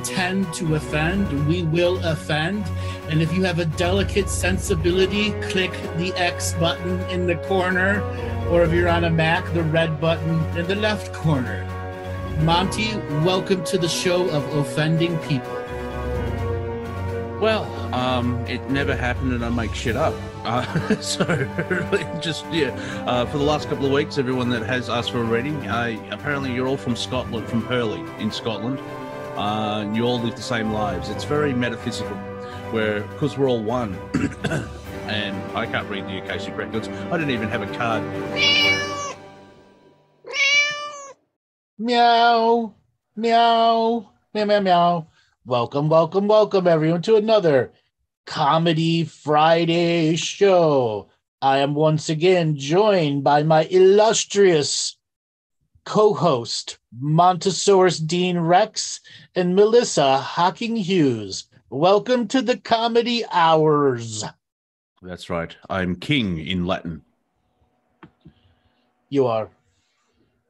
intend to offend, we will offend. And if you have a delicate sensibility, click the X button in the corner, or if you're on a Mac, the red button in the left corner. Monty, welcome to the show of offending people. Well, um, it never happened, and I make shit up. Uh, so, just yeah, uh, for the last couple of weeks, everyone that has asked for a reading, uh, apparently you're all from Scotland, from Hurley in Scotland. Uh, you all live the same lives. It's very metaphysical, where because we're all one, and I can't read the Akashic records. I didn't even have a card. Meow, meow, meow, meow, meow. Welcome, welcome, welcome, everyone, to another Comedy Friday show. I am once again joined by my illustrious co host, Montesaurus Dean Rex and Melissa Hocking Hughes. Welcome to the Comedy Hours. That's right. I'm king in Latin. You are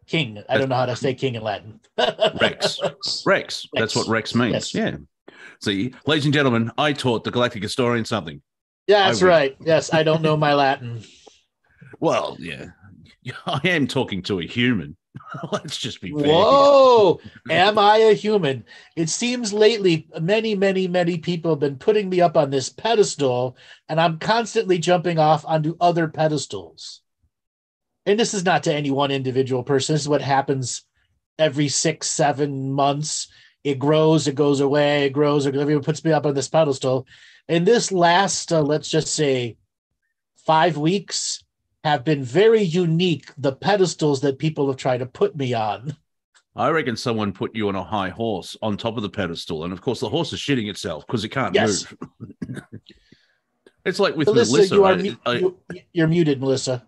king. I don't know how to say king in Latin. Rex. Rex. Rex. That's what Rex means. Yes. Yeah. See, ladies and gentlemen, I taught the Galactic Historian something. Yeah, that's right. Yes, I don't know my Latin. Well, yeah. I am talking to a human. Let's just be here. Whoa, am I a human? It seems lately many, many, many people have been putting me up on this pedestal, and I'm constantly jumping off onto other pedestals. And this is not to any one individual person. This is what happens every six, seven months. It grows, it goes away, it grows, everyone puts me up on this pedestal. And this last, uh, let's just say, five weeks have been very unique. The pedestals that people have tried to put me on. I reckon someone put you on a high horse on top of the pedestal. And of course, the horse is shitting itself because it can't Yes. move. it's like with Melissa, Melissa. you are I- mu- I- you, you're muted, Melissa.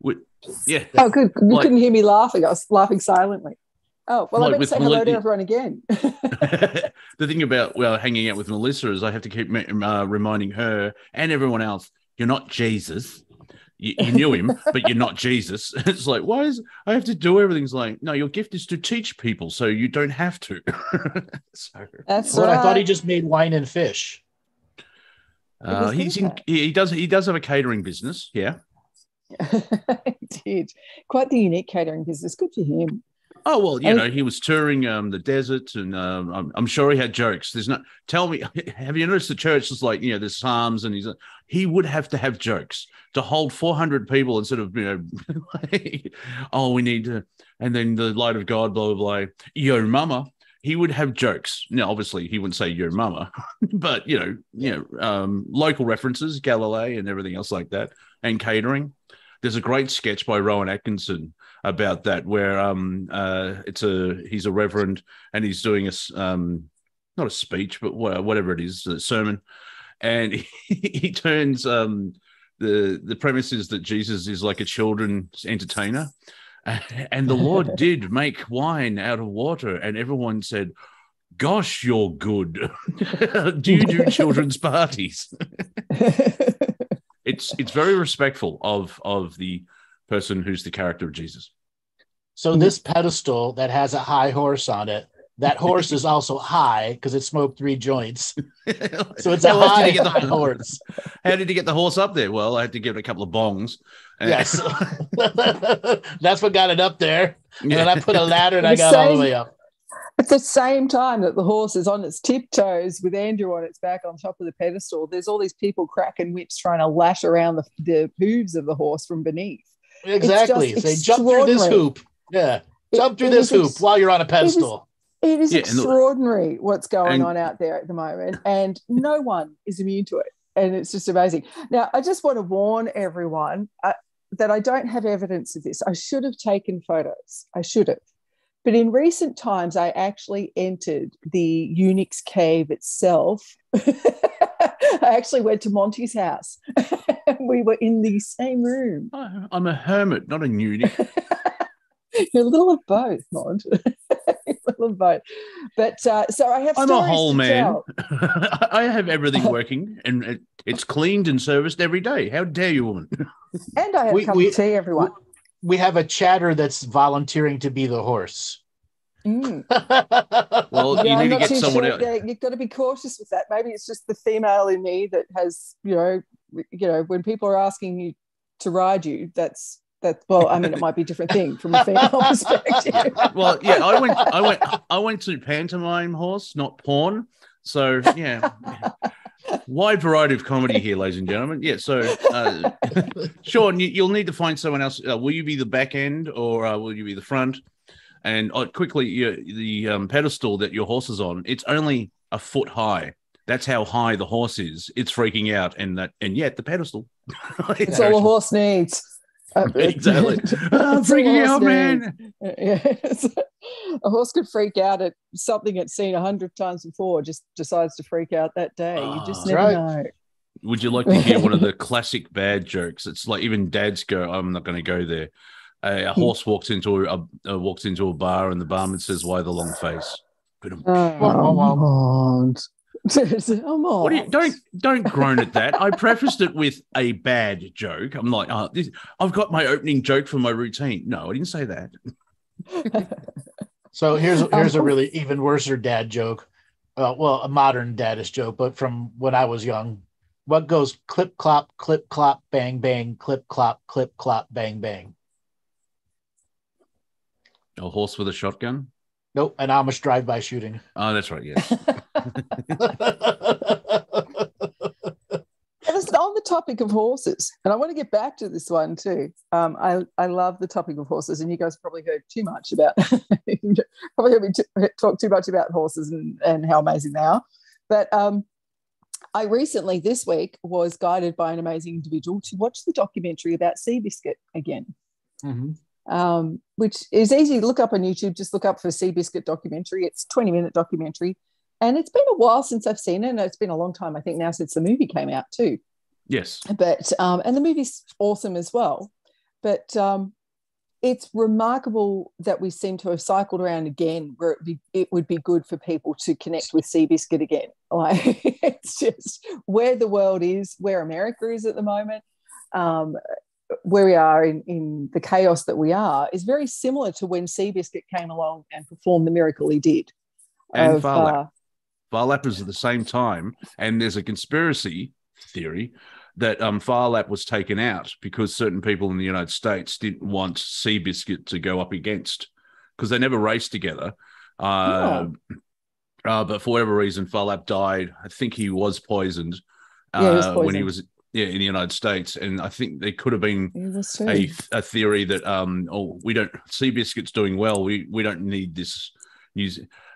with- yeah. Oh, good. You Like- couldn't hear me laughing. I was laughing silently. Oh, well, Like I better with say hello to everyone again. the thing about well hanging out with Melissa is I have to keep uh, reminding her and everyone else, you're not Jesus. You, you knew him, but you're not Jesus. It's like, why is I have to do everything? It's like, no, your gift is to teach people, so you don't have to. so That's Well, right. I thought he just made wine and fish. uh, he's in. that. He he does. He does have a catering business. Yeah. he did. Quite the unique catering business. Good for him. Oh well, you And- know, he was touring um, the desert, and um, I'm, I'm sure he had jokes. There's not. Tell me, have you noticed the church is like you know, there's psalms, and he's he would have to have jokes to hold 400 people instead of you know, like, oh, we need to, and then the light of God, blah blah blah. Yo, mama. He would have jokes. Now, obviously, he wouldn't say "your mama," but you know, you know, um, local references, Galilee, and everything else like that, and catering. There's a great sketch by Rowan Atkinson about that where um uh it's a he's a reverend and he's doing a um not a speech but whatever it is a sermon. And he, he turns um the the premise is that jesus is like a children's entertainer. And the lord did make wine out of water and everyone said gosh you're good. Do you do children's parties? It's it's very respectful of of the person who's the character of jesus So this pedestal that has a high horse on it, that horse is also high because it smoked three joints. So it's a How did high, he get the high horse. How did he get the horse up there? Well, I had to give it a couple of bongs. Uh, yes. That's what got it up there. And then I put a ladder and I The got all the way up. At the same time that the horse is on its tiptoes with Andrew on its back on top of the pedestal, there's all these people cracking whips trying to lash around the, the hooves of the horse from beneath. Exactly. just Say jump through this hoop. Yeah. Jump through it this hoop ex- while you're on a pedestal. It is Yeah, and the- extraordinary what's going and- on out there at the moment, and no one is immune to it. And it's just amazing. Now, I just want to warn everyone uh, that I don't have evidence of this. I should have taken photos. I should have. But in recent times, I actually entered the Unix cave itself. I actually went to Monty's house. we were in the same room. I- I'm a hermit, not a nudie. You're a little of both, Mont. a little of both. But uh, so I have I'm a whole man. I have everything working and it- it's cleaned and serviced every day. How dare you, woman? And I have We- cup we- of tea, everyone. We have a chatter that's volunteering to be the horse. Mm. Well, you I'm need to not get too someone sure. else. Yeah, You've got to be cautious with that. Maybe it's just the female in me that has, you know, you know, when people are asking you to ride you, that's that. Well, I mean, it might be a different thing from a female perspective. Well, yeah, I went, I went, I went to pantomime horse, not porn. So yeah, wide variety of comedy here, ladies and gentlemen. Yeah, so uh, Sean, you, you'll need to find someone else. Uh, will you be the back end or uh, will you be the front? And uh, quickly, you, the um, pedestal that your horse is on, it's only a foot high. That's how high the horse is. It's freaking out, and that, and yet the pedestal. It's all a horse needs. Uh, Exactly. it's I'm freaking out, horse man. needs. Yes. a horse could freak out at something it's seen a hundred times before, just decides to freak out that day. You just Oh. never Right. know. Would you like to hear one of the classic bad jokes? It's like even dads go, "I'm not going to go there." A, a horse walks into a, uh, walks into a bar, and the barman says, "Why the long face?" Ba-dum. Oh, wow, wow. Mond. Come on. What do you, don't don't groan at that. I prefaced it with a bad joke. I'm like, oh, this, I've got my opening joke for my routine. No, I didn't say that. So here's here's a really even worse dad joke. Uh, well, a modern daddish joke, but from when I was young. What goes clip clop, clip clop, bang bang, clip clop, clip clop, bang bang. A horse with a shotgun. Nope, an Amish drive-by shooting. Oh, that's right. Yes. And it's on the topic of horses, and I want to get back to this one too. Um, I I love the topic of horses, and you guys probably heard too much about probably heard me t- talk too much about horses and, and how amazing they are. But um, I recently this week was guided by an amazing individual to watch the documentary about Seabiscuit again. Mhm. um, which is easy to look up on YouTube. Just look up for Seabiscuit documentary. It's 20 minute documentary. And it's been a while since I've seen it. And it's been a long time, I think, now since the movie came out too. yes. But um, and the movie's awesome as well. But um, it's remarkable that we seem to have cycled around again where it, be, it would be good for people to connect with Seabiscuit again. Like it's just where the world is, where America is at the moment. Um, where we are in, in the chaos that we are is very similar to when Seabiscuit came along and performed the miracle he did. And of, uh, Phar Lap is at the same time, and there's a conspiracy theory that um, Phar Lap was taken out because certain people in the United States didn't want Seabiscuit to go up against because they never raced together. Uh, uh, but for whatever reason, Phar Lap died. I think he was poisoned, uh, Yeah, he was when he was yeah in the United States, and I think there could have been it was too. a, a theory that um oh we don't Seabiscuit's doing well we we don't need this New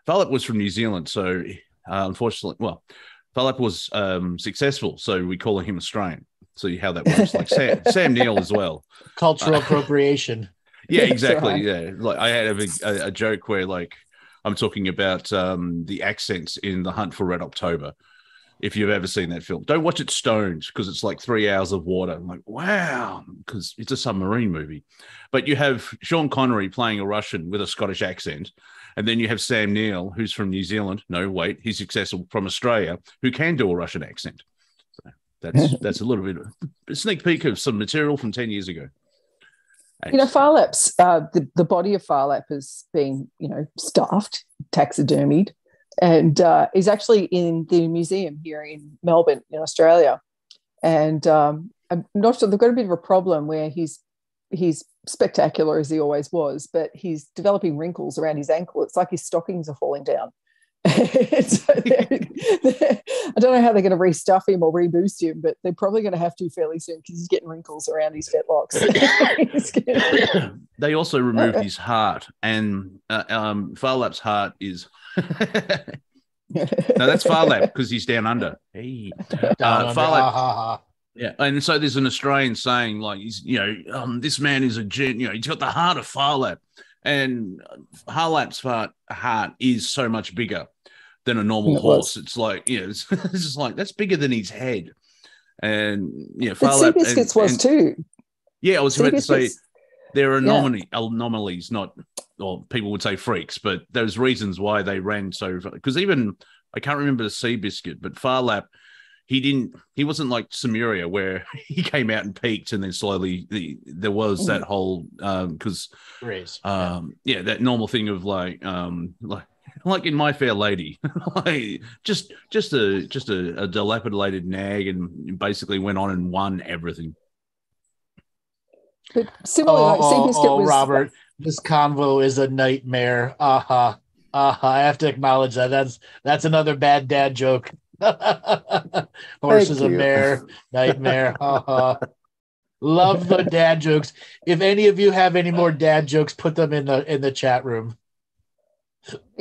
Phar Lap was from New Zealand so uh, unfortunately well Phar Lap was um successful so we call him Australian so you how that works like Sam, Sam Neill as well Cultural appropriation. yeah exactly right. yeah like I had a, a, a joke where like I'm talking about um the accents in the Hunt for Red October if you've ever seen that film. Don't watch it stoned because it's like three hours of water. I'm like, wow, because it's a submarine movie. But you have Sean Connery playing a Russian with a Scottish accent. And then you have Sam Neill, who's from New Zealand. No, wait, he's successful from Australia, who can do a Russian accent. So that's that's a little bit of a sneak peek of some material from 10 years ago. you know, Phar Lap's uh, the, the body of Phar Lap has been, you know, stuffed, taxidermied, and uh, is actually in the museum here in Melbourne, in Australia. And um, I'm not sure they've got a bit of a problem where he's he's spectacular as he always was, but he's developing wrinkles around his ankle. It's like his stockings are falling down. So they're- they're- I don't know how they're going to restuff him or reboost him, but they're probably going to have to fairly soon because he's getting wrinkles around his fetlocks. They also removed Uh, uh. his heart, and uh, um, Phar Lap's heart is. no, that's Phar Lap because he's down under. Hey. Down Uh, under, Phar ah, Lap- ha, ha. Yeah, and so there's an Australian saying like he's you know um, this man is a gen, you know he's got the heart of Phar Lap, and Phar Lap's heart heart is so much bigger than a normal It was. horse. It's like you know it's, it's just like that's bigger than his head, and yeah, Phar Lap. and- was and- too. Yeah, I was about to say there are Yeah. anomalies, not or people would say freaks, but there's reasons why they ran so because even I can't remember the Seabiscuit, but Phar Lap he didn't he wasn't like Samaria where he came out and peaked and then slowly the, there was that whole because Raise. um yeah that normal thing of like um like like in my fair lady like just just a just a, a dilapidated nag and basically went on and won everything But similarly, like oh, Seabiscuit oh, was Robert, this convo is a nightmare. Uh-huh. Uh-huh. I have to acknowledge that. That's that's another bad dad joke. Horse is a you. mare, nightmare. Love the dad jokes. If any of you have any more dad jokes, put them in the in the chat room.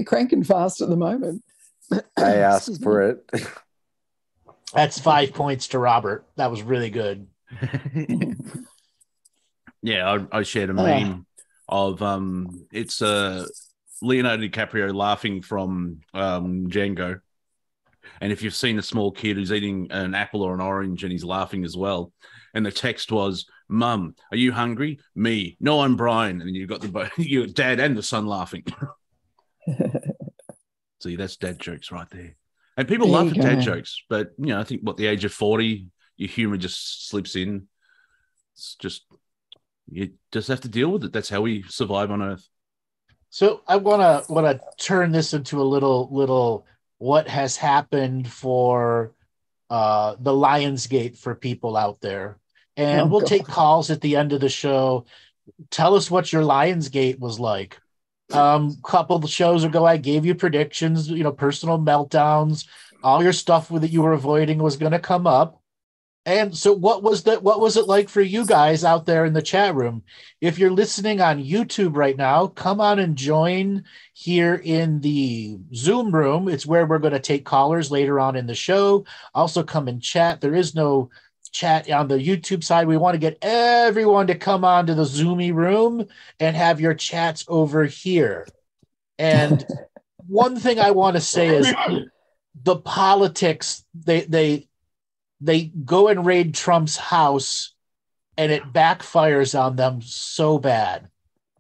cranking fast at the moment. I asked for it. That's five points to Robert. That was really good. yeah I, I shared a Ah. meme of um it's uh leonardo dicaprio laughing from um django and if you've seen a small kid who's eating an apple or an orange and he's laughing as well and the text was mum are you hungry? Me. No i'm brian. And you've got the bo- your dad and the son laughing. See that's dad jokes right there. And people There laugh you at dad jokes but you know i think what the age of 40 your humor just slips in. It's just you just have to deal with it. That's how we survive on Earth. So I want to want to turn this into a little little what has happened for uh, the Lionsgate for people out there, and Oh, we'll God. take calls at the end of the show. Tell us what your Lionsgate was like. Um, couple of shows ago, I gave you predictions. You know, personal meltdowns. All your stuff that you were avoiding was going to come up. And so, what was that? What was it like for you guys out there in the chat room? If you're listening on YouTube right now, come on and join here in the Zoom room. It's where we're going to take callers later on in the show. Also, come and chat. There is no chat on the YouTube side. We want to get everyone to come on to the Zoomy room and have your chats over here. And one thing I want to say is the politics, they, they, they go and raid Trump's house and it backfires on them so bad.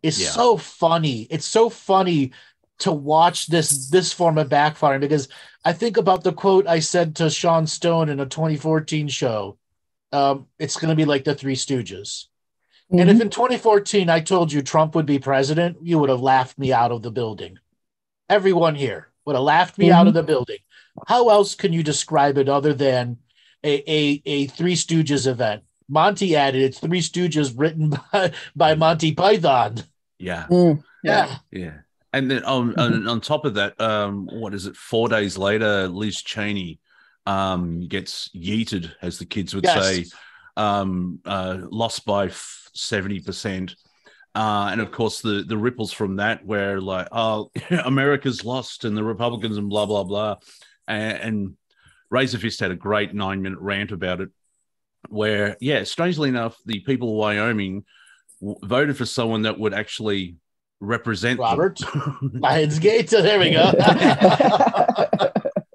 It's Yeah. so funny. It's so funny to watch this this form of backfiring because I think about the quote I said to Sean Stone in a 2014 show. Um, it's going to be like the Three Stooges. And if in 2014 I told you Trump would be president, you would have laughed me out of the building. Everyone here would have laughed me out of the building. How else can you describe it other than a, a, a Three Stooges event? Monty added it's Three Stooges written by, by Monty Python. Yeah, Mm, Yeah. yeah. And then on on, on top of that, um, what is it? Four days later, Liz Cheney um, gets yeeted, as the kids would Yes. say, um, uh, lost by seventy percent. Uh, and of course, the the ripples from that, where like, oh, America's lost, and the Republicans, and blah blah blah, and, and Razorfist had a great nine minute rant about it, where yeah, strangely enough, the people of Wyoming w- voted for someone that would actually represent. Robert Lionsgate. So there we go.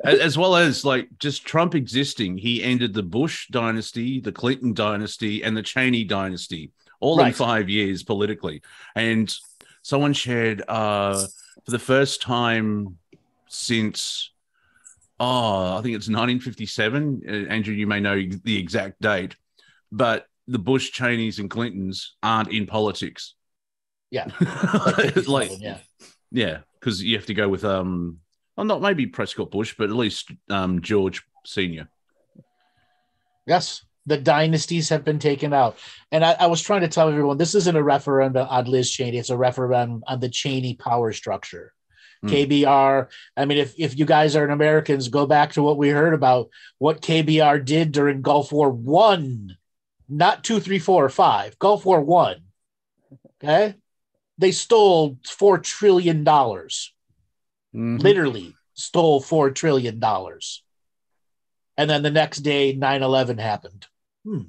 as, as well as like just Trump existing, he ended the Bush dynasty, the Clinton dynasty, and the Cheney dynasty all in five years politically. And someone shared uh, for the first time since oh, I think it's 1957. Uh, Andrew, you may know the exact date, but the Bush, Cheneys, and Clintons aren't in politics. Yeah. like yeah. yeah, because you have to go with um, well, not maybe Prescott Bush, but at least um George Senior. Yes, the dynasties have been taken out. And I, I was trying to tell everyone this isn't a referendum on Liz Cheney, it's a referendum on the Cheney power structure. Hmm. KBR. I mean, if, if you guys are Americans, go back to what we heard about what KBR did during Gulf War One, not two, three, four, or five. Gulf War One. Okay. They stole four trillion dollars Mhm. literally stole four trillion dollars. And then the next day, 9-11 happened. Hmm.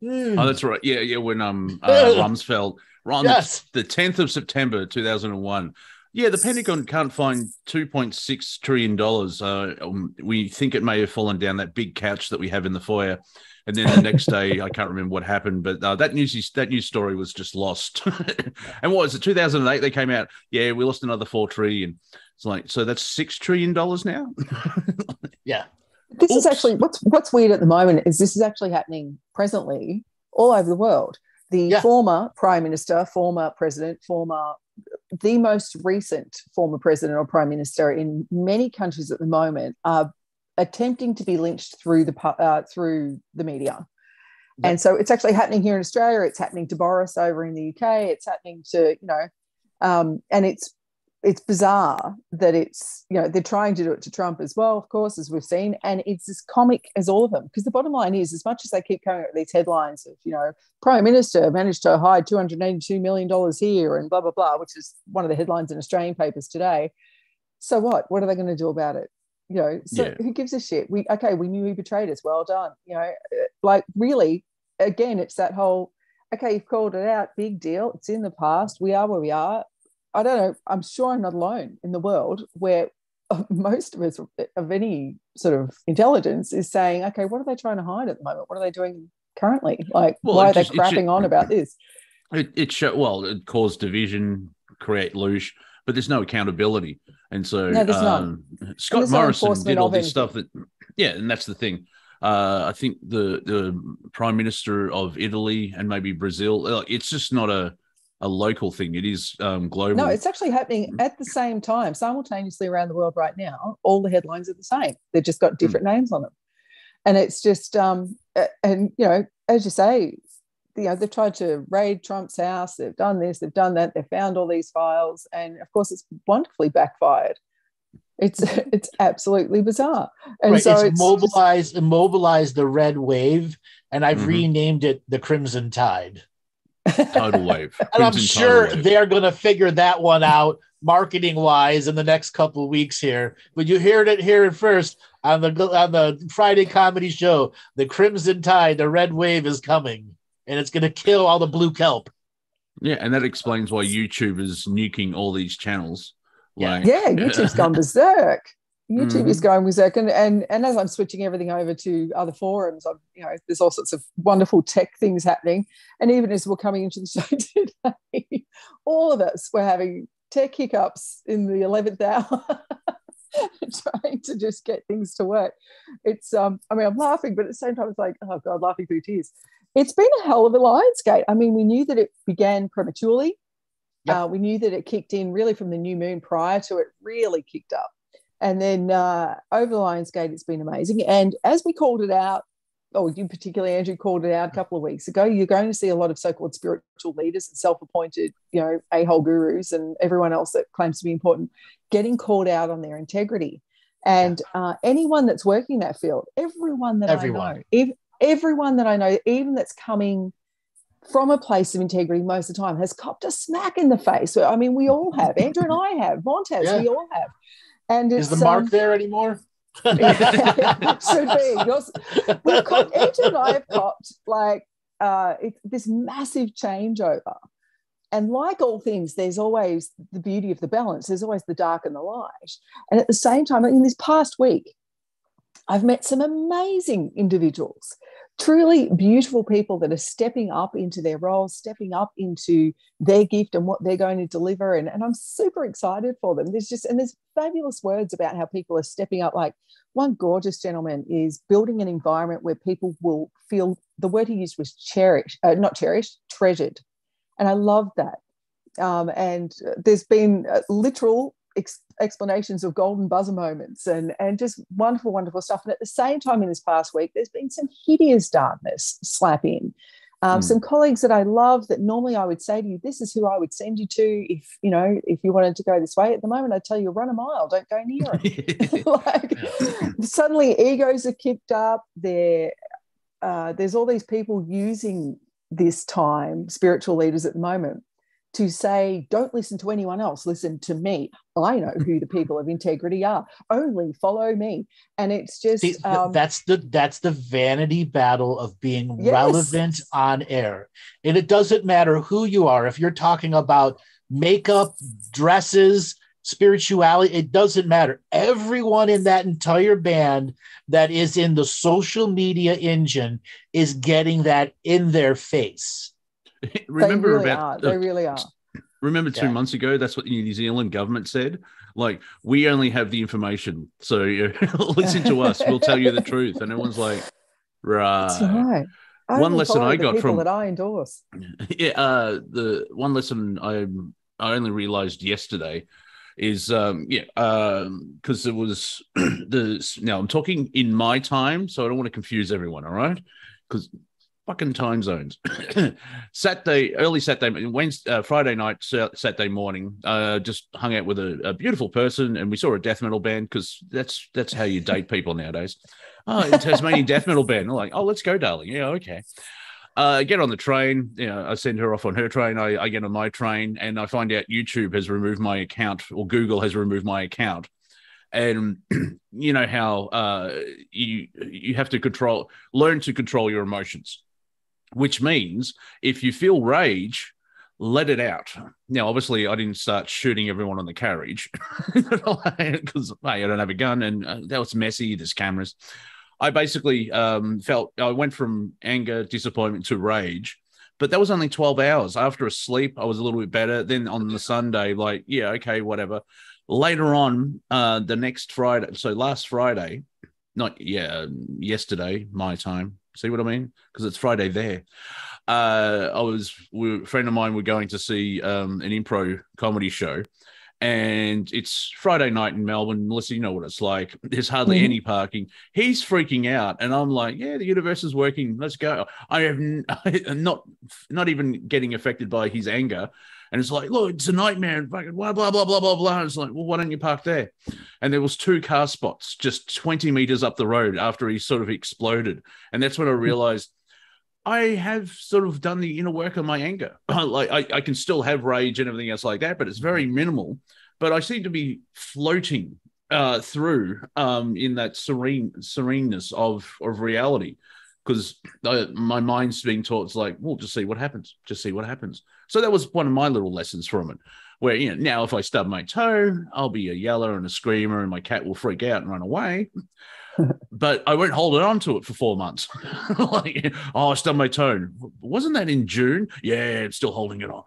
Hmm. Oh, that's right. Yeah, yeah. When um uh, Rumsfeld on yes. the tenth of September two thousand and one. Yeah, the Pentagon can't find two point six trillion dollars. Uh, um, we think it may have fallen down that big couch that we have in the foyer, and then the next day I can't remember what happened, but uh, that news that news story was just lost. and what was it? Two thousand and eight. They came out. Yeah, we lost another four trillion. It's like so that's six trillion dollars now. Yeah. this is actually what's what's weird at the moment is this is actually happening presently all over the world. The Yeah. former prime minister, former president, former the most recent former president or prime minister in many countries at the moment are attempting to be lynched through the uh, through the media. Yep. And so it's actually happening here in Australia. It's happening to Boris over in the UK. It's happening to you know, um, and it's it's bizarre that it's you know they're trying to do it to Trump as well, of course, as we've seen, and it's as comic as all of them. Because the bottom line is, as much as they keep coming up with these headlines of you know Prime Minister managed to hide two hundred eighty-two million dollars here and blah blah blah, which is one of the headlines in Australian papers today. So what? What are they going to do about it? You know, so Yeah. who gives a shit? We okay, we knew he betrayed us. Well done. You know, uh, like really, again, it's that whole okay, you've called it out, big deal. It's in the past. We are where we are. I don't know. I'm sure I'm not alone in the world where most of us of any sort of intelligence is saying, okay, what are they trying to hide at the moment? What are they doing currently? Like, Well, why are they it should- crapping on about this? It, it show, well, it caused division, create loosh, but there's no accountability. And so No, um, Scott no Morrison did all this stuff that, yeah, and that's the thing. Uh, I think the the prime minister of Italy and maybe Brazil, it's just not a a local thing. It is um, global. No, it's actually happening at the same time, simultaneously around the world right now. All the headlines are the same. They've just got different names on them, and it's just um, and you know, as you say, you know, they've tried to raid Trump's house. They've done this. They've done that. They've found all these files, and of course, it's wonderfully backfired. It's it's absolutely bizarre, and right, so it's, it's just- mobilized immobilized the red wave, and I've Mhm. renamed it the Crimson Tide. Tidal wave. And I'm sure they're going to figure that one out marketing wise in the next couple of weeks here. But you heard it here first on the on the Friday comedy show. The Crimson Tide, the red wave is coming, and it's going to kill all the blue kelp. Yeah, and that explains why YouTube is nuking all these channels. Yeah. Like, yeah, YouTube's gone berserk. YouTube Mhm. is going berserk, and, and and as I'm switching everything over to other forums, I'm you know there's all sorts of wonderful tech things happening, and even as we're coming into the show today, all of us were having tech hiccups in the eleventh hour, trying to just get things to work. It's um, I mean, I'm laughing, but at the same time, it's like, oh god, laughing through tears. It's been a hell of a Lionsgate. I mean, we knew that it began prematurely. Yep. Uh, we knew that it kicked in really from the new moon prior to it really kicked up. And then uh, over the Lionsgate, it's been amazing. And as we called it out, or you particularly, Andrew, called it out a couple of weeks ago, you're going to see a lot of so-called spiritual leaders and self-appointed, you know, a-hole gurus and everyone else that claims to be important getting called out on their integrity. And uh, anyone that's working that field, everyone that I Everyone. know, ev- everyone that I know, even that's coming from a place of integrity most of the time, has copped a smack in the face. I mean, we all have. Andrew and I have. Montez, Yeah. we all have. And Is the mark um, there anymore? should be. Yours, we've copped, Andrew and I have copped like uh, it, this massive changeover. And like all things, there's always the beauty of the balance. There's always the dark and the light. And at the same time, in this past week, I've met some amazing individuals, truly beautiful people that are stepping up into their roles, stepping up into their gift and what they're going to deliver. And, and I'm super excited for them. There's just, and there's fabulous words about how people are stepping up. Like one gorgeous gentleman is building an environment where people will feel the word he used was cherished, uh, not cherished, treasured. And I love that. Um, and there's been uh, literal ex- explanations of golden buzzer moments and, and just wonderful, wonderful stuff. And at the same time, in this past week, there's been some hideous darkness slap in. Um, Mm. Some colleagues that I love that normally I would say to you, this is who I would send you to if you know if you wanted to go this way. At the moment, I tell you, run a mile, don't go near it. like suddenly egos are kicked up there uh, there's all these people using this time spiritual leaders at the moment to say don't listen to anyone else listen to me i know who the people of integrity are only follow me and it's just See, um, that's the that's the vanity battle of being Yes. relevant on air. And it doesn't matter who you are. If you're talking about makeup, dresses, spirituality, it doesn't matter. Everyone in that entire band that is in the social media engine is getting that in their face. Remember they really about are they really are Remember two Yeah. months ago, that's what the New Zealand government said. Like, we only have the information, so listen to us. We'll tell you the truth. And everyone's like, That's right. I One lesson I the got people from- that I endorse. yeah uh the one lesson i i only realized yesterday is um yeah um because it was the now i'm talking in my time so i don't want to confuse everyone all right because fucking time zones saturday early saturday wednesday uh, friday night saturday morning uh just hung out with a, a beautiful person and we saw a death metal band because that's that's how you date people nowadays oh tasmanian death metal band I'm like oh let's go darling yeah okay uh, get on the train. You know, I send her off on her train. I, I get on my train, and I find out YouTube has removed my account, or Google has removed my account. And you know how uh, you you have to control, learn to control your emotions, which means if you feel rage, let it out. Now, obviously, I didn't start shooting everyone on the carriage because hey, I don't have a gun, and uh, that was messy. There's cameras. I basically um, felt I went from anger, disappointment to rage, but that was only 12 hours. After a sleep, I was a little bit better. Then on the Sunday, like, yeah, okay, whatever. Later on, uh, the next Friday, so last Friday, not yeah, yesterday, my time. See what I mean? Because it's Friday there. Uh, I was we, a friend of mine We're going to see um, an improv comedy show, and it's Friday night in Melbourne. Melissa, you know what it's like. There's hardly Mhm. any parking. He's freaking out, and I'm like, "Yeah, the universe is working. Let's go." I have n- I'm not not even getting affected by his anger, and it's like, "Look, it's a nightmare." And fucking blah blah blah blah blah blah. And it's like, "Well, why don't you park there?" And there was two car spots just 20 meters up the road after he sort of exploded, and that's when I realized. I have sort of done the inner work on my anger. like I, I can still have rage and everything else like that, but it's very minimal. But I seem to be floating uh, through um, in that serene sereneness of of reality because my mind's being taught it's like, well, just see what happens, just see what happens. So that was one of my little lessons from it. Where you know now if I stub my toe, I'll be a yeller and a screamer, and my cat will freak out and run away. but I won't hold it on to it for four months. like, oh, I stubbed my toe. Wasn't that in June? Yeah, I'm still holding it on.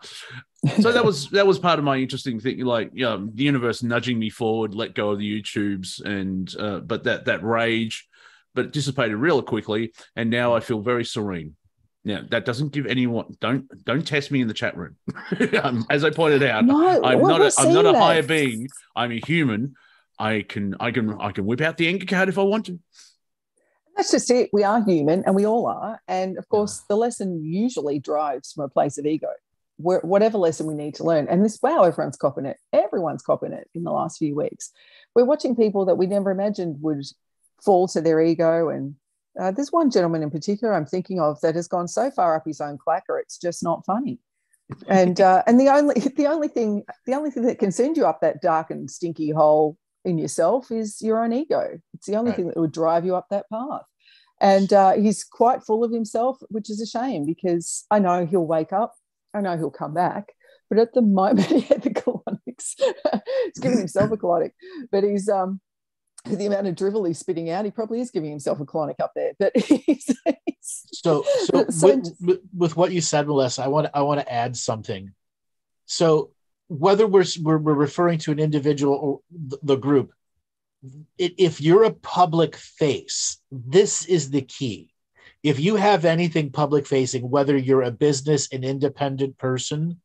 So that was that was part of my interesting thing. Like, you know, the universe nudging me forward, let go of the YouTubes, and uh, but that that rage, but it dissipated real quickly, and now I feel very serene. Now that doesn't give anyone don't don't test me in the chat room. Um, As I pointed out, No, I'm not we're a, I'm not a higher being. I'm a human. I can I can I can whip out the anger card if I want to. That's just it. We are human, and we all are. And of course, the lesson usually drives from a place of ego. Where, whatever lesson we need to learn, and this wow, everyone's copping it. Everyone's copping it in the last few weeks. We're watching people that we never imagined would fall to their ego. And uh, there's one gentleman in particular I'm thinking of that has gone so far up his own clacker, it's just not funny. And uh, and the only the only thing the only thing that can send you up that dark and stinky hole in yourself is your own ego. It's the only Right. thing that would drive you up that path. And uh, he's quite full of himself, which is a shame because I know he'll wake up. I know he'll come back. But at the moment, he had the colonics. he's giving himself a colonic, but he's um the amount of drivel he's spitting out, he probably is giving himself a colonic up there. But he's, he's So, so, So with, just- with, with what you said, Melissa, I want I want to add something. So, whether we're we're, we're referring to an individual or the, the group, it, if you're a public face, this is the key. If you have anything public facing, whether you're a business, an independent person,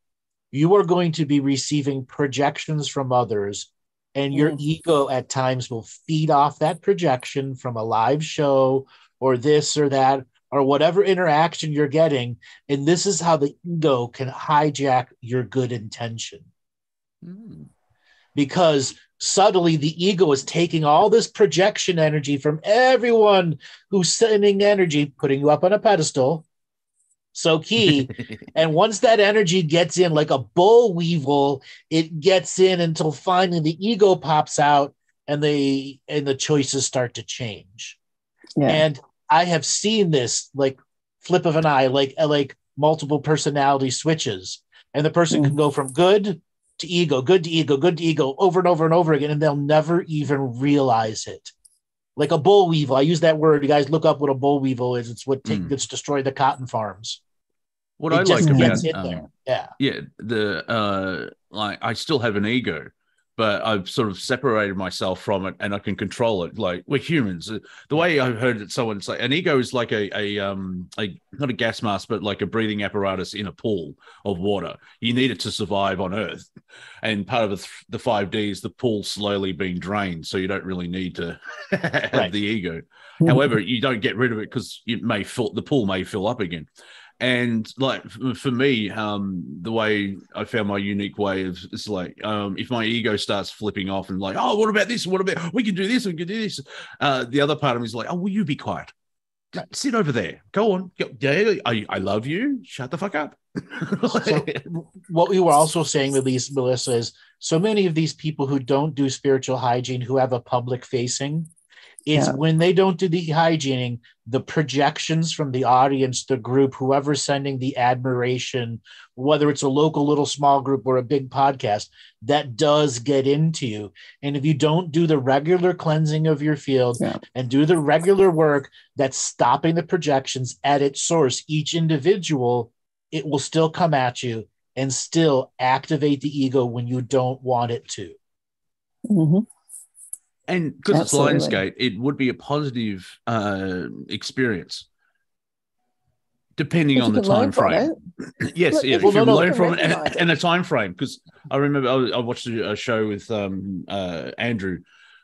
you are going to be receiving projections from others, and your Mm. ego at times will feed off that projection from a live show or this or that or whatever interaction you're getting. And this is how the ego can hijack your good intention because subtly the ego is taking all this projection energy from everyone who's sending energy, putting you up on a pedestal. So key. and once that energy gets in like a bull weevil, it gets in until finally the ego pops out and the and the choices start to change. yeah. And I have seen this like flip of an eye, like uh, like multiple personality switches, and the person can go from good to ego, good to ego, good to ego, over and over and over again, and they'll never even realize it. Like a bull weevil, I use that word. You guys look up what a bull weevil is. It's what take, Mm. that's destroyed the cotton farms. What it I like about um, Yeah. yeah the uh like i still have an ego but i've sort of separated myself from it and i can control it. Like we're humans. The way i've heard it someone say an ego is like a, a um a not a gas mask but like a breathing apparatus in a pool of water. You need it to survive on earth. And part of the, the five ds the pool slowly being drained so you don't really need to have Right. the ego. However you don't get rid of it because it may fill the pool may fill up again and like for me um the way i found my unique way of it's like um if my ego starts flipping off and like oh what about this? What about we can do this we can do this uh the other part of me is like oh will you be quiet? Just sit over there. Go on. Go- yeah I, I love you. Shut the fuck up. So what we were also saying with these Melissa is so many of these people who don't do spiritual hygiene who have a public facing it's Yeah. when they don't do the hygiening the projections from the audience the group whoever's sending the admiration whether it's a local little small group or a big podcast that does get into you and if you don't do the regular cleansing of your field Yeah. and do the regular work that's stopping the projections at its source each individual it will still come at you and still activate the ego when you don't want it to. Mhm. And because it's Absolutely. lionsgate it would be a positive uh experience depending But on the time frame yes Look, yeah, if if you you can learn from it and, recognise and the time frame because i remember I, I watched a, a show with um uh andrew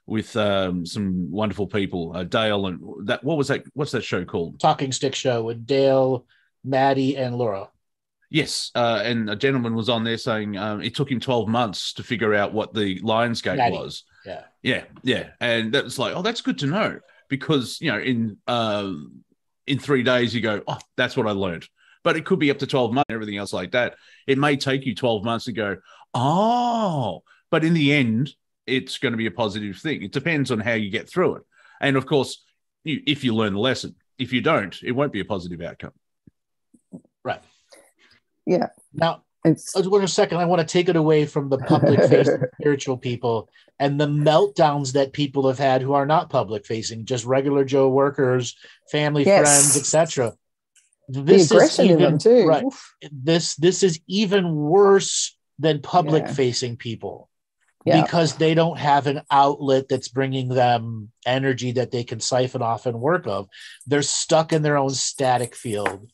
with um some wonderful people uh, dale and that what was that what's that show called Talking Stick Show with Dale, Maddie, and Laura. yes uh and a gentleman was on there saying um it took him 12 months to figure out what the lionsgate Maddie. was Yeah. Yeah, yeah, and that's like, oh, that's good to know because you know, in um, in three days you go, oh, that's what I learned. But it could be up to twelve months, and everything else like that. It may take you twelve months to go, oh, but in the end, it's going to be a positive thing. It depends on how you get through it, and of course, you, if you learn the lesson. If you don't, it won't be a positive outcome. Right. Yeah. Now, It's uh, wait a second. I want to take it away from the public facing spiritual people and the meltdowns that people have had who are not public facing, just regular Joe workers, family, Yes. friends, etc. the This is aggression in even them too. right. Oof. this this is even worse than public Yeah. facing people Yeah. because they don't have an outlet that's bringing them energy that they can siphon off and work of they're stuck in their own static field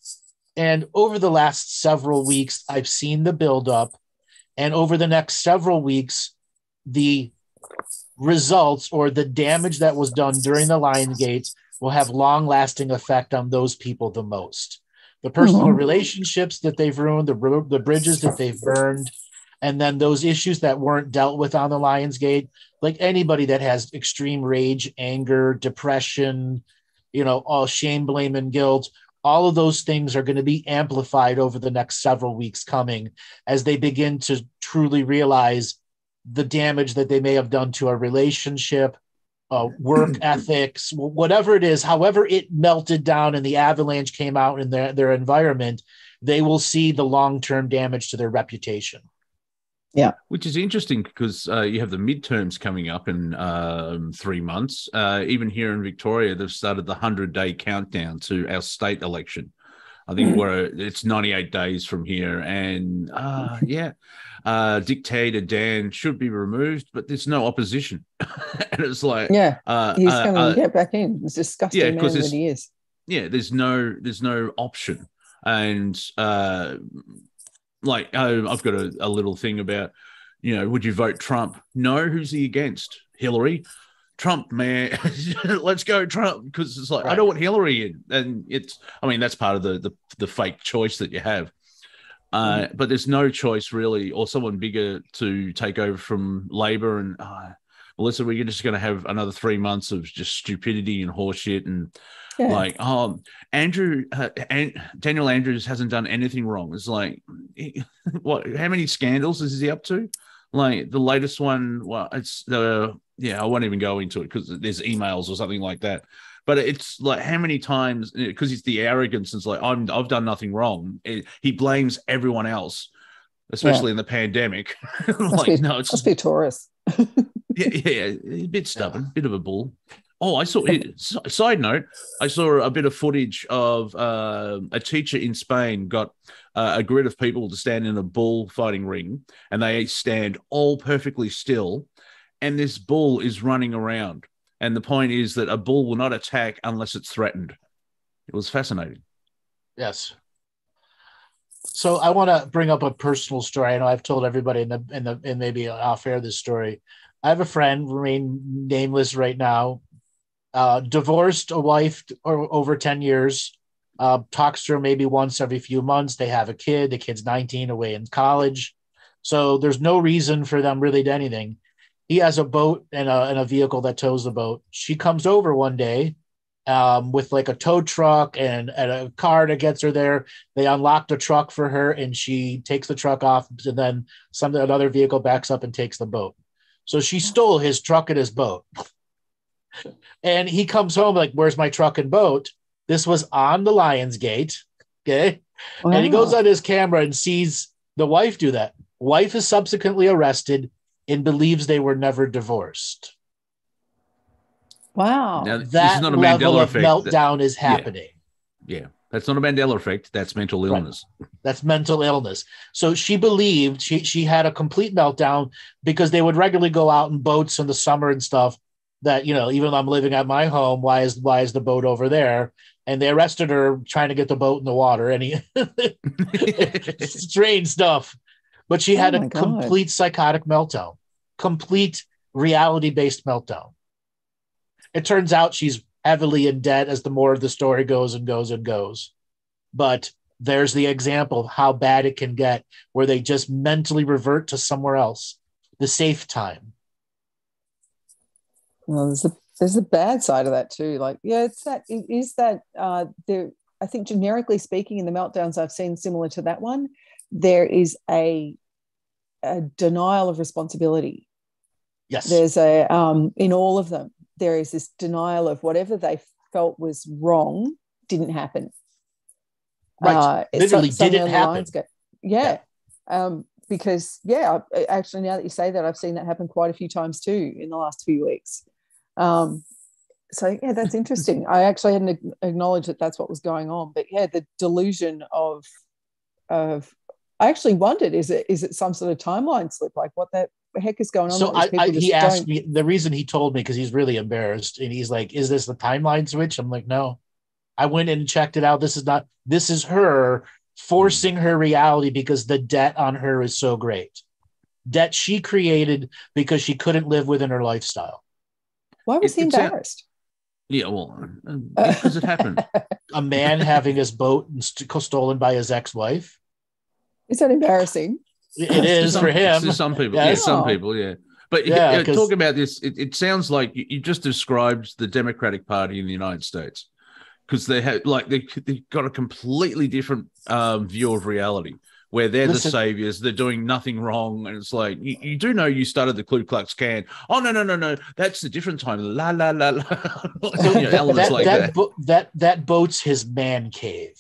and over the last several weeks i've seen the buildup and over the next several weeks the results or the damage that was done during the lion gates will have long lasting effect on those people the most the personal Mhm. relationships that they've ruined the, the bridges that they've burned and then those issues that weren't dealt with on the lions gate like anybody that has extreme rage anger depression you know all shame blame and guilt all of those things are going to be amplified over the next several weeks coming as they begin to truly realize the damage that they may have done to a relationship uh, work ethics whatever it is however it melted down and the avalanche came out in their, their environment they will see the long-term damage to their reputation Which is interesting because uh, you have the midterms coming up in um, three months. Uh, even here in Victoria, they've started the 100 day countdown to our state election. I think we're it's 98 days from here. And uh, yeah, uh, dictator Dan should be removed, but there's no opposition. and it's like, Yeah. uh, He's uh, going to uh, get back in. It's disgusting yeah, man that he is. yeah there's no there's no option and uh like uh, i've got a, a little thing about you know would you vote trump? No who's he against? Hillary? Trump man let's go trump because it's like i Right. don't want hillary in. And it's i mean that's part of the the, the fake choice that you have. Uh, but there's no choice really or someone bigger to take over from labor and uh, melissa we're just going to have another three months of just stupidity and horseshit and Yeah. like um andrew uh, and daniel andrews hasn't done anything wrong. It's like what how many scandals is he up to? Like the latest one well it's the yeah i won't even go into it because there's emails or something like that. But it's like how many times because it's the arrogance it's like i'm i've done nothing wrong. It- he blames everyone else especially in the pandemic. Like be, no it's must be Taurus. yeah, yeah, a bit stubborn, bit of a bull. Oh, I saw. Side note: I saw a bit of footage of uh, a teacher in Spain got uh, a grid of people to stand in a bull fighting ring, and they stand all perfectly still, and this bull is running around. And the point is that a bull will not attack unless it's threatened. It was fascinating. Yes. So I want to bring up a personal story. I know I've told everybody in the in the and maybe off air this story. I have a friend, remain nameless right now, uh, divorced a wife or over 10 years, uh, talks to her maybe once every few months. They have a kid, the kid's 19 away in college. So there's no reason for them really to anything. He has a boat and a, and a vehicle that tows the boat. She comes over one day um, with like a tow truck and, and a car that gets her there. They unlock the truck for her and she takes the truck off and then some another vehicle backs up and takes the boat. So she stole his truck and his boat. And he comes home like, "Where's my truck and boat?" This was on the Lions Gate. Okay. And he goes on his camera and sees the wife do that. Wife is subsequently arrested and believes they were never divorced. Wow. Now, this That is not a level Mandela of effect. meltdown is happening. yeah, that's not a Mandela effect. That's mental Right. illness. That's mental illness. So she believed she she had a complete meltdown because they would regularly go out in boats in the summer and stuff. That you know, even though I'm living at my home, why is why is the boat over there? And they arrested her trying to get the boat in the water. And he strange stuff. But she oh had Oh a God. complete psychotic meltdown, complete reality based meltdown. It turns out she's heavily in debt as the more of the story goes and goes and goes. But there's the example of how bad it can get where they just mentally revert to somewhere else, the safe time. Well, there's a there's a bad side of that too. Like, yeah, it's that it is that uh there I think generically speaking, in the meltdowns I've seen similar to that one, there is a a denial of responsibility. Yes. There's a um in all of them, there is this denial of whatever they felt was wrong didn't happen. Right. Uh, Literally didn't happen. go- yeah. Um, because yeah, actually now that you say that, I've seen that happen quite a few times too in the last few weeks. Um, so yeah, that's interesting. I actually hadn't acknowledged that that's what was going on, but yeah, the delusion of of I actually wondered is it is it some sort of timeline slip? Like what the heck is going on? so I, I, he asked don't- me the reason he told me because he's really embarrassed and he's like is this the timeline switch i'm like no i went and checked it out this is not this is her forcing her reality because the debt on her is so great debt she created because she couldn't live within her lifestyle Why was It- he it's a- embarrassed? Yeah, well, uh, because it happened. a man having his boat stolen by his ex-wife Is that embarrassing? it is To for him To some people, Yeah. yeah, some people, yeah. But Yeah, yeah, 'cause- talk about this. It, it sounds like you, you just described the Democratic Party in the United States because they have like they they got a completely different um, view of reality where they're Listen- the saviors, they're doing nothing wrong, and it's like you, you do know you started the Ku Klux Klan. Oh no no no no, that's a different time. La la la la. You know, that, elements that, like that, that. bo- that that boat's his man cave.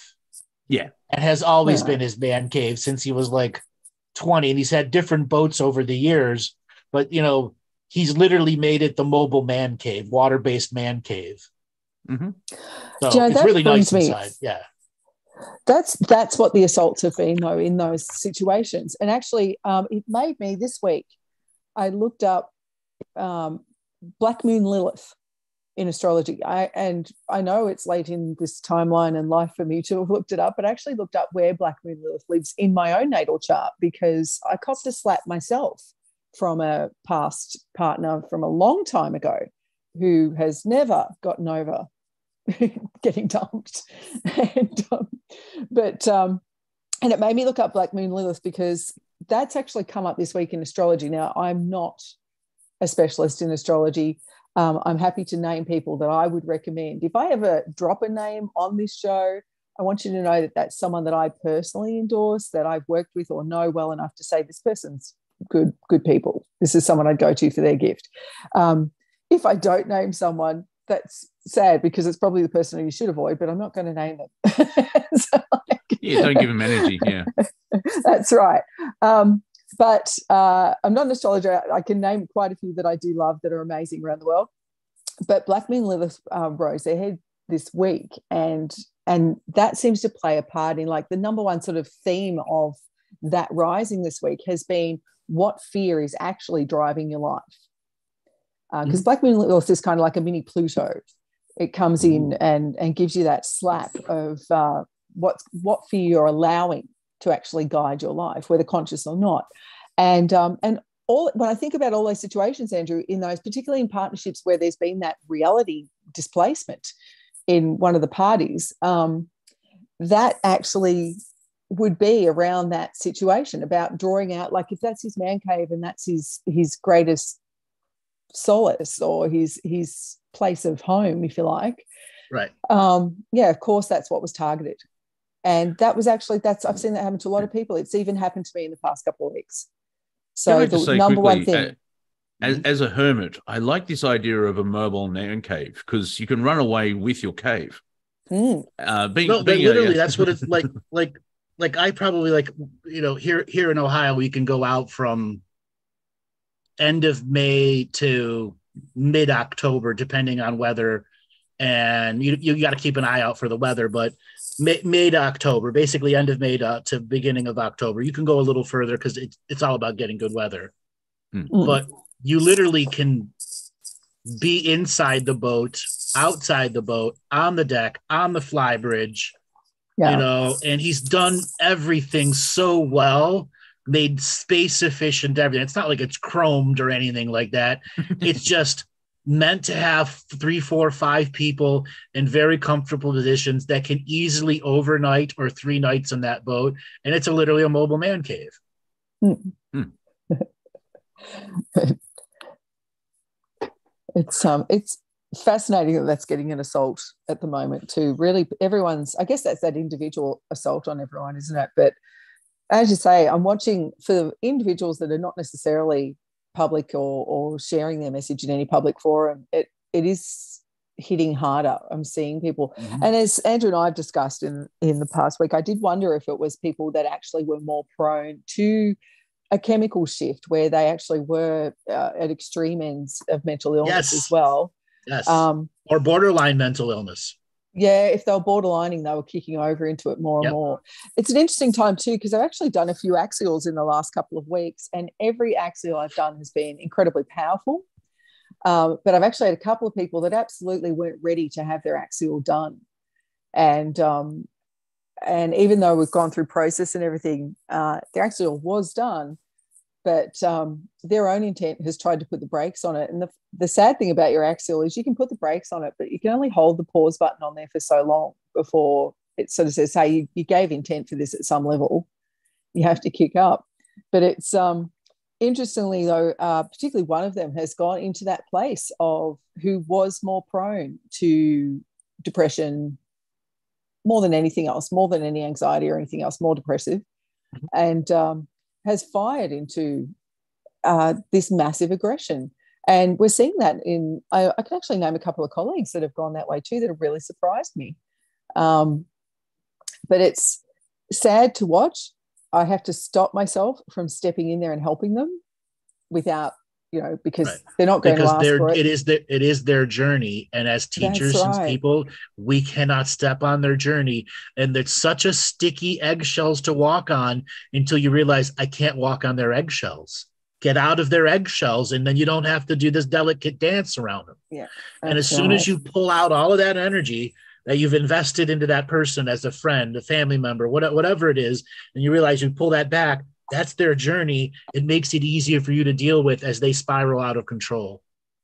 Yeah. And has always Yeah. been his man cave since he was like 20. And he's had different boats over the years, but you know, he's literally made it the mobile man cave, water-based man cave. Mhm. So Do you know, it's really nice brings me- inside. Yeah. That's that's what the assaults have been though in those situations. And actually, um, it made me this week. I looked up um, Black Moon Lilith in astrology. I and I know it's late in this timeline and life for me to have looked it up, but I actually looked up where Black Moon Lilith lives in my own natal chart because I copped a slap myself from a past partner from a long time ago who has never gotten over getting dumped. and, um, but um, and it made me look up Black Moon Lilith because that's actually come up this week in astrology. Now I'm not a specialist in astrology. Um, I'm happy to name people that I would recommend. If I ever drop a name on this show, I want you to know that that's someone that I personally endorse, that I've worked with or know well enough to say this person's good, good people. This is someone I'd go to for their gift. Um, if I don't name someone, that's sad because it's probably the person who you should avoid, but I'm not going to name them. So, like, Yeah, don't give them energy. Yeah. that's right. Um, but uh, I'm not an astrologer. I can name quite a few that I do love that are amazing around the world. but Black Moon Lilith uh, rose their head this week, and and that seems to play a part in like the number one sort of theme of that rising this week has been what fear is actually driving your life. Because uh, mm-hmm. Black Moon Lilith is kind of like a mini Pluto. It comes in and and gives you that slap of uh, what's what fear you're allowing to actually guide your life, whether conscious or not. And um, and all when I think about all those situations, Andrew, in those particularly in partnerships where there's been that reality displacement in one of the parties, um, that actually would be around that situation about drawing out like if that's his man cave and that's his his greatest solace or his his place of home if you like. Right. Um yeah of course that's what was targeted. And that was actually that's i've seen that happen to a lot of people. It's even happened to me in the past couple of weeks. So the number quickly, one thing uh, as, as a hermit i like this idea of a mobile man cave because you can run away with your cave. Mm. uh being, no, being literally a, that's what it's like like like i probably like you know here here in ohio we can go out from end of may to mid october depending on weather and you, you got to keep an eye out for the weather but May, May, to October, basically end of May to, to beginning of October. You can go a little further because it's it's all about getting good weather. Mm. But you literally can be inside the boat, outside the boat, on the deck, on the fly bridge, yeah. you know, and he's done everything so well, made space efficient everything. It's not like it's chromed or anything like that. it's just meant to have three, four, five people in very comfortable positions that can easily overnight or three nights on that boat. And it's a, literally a mobile man cave. Hmm. it's um it's fascinating that that's getting an assault at the moment too. Really, everyone's I guess that's that individual assault on everyone, isn't it? But as you say, I'm watching for individuals that are not necessarily public or, or sharing their message in any public forum, it, it is hitting harder. I'm seeing people, mm-hmm. and as Andrew and I have discussed in in the past week, I did wonder if it was people that actually were more prone to a chemical shift, where they actually were uh, at extreme ends of mental illness yes. as well. Yes, um, or borderline mental illness yeah, if they were borderlining, they were kicking over into it more and yep. more. It's an interesting time too, because I've actually done a few axials in the last couple of weeks, and every axial I've done has been incredibly powerful. Um, but I've actually had a couple of people that absolutely weren't ready to have their axial done. And um, and even though we've gone through process and everything, uh, their axial was done, but um, their own intent has tried to put the brakes on it. And the, the sad thing about your axial is you can put the brakes on it, but you can only hold the pause button on there for so long before it sort of says, hey, you, you gave intent for this at some level. You have to kick up. But it's um, interestingly, though, uh, particularly one of them has gone into that place of who was more prone to depression more than anything else, more than any anxiety or anything else, more depressive. Mm-hmm. And um, has fired into uh, this massive aggression. And we're seeing that in, I, I, can actually name a couple of colleagues that have gone that way too that have really surprised me. Um, but it's sad to watch. I have to stop myself from stepping in there and helping them without you know because right. they're not going because to ask for it. it is their it is their journey and as teachers right. and people we cannot step on their journey and it's such a sticky eggshells to walk on until you realize i can't walk on their eggshells get out of their eggshells and then you don't have to do this delicate dance around them yeah and as soon right. as you pull out all of that energy that you've invested into that person as a friend a family member whatever it is and you realize you pull that back that's their journey. It makes it easier for you to deal with as they spiral out of control.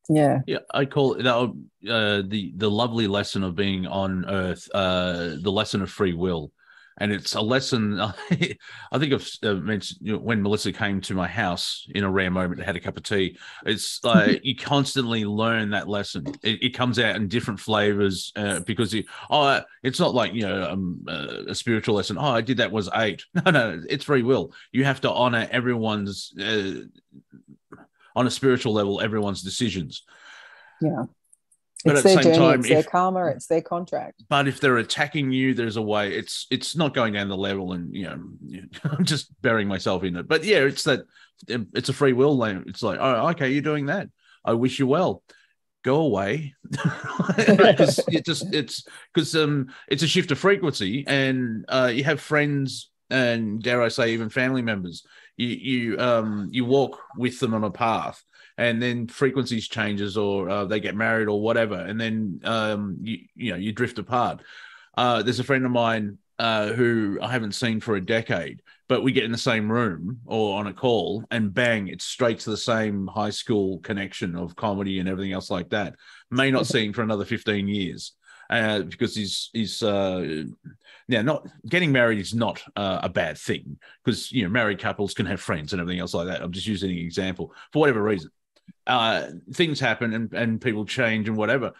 Yeah, yeah. I call it that uh, the the lovely lesson of being on Earth, uh, the lesson of free will and it's a lesson. I think I've uh, mentioned you know, when Melissa came to my house in a rare moment, and had a cup of tea. It's like you constantly learn that lesson. It, it comes out in different flavors uh, because you, oh, it's not like you know um, uh, a spiritual lesson. Oh, I did that was eight. No, no, it's free will. You have to honor everyone's uh, on a spiritual level, everyone's decisions. Yeah but it's at the same journey, time, it's if, their karma, it's their contract. But if they're attacking you, there's a way. It's it's not going down the level, and you know, I'm just burying myself in it. But yeah, it's that it's a free will. Lane. It's like, oh, okay, you're doing that. I wish you well. go away because it just it's because um it's a shift of frequency and uh you have friends and dare i say even family members you you um you walk with them on a path and then frequencies changes or uh, they get married or whatever and then um you you know you drift apart. Uh there's a friend of mine uh who i haven't seen for a decade but we get in the same room or on a call and bang it's straight to the same high school connection of comedy and everything else like that. May not see him for another 15 years uh, because he's he's uh yeah not getting married is not uh, a bad thing because you know married couples can have friends and everything else like that. I'm just using an example for whatever reason uh things happen and, and people change and whatever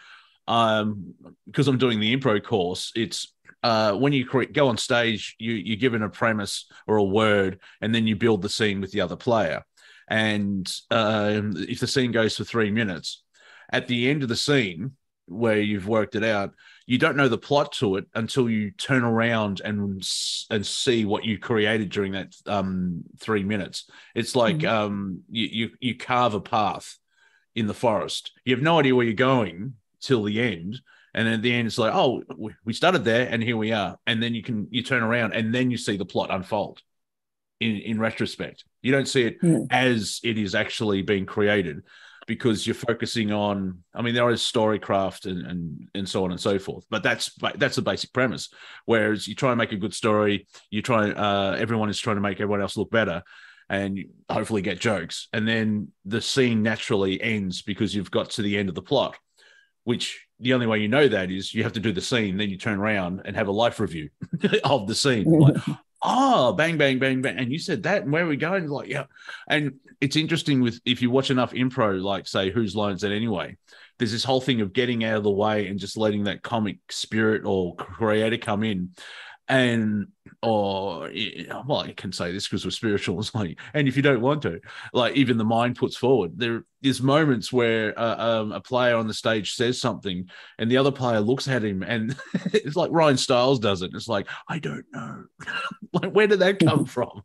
um because i'm doing the improv course it's uh, when you cre- go on stage, you you're given a premise or a word, and then you build the scene with the other player. And um, if the scene goes for three minutes, at the end of the scene where you've worked it out, you don't know the plot to it until you turn around and and see what you created during that um, three minutes. It's like mm-hmm. um, you, you you carve a path in the forest. You have no idea where you're going till the end and at the end it's like oh we started there and here we are and then you can you turn around and then you see the plot unfold in in retrospect you don't see it mm. as it is actually being created because you're focusing on i mean there is storycraft and, and and so on and so forth but that's that's the basic premise whereas you try and make a good story you try uh, everyone is trying to make everyone else look better and hopefully get jokes and then the scene naturally ends because you've got to the end of the plot which the only way you know that is you have to do the scene, then you turn around and have a life review of the scene. Like, oh, bang, bang, bang, bang. And you said that, and where are we going? Like, yeah. And it's interesting with if you watch enough improv, like say, whose lines that anyway? There's this whole thing of getting out of the way and just letting that comic spirit or creator come in and or well i can say this because we're spiritual it's like and if you don't want to like even the mind puts forward. There is moments where uh, um, a player on the stage says something and the other player looks at him and it's like ryan stiles does it. It's like i don't know. Like where did that come from?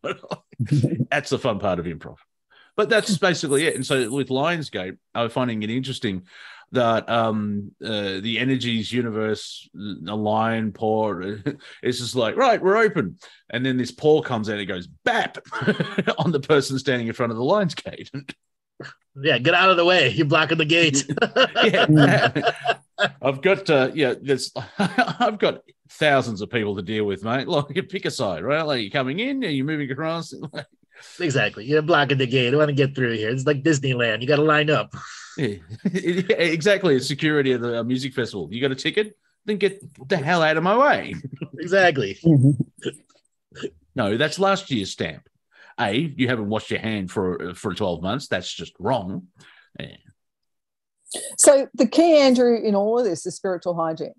That's the fun part of improv. But that's basically it. And so with lionsgate i was finding it interesting that um uh, the energies universe align pour it's just like right we're open. And then this paw comes out and it goes bap on the person standing in front of the lion's gate. Yeah get out of the way you're blocking the gate. Yeah i've got uh yeah there's i've got thousands of people to deal with mate. Like you pick a side right? Like you're coming in and you're moving across. Exactly you're blocking the gate i want to get through here. It's like disneyland you got to line up yeah, exactly. It's security at the uh, music festival. You got a ticket? Then get the hell out of my way. exactly. no, that's last year's stamp. A, you haven't washed your hand for uh, for 12 months. That's just wrong. Yeah. So the key, Andrew, in all of this is spiritual hygiene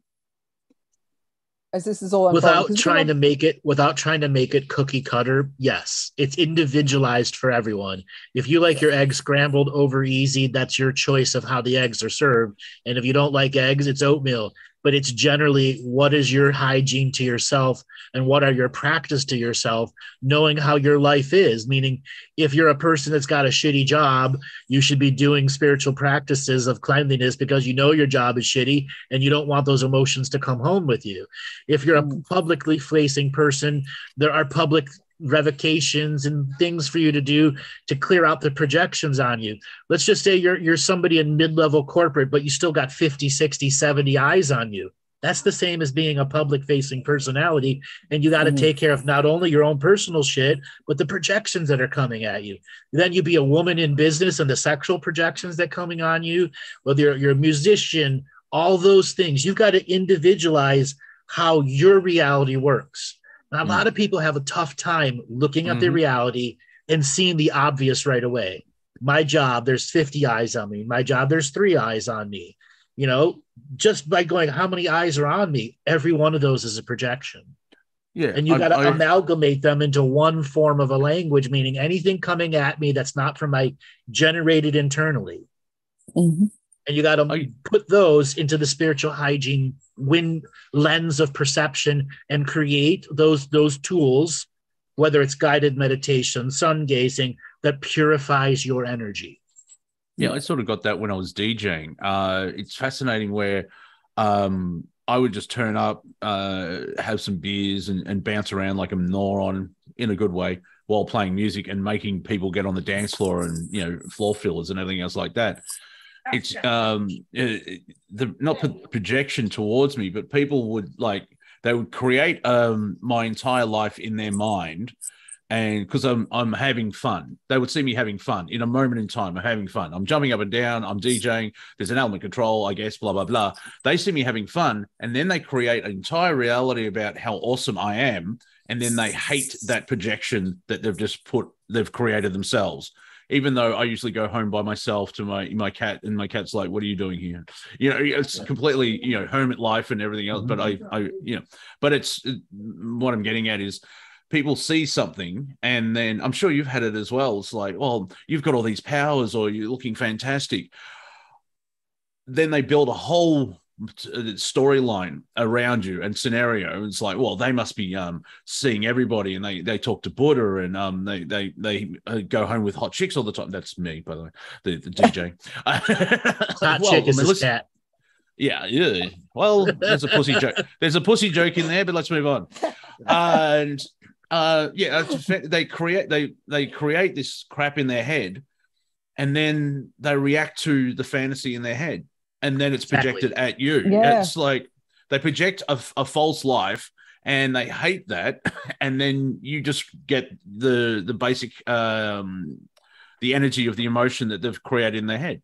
as this is all without trying to make it without trying to make it cookie cutter yes it's individualized for everyone. If you like your eggs scrambled over easy that's your choice of how the eggs are served. And if you don't like eggs it's oatmeal but it's generally what is your hygiene to yourself and what are your practice to yourself knowing how your life is meaning if you're a person that's got a shitty job you should be doing spiritual practices of cleanliness because you know your job is shitty and you don't want those emotions to come home with you if you're a mm. publicly facing person there are public revocations and things for you to do to clear out the projections on you. Let's just say you're you're somebody in mid-level corporate but you still got 50, 60, 70 eyes on you. That's the same as being a public facing personality and you got to mm-hmm. take care of not only your own personal shit but the projections that are coming at you. Then you be a woman in business and the sexual projections that coming on you, whether you're, you're a musician, all those things. You've got to individualize how your reality works a lot of people have a tough time looking at mm-hmm. their reality and seeing the obvious right away. My job, there's 50 eyes on me. My job, there's three eyes on me. You know, just by going, how many eyes are on me? Every one of those is a projection. Yeah. And you got to amalgamate them into one form of a language, meaning anything coming at me that's not from my generated internally. Mm-hmm. And you got to put those into the spiritual hygiene win lens of perception and create those those tools whether it's guided meditation sun gazing that purifies your energy Yeah, I sort of got that when I was DJing. Uh, it's fascinating where um, I would just turn up, uh, have some beers, and, and bounce around like a moron in a good way while playing music and making people get on the dance floor and you know floor fillers and everything else like that. It's um uh, the not pro- projection towards me, but people would like they would create um my entire life in their mind and because I'm I'm having fun, they would see me having fun in a moment in time. I'm having fun. I'm jumping up and down. I'm DJing. There's an element control, I guess. Blah blah blah. They see me having fun, and then they create an entire reality about how awesome I am, and then they hate that projection that they've just put they've created themselves. Even though I usually go home by myself to my my cat, and my cat's like, "What are you doing here?" You know, it's completely you know hermit life and everything else. But I I mm-hmm. you know, but it's what I'm getting at is people see something and then I'm sure you've had it as well. It's like, well, you've got all these powers or you're looking fantastic. Then they build a whole storyline around you and scenario. It's like, well, they must be um, seeing everybody, and they they talk to Buddha, and um, they they they uh, go home with hot chicks all the time. That's me, by the way, the, the DJ. Hot Well, chick is I mean, his listen- cat. yeah, yeah. Well, there's a pussy joke. There's a pussy joke in there, but let's move on. And uh, yeah, they create they they create this crap in their head, and then they react to the fantasy in their head, and then it's Exactly. projected at you. Yeah. It's like they project a, a false life, and they hate that, and then you just get the the basic um the energy of the emotion that they've created in their head.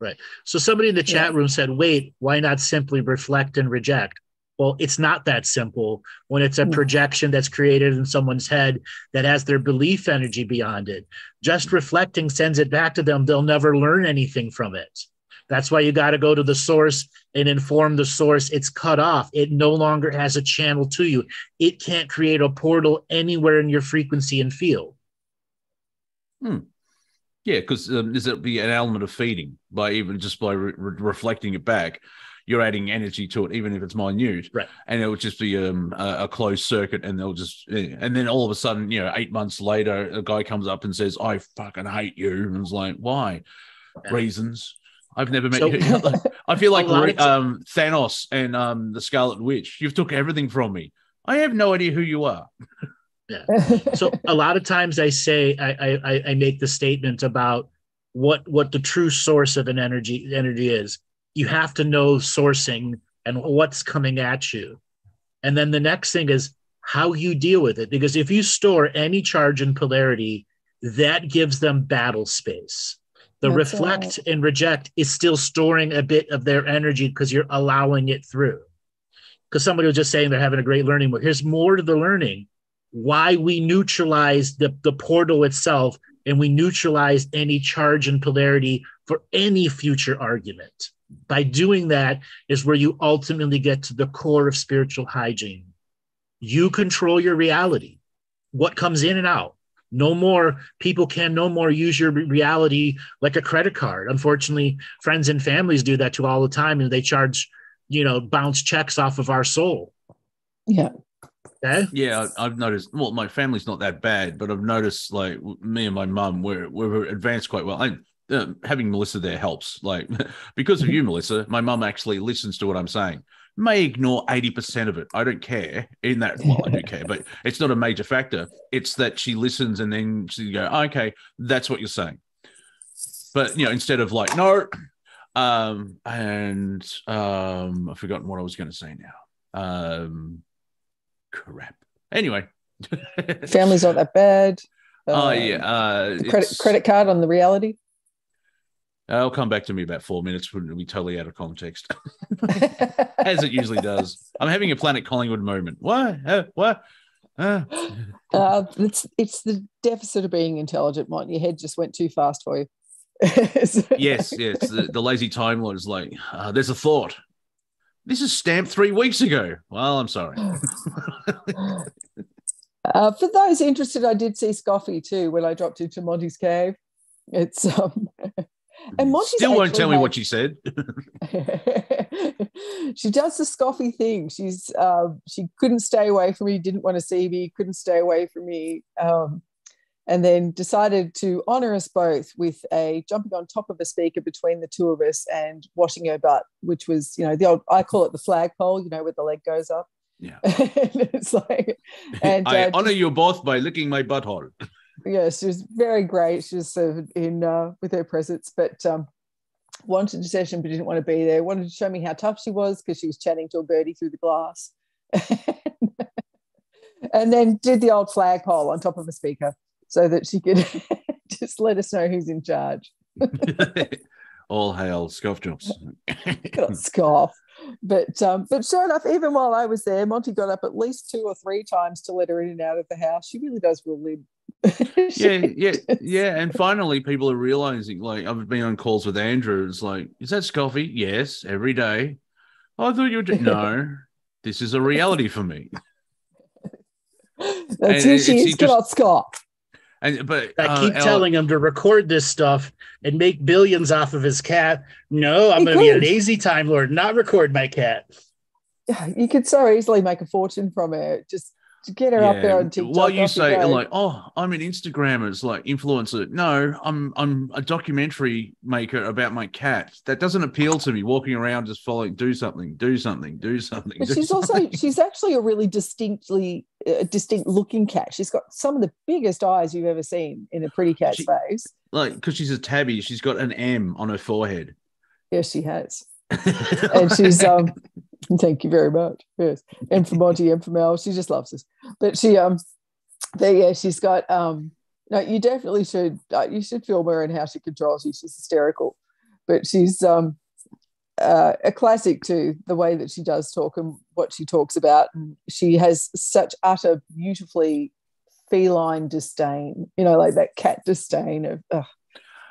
Right so somebody in the chat Yeah. room said, "Wait, why not simply reflect and reject?" Well, it's not that simple when it's a projection that's created in someone's head that has their belief energy beyond it. Just reflecting sends it back to them. They'll never learn anything from it. That's why you got to go to the source and inform the source. It's cut off. It no longer has a channel to you. It can't create a portal anywhere in your frequency and field. Hmm. Yeah, because um, there's be an element of feeding by even just by re- re- reflecting it back. You're adding energy to it, even if it's minute, Right. And it would just be um, a, a closed circuit, and they'll just, eh, and then all of a sudden, you know, eight months later, a guy comes up and says, "I fucking hate you," and it's like, why? Yeah. Reasons. I've never met So- you. I feel like A re- um, Thanos and um, the Scarlet Witch. You've took everything from me. I have no idea who you are. yeah. so a lot of times I say I, I I- I make the statement about what what the true source of an energy energy is. You have to know sourcing and what's coming at you, and then the next thing is how you deal with it. Because if you store any charge and polarity, that gives them battle space. The That's reflect and reject is still storing a bit of their energy because you're allowing it through. Because somebody was just saying they're having a great learning. Well, here's more to the learning why we neutralize the, the portal itself and we neutralize any charge and polarity for any future argument. By doing that is where you ultimately get to the core of spiritual hygiene. You control your reality, what comes in and out. No more people can no more use your reality like a credit card. Unfortunately, friends and families do that to all the time and they charge, you know, bounce checks off of our soul. yeah. Okay. Yeah, I- I've noticed. Well, my family's not that bad, but I've noticed like me and my mum, we're we're advanced quite well. And uh, having Melissa there helps. Like because of you, Melissa, my mum actually listens to what I'm saying. May ignore eighty percent of it. I don't care. In that, well, I do care, but it's not a major factor. It's that she listens and then she go, okay, that's what you're saying. But you know, instead of like no, um, and um, I've forgotten what I was going to say now. Um, crap. Anyway. Family's not that bad. Oh Uh, yeah. Uh, credit credit card on the reality. I'll come back to me about four minutes when it'll be totally out of context, as it usually does. I'm having a Planet Collingwood moment. What? Uh, what? Uh, Uh, it's it's the deficit of being intelligent, Mont. Your head just went too fast for you. yes, yes. The, the lazy time lord is like, uh, there's a thought. This is stamped three weeks ago. Well, I'm sorry. Uh, for those interested, I did see Scoffy too when I dropped into Monty's cave. It's um, and Monty's Still won't tell me made- what she said. she does the scoffy thing. She's uh, she couldn't stay away from me, didn't want to see me, couldn't stay away from me. Um, and then decided to honor us both with a jumping on top of a speaker between the two of us and washing her butt, which was, you know, the old, I call it the flagpole, you know, where the leg goes up. Yeah. and it's like, and I uh, honor you both by licking my butthole. Yeah, she was very great. She was sort of in uh, with her presence, but um, wanted a session but didn't want to be there. Wanted to show me how tough she was because she was chatting to a birdie through the glass, and then did the old flagpole on top of a speaker so that she could just let us know who's in charge. All hail scoff jobs. Got scoff. But um, but sure enough, even while I was there, Monty got up at least two or three times to let her in and out of the house. She really does will live. yeah, yeah, yeah. And finally, people are realizing. Like, I've been on calls with Andrew. It's like, is that Scoffy? Yes, every day. Oh, I thought you were. Just... No, this is a reality for me. That's And who it's- she is. Get just- out. And but I uh, keep Al- telling him to record this stuff and make billions off of his cat. No, I'm going to be a lazy time lord, not record my cat. Yeah, you could so easily make a fortune from it. Just to get her up there on TikTok. While you say go. like, oh, I'm an Instagrammer, it's like influencer. No, I'm I'm a documentary maker about my cat. That doesn't appeal to me. Walking around just following, do something, do something, do something. But do she's also she's actually a really distinctly uh, distinct looking cat. She's got some of the biggest eyes you've ever seen in a pretty cat's She- face. like because she's a tabby. She's got an M on her forehead, Yes, she has, and she's um. Thank you very much. Yes, and for Monty and for Mel, she just loves us. But she um, there yeah, she's got um. No, you definitely should. Uh, you should film her and how she controls you. She's hysterical, but she's um. Uh, a classic too, the way that she does talk and what she talks about. And she has such utter, beautifully feline disdain, you know, like that cat disdain of, ugh,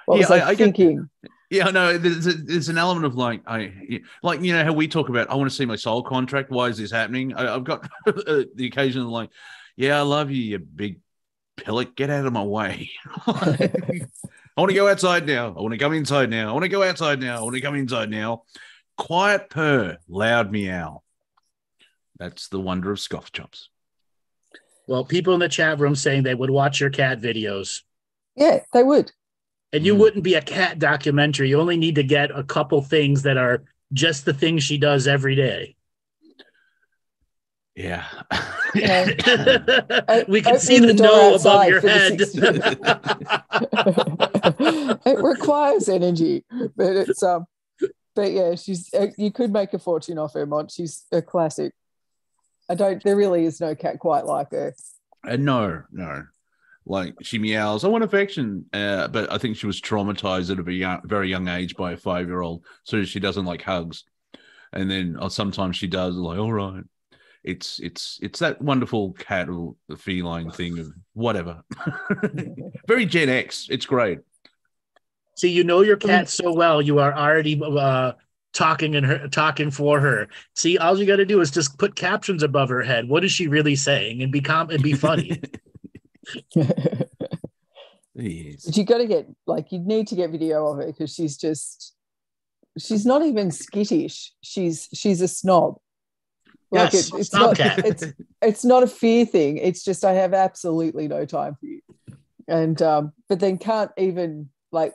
what Yeah, was I, I- I get- thinking? Yeah, no, there's, a, there's an element of like, I like, you know, how we talk about, I want to see my soul contract. Why is this happening? I, I've got the occasion of like, yeah, I love you, you big pillock. Get out of my way. I want to go outside now. I want to come inside now. I want to go outside now. I want to come inside now. Quiet purr, loud meow. That's the wonder of scoff chops. Well, people in the chat room saying they would watch your cat videos. yeah, they would. And you Mm. wouldn't be a cat documentary. You only need to get a couple things that are just the things she does every day. Yeah. Yeah. we can opening see the, the door no above your head. it requires energy, but it's um, but yeah, she's uh, you could make a fortune off her, Mont. She's a classic. I don't. There really is no cat quite like her. Uh, no, no. Like she meows, I want affection. Uh, but I think she was traumatized at a very young, very young age by a five year old. So she doesn't like hugs. And then uh, sometimes she does, like, all right. It's it's it's that wonderful cat or the feline thing of whatever. very Gen X. It's great. See, you know your cat so well, you are already uh, talking and her talking for her. See, all you got to do is just put captions above her head. What is she really saying, and be com- and be funny. But you got to get like you need to get video of her because she's just she's not even skittish. She's she's a snob. Like Yes, it, it's snob not cat. it's it's not a fear thing. It's just I have absolutely no time for you. And um, but then can't even like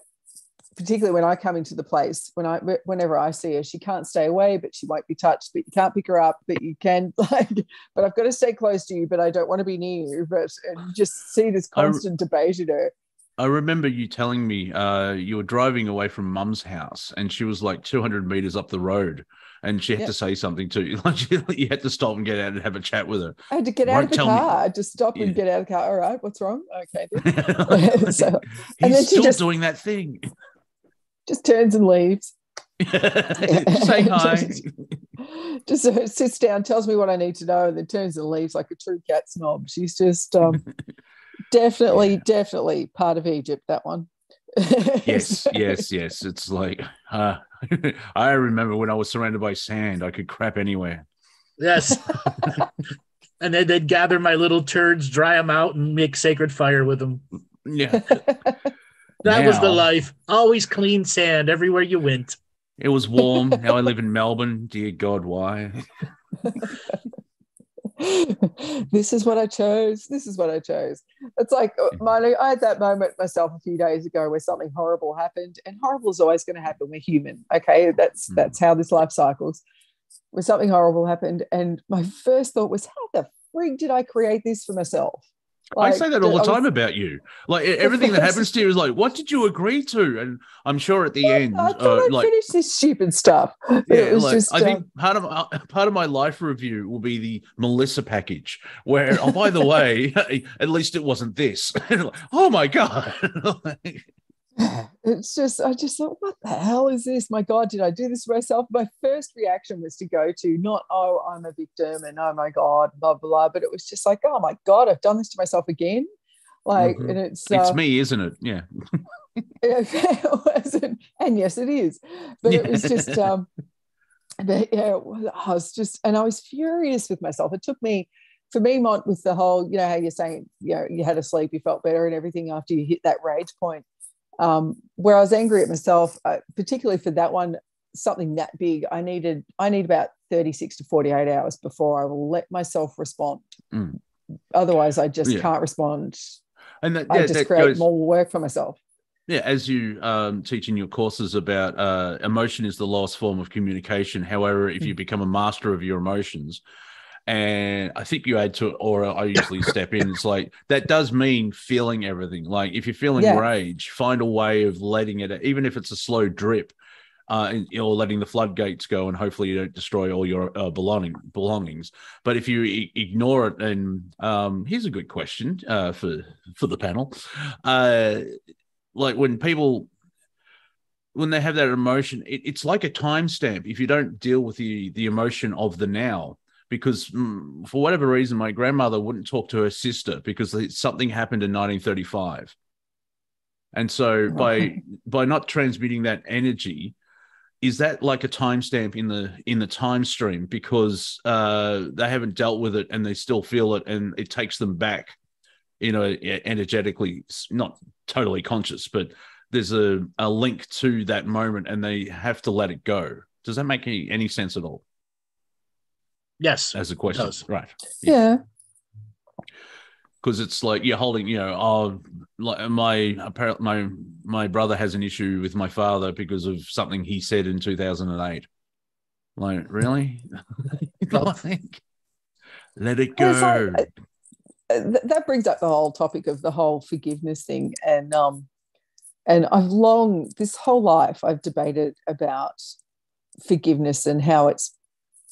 particularly when I come into the place, when I whenever I see her, she can't stay away, but she won't be touched, but you can't pick her up, but you can like, but I've got to stay close to you, but I don't want to be near you. But and just see this I- constant debate in her. I remember you telling me uh, you were driving away from mum's house and she was like 200 meters up the road and she had Yeah. to say something to you. Like you had to stop and get out and have a chat with her. I had to get out Won't of the tell me. car. I had to stop and get out of the car. All right, what's wrong? Okay. So, and He's then she still just- doing that thing. Just turns and leaves. Say hi. just uh, sits down, tells me what I need to know, and then turns and leaves like a true cat snob. She's just um, definitely, Yeah. definitely part of Egypt. That one. yes, yes, yes. It's like uh, I remember when I was surrounded by sand, I could crap anywhere. yes. and then they'd gather my little turds, dry them out, and make sacred fire with them. Yeah, That was the life. Always clean sand everywhere you went. it was warm. now I live in Melbourne. Dear God, why? this is what I chose. This is what I chose. it's like uh, my, I had that moment myself a few days ago where something horrible happened, and horrible is always going to happen. We're human, okay? That's Mm. that's how this life cycles. Where something horrible happened, and my first thought was, "How the freak did I create this for myself?" I say that all the was- time about you. Like everything that happens to you is like, what did you agree to? And I'm sure at the end, I uh, I'd like finish this stupid stuff. Yeah, it was like, just. I think um, part of uh, part of my life review will be the Melissa package, where oh by the way, at least it wasn't this. Like, oh my god! Like, it's just I just thought, what the hell is this? My God, did I do this to myself? My first reaction was to go to not, oh, I'm a victim and oh my God, blah blah blah. But it was just like, oh my God, I've done this to myself again. Like, Mhm. and it's it's uh, me, isn't it? Yeah. and yes, it is. But it was just um but yeah, was- I was just and I was furious with myself. It took me for me, Mont, with the whole, you know, how you're saying, you know, you had a sleep, you felt better and everything after you hit that rage point. Um, where I was angry at myself, uh, particularly for that one, something that big, I needed, I need about 36 to 48 hours before I will let myself respond. Mm. Otherwise, I just Yeah. can't respond. And that, I yeah, just that create goes, more work for myself. Yeah, as you um, teach in your courses about uh, emotion is the lowest form of communication. However, if you become a master of your emotions, and I think you add to it, or I usually step in, it's like that does mean feeling everything. Like if you're feeling Yeah. rage, find a way of letting it, even if it's a slow drip, uh, or letting the floodgates go, and hopefully you don't destroy all your uh, belonging belongings. But if you I- ignore it, and um, here's a good question uh, for for the panel. Uh, like when people when they have that emotion it, it's like a timestamp if you don't deal with the the emotion of the now because mm, for whatever reason my grandmother wouldn't talk to her sister because something happened in 1935 and so by by not transmitting that energy is that like a timestamp in the in the time stream? Because uh they haven't dealt with it and they still feel it and it takes them back you know energetically not totally conscious but there's a, a link to that moment and they have to let it go. Does that make any, any sense at all Yes. as a question does. right Yeah. because it's like you're holding you know oh like my apparently my my brother has an issue with my father because of something he said in 2008 like really like, let it go like, uh, th- that brings up the whole topic of the whole forgiveness thing and um and i've long this whole life i've debated about forgiveness and how it's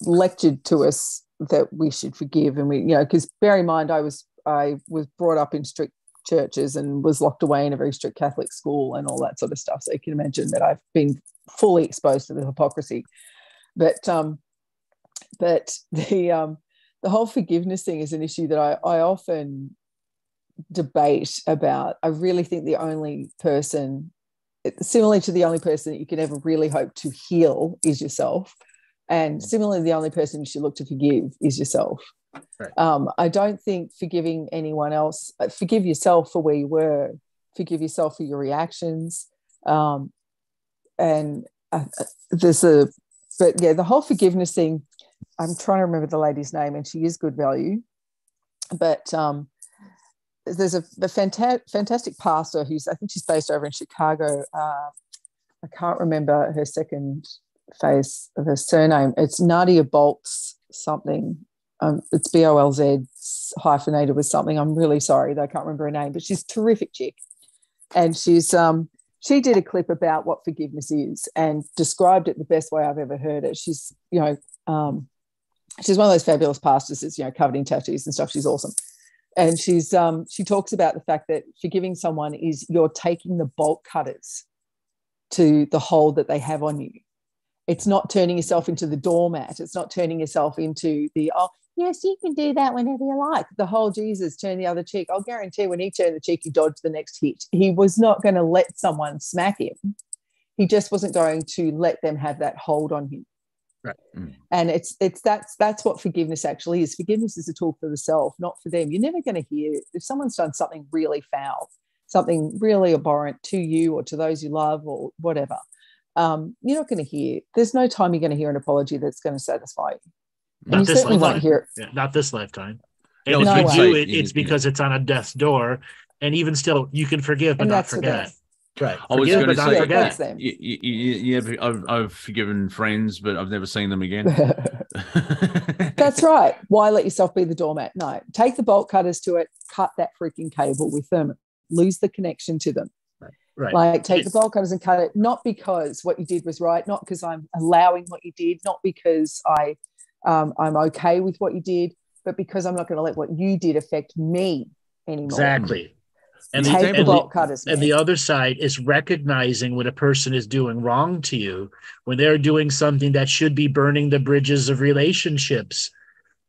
lectured to us that we should forgive and we you know because bear in mind i was i was brought up in strict churches and was locked away in a very strict catholic school and all that sort of stuff so you can imagine that i've been fully exposed to the hypocrisy but um but the um the whole forgiveness thing is an issue that I, I often debate about. I really think the only person, similarly to the only person that you can ever really hope to heal is yourself. And similarly, the only person you should look to forgive is yourself. Right. Um, I don't think forgiving anyone else, uh, forgive yourself for where you were, forgive yourself for your reactions. Um, and uh, uh, there's a, but yeah, the whole forgiveness thing, I'm trying to remember the lady's name, and she is good value. But um, there's a, a fanta- fantastic pastor who's, I think she's based over in Chicago. Uh, I can't remember her second phase of her surname. It's Nadia Bolz something. Um, it's B O L Z hyphenated with something. I'm really sorry that I can't remember her name, but she's terrific chick. And she's um, she did a clip about what forgiveness is and described it the best way I've ever heard it. She's, you know, um, she's one of those fabulous pastors that's, you know, covered in tattoos and stuff. She's awesome. And she's um, she talks about the fact that forgiving someone is you're taking the bolt cutters to the hold that they have on you. It's not turning yourself into the doormat. It's not turning yourself into the oh yes, you can do that whenever you like. The whole Jesus turn the other cheek. I'll guarantee when he turned the cheek, he dodged the next hit. He was not going to let someone smack him. He just wasn't going to let them have that hold on him. Right. Mm. And it's it's that's that's what forgiveness actually is. Forgiveness is a tool for the self, not for them. You're never going to hear if someone's done something really foul, something really abhorrent to you or to those you love or whatever. Um, you're not going to hear. There's no time you're going to hear an apology that's going to satisfy you. Not you this lifetime. hear it. Yeah, not this lifetime. And No, if you would do it, it's because it's on a death's door. And even still, you can forgive but And not forget. Right. I was Forgive gonna but not say- Yeah, forget. that's them. Y- y- y- Yeah, I've, I've forgiven friends, but I've never seen them again. That's right. Why let yourself be the doormat? No, take the bolt cutters to it, cut that freaking cable with them, lose the connection to them. Right. Like take It- the bolt cutters and cut it, not because what you did was right, not because I'm allowing what you did, not because I um, I'm okay with what you did, but because I'm not going to let what you did affect me anymore. Exactly. And Take the and, the, bolt cutters. and man. the other side is recognizing when a person is doing wrong to you, when they're doing something that should be burning the bridges of relationships.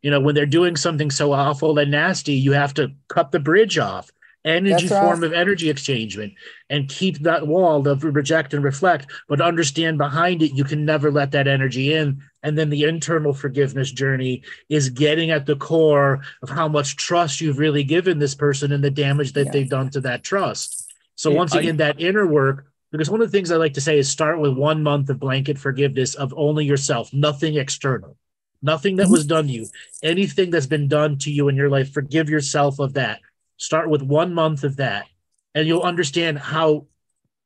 You know, when they're doing something so awful and nasty, you have to cut the bridge off. Energy right. form of energy exchangement and keep that wall of reject and reflect, but understand behind it, you can never let that energy in. And then the internal forgiveness journey is getting at the core of how much trust you've really given this person and the damage that Yeah. they've done to that trust. So Yeah, once I- again, that inner work, because one of the things I like to say is start with one month of blanket forgiveness of only yourself, nothing external, nothing that Mhm. was done to you, anything that's been done to you in your life, forgive yourself of that. Start with one month of that, and you'll understand how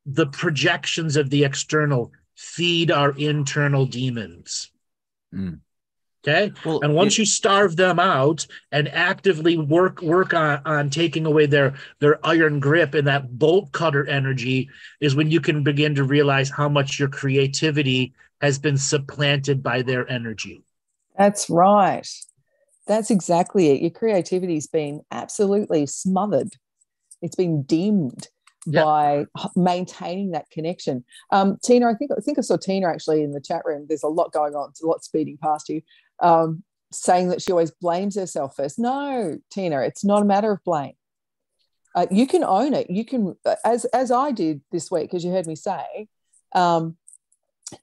the projections of the external feed our internal demons. Mm. Okay. well, And once you starve them out and actively work work on, on taking away their their iron grip and that bolt cutter energy is when you can begin to realize how much your creativity has been supplanted by their energy. That's right. That's exactly it. Your creativity's been absolutely smothered. It's been dimmed Yeah. by maintaining that connection. Um, Tina, I think I think I saw Tina actually in the chat room. There's a lot going on. It's a lot speeding past you. Um, saying that she always blames herself first. No, Tina, it's not a matter of blame. Uh, you can own it. You can, uh, as as I did this week, as you heard me say. Um,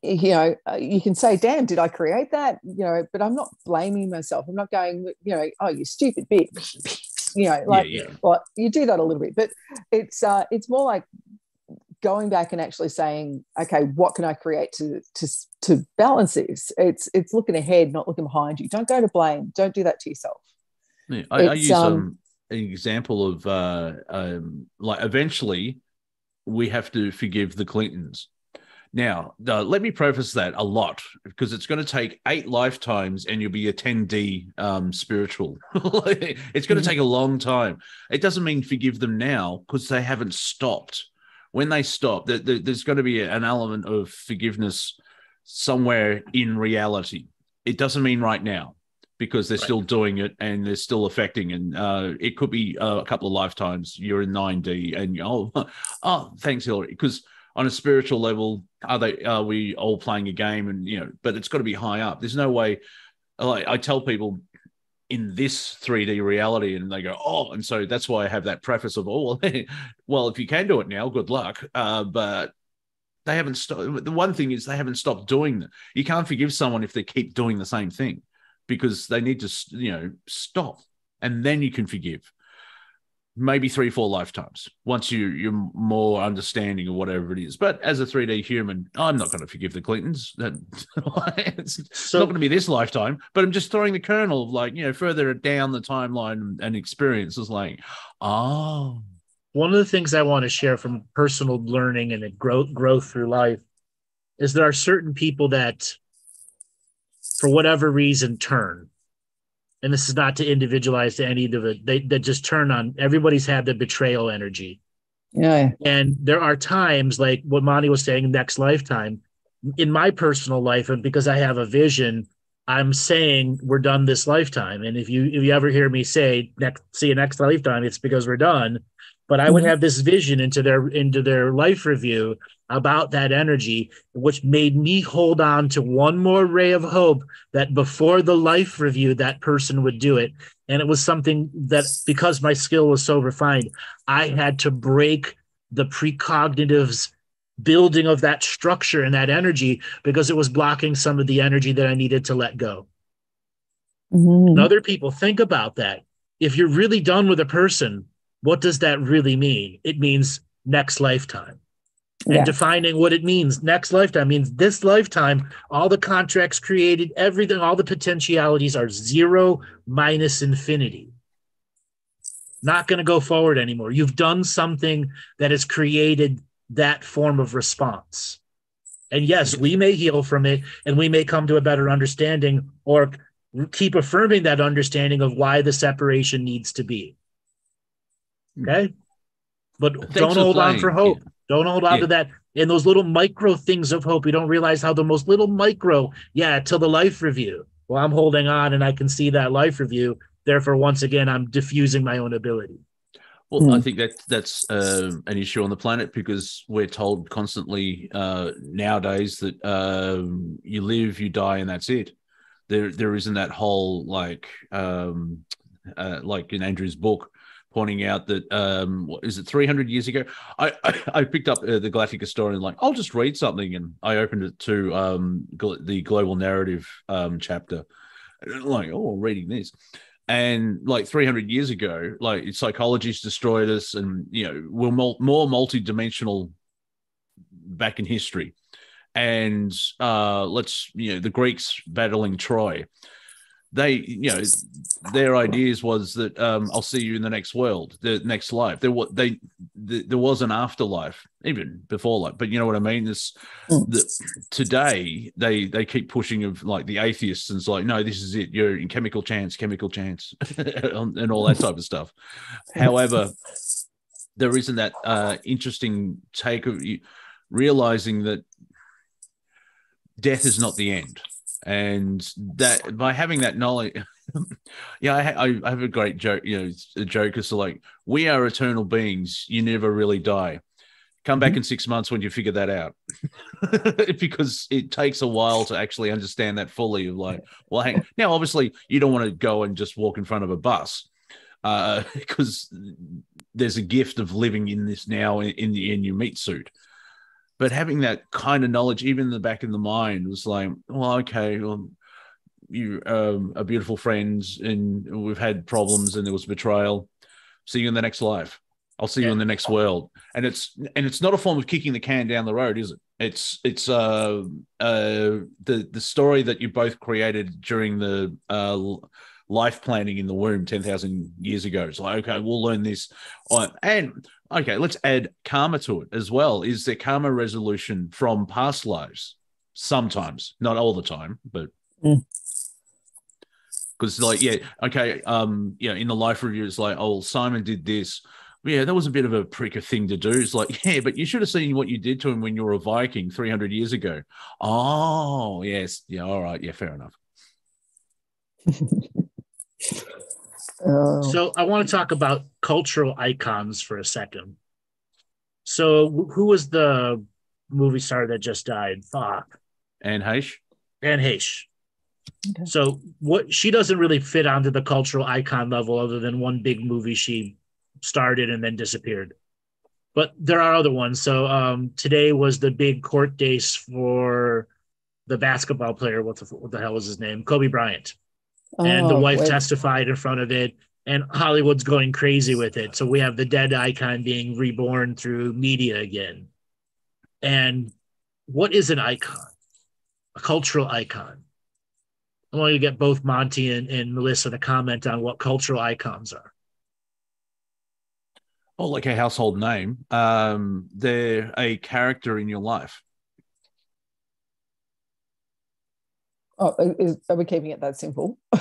you know, uh, you can say, damn, did I create that? You know, but I'm not blaming myself. I'm not going, you know, oh, you stupid bitch. you know, like, yeah, yeah. well, you do that a little bit, but it's uh, it's more like going back and actually saying, okay, what can I create to to to balance this? It's it's looking ahead, not looking behind you. Don't go to blame. Don't do that to yourself. Yeah, I, I use um, um, an example of uh, um, like eventually we have to forgive the Clintons. Now, uh, let me preface that a lot because it's going to take eight lifetimes and you'll be a 10D um, spiritual. it's going to Mhm. take a long time. It doesn't mean forgive them now because they haven't stopped. When they stop, there, there- there's going to be an element of forgiveness somewhere in reality. It doesn't mean right now because they're Right. still doing it and they're still affecting. And uh, it could be uh, a couple of lifetimes. You're in 9D and oh, oh, thanks, Hillary. Because on a spiritual level, are they? Are we all playing a game? And you know, but it's got to be high up. There's no way. Like I tell people in this 3D reality, and they go, oh, and so that's why I have that preface of, oh, well, if you can do it now, good luck. Uh, but they haven't stopped. The one thing is they haven't stopped doing that. You can't forgive someone if they keep doing the same thing because they need to, you know, stop, and then you can forgive. Maybe three, four lifetimes once you you're more understanding of whatever it is. But as a 3D human, I'm not going to forgive the Clintons. That it's So not going to be this lifetime. But I'm just throwing the kernel of like you know further down the timeline and experience is Like, oh, one of the things I want to share from personal learning and growth growth through life is there are certain people that, for whatever reason, turn. And this is not to individualize to any of it. They that just turn on. Everybody's had the betrayal energy. Yeah. And there are times like what Monty was saying, next lifetime. In my personal life, and because I have a vision, I'm saying we're done this lifetime. And if you if you ever hear me say next see you next lifetime, it's because we're done. But I would Mhm. have this vision into their into their life review about that energy, which made me hold on to one more ray of hope that before the life review, that person would do it. And it was something that because my skill was so refined, I had to break the precognitives building of that structure and that energy because it was blocking some of the energy that I needed to let go. Mhm. And other people think about that. If you're really done with a person, what does that really mean? It means next lifetime. And defining what it means next lifetime means this lifetime, all the contracts created, everything, all the potentialities are zero minus infinity. not going to go forward anymore. You've done something that has created that form of response. And yes, we may heal from it and we may come to a better understanding or keep affirming that understanding of why the separation needs to be. Okay. But Thanks don't for hold on for hope. Yeah. Don't hold on Yeah. to that. And those little micro things of hope, you don't realize how the most little micro, yeah, till the life review. Well, I'm holding on and I can see that life review. Therefore, once again, I'm diffusing my own ability. Well, I Hmm. think that that's uh, an issue on the planet because we're told constantly uh, nowadays that um, you live, you die, and that's it. There, there isn't that whole like, um, uh, like in Andrew's book, pointing out that um, what is it, three hundred years ago? I, I, I picked up uh, the Galactic Historian, like I'll just read something, and I opened it to um, gl- the global narrative um, chapter, like, oh, reading this. And like 300 years ago like psychology's destroyed us and you know we're mul- more multi-dimensional back in history. And uh let's you know the greeks battling troy they you know their ideas was that um i'll see you in the next world the next life. There was they th- there was an afterlife even before life but you know what i mean? This Mm. the, today they they keep pushing of like the atheists and it's like no this is it. You're in chemical chance chemical chance and all that type of stuff. However there isn't that uh interesting take of you realizing that death is not the end and that by having that knowledge yeah I, I have a great joke you know a joke is like we are eternal beings you never really die. Come back in six months when you figure that out. Because it takes a while to actually understand that fully of like well hang now obviously you don't want to go and just walk in front of a bus uh because there's a gift of living in this now in, in the in your meat suit but having that kind of knowledge even in the back of the mind was like well okay well you um a beautiful friends, and we've had problems and there was betrayal see you in the next life i'll see you in the next world and it's and it's not a form of kicking the can down the road is it it's it's uh uh the the story that you both created during the uh life planning in the womb 10,000 years ago. It's like, okay, we'll learn this. And okay, let's add karma to it as well. Is there karma resolution from past lives? Sometimes, not all the time, but Mm. because like, yeah, okay, um, you know, in the life review, it's like, oh, Simon did this. Yeah, that was a bit of a pricker thing to do. It's like, yeah, but you should have seen what you did to him when you were a Viking 300 years ago. Oh, yes. Yeah, all right. Yeah, fair enough. Oh. So I want to talk about cultural icons for a second. So who was the movie star that just died? Fuck. And Haish? Anne Heche. Okay. So what she doesn't really fit onto the cultural icon level other than one big movie she started and then disappeared. But there are other ones. So um, today was the big court case for the basketball player. What the, what the hell was his name? Kobe Bryant. And the Oh, wife wait. testified in front of it and hollywood's going crazy with it so we have the dead icon being reborn through media again and what is an icon a cultural icon i want you to get both monty and, and melissa to comment on what cultural icons are Oh, like a household name. Um, they're a character in your life. Oh, is, are we keeping it that simple?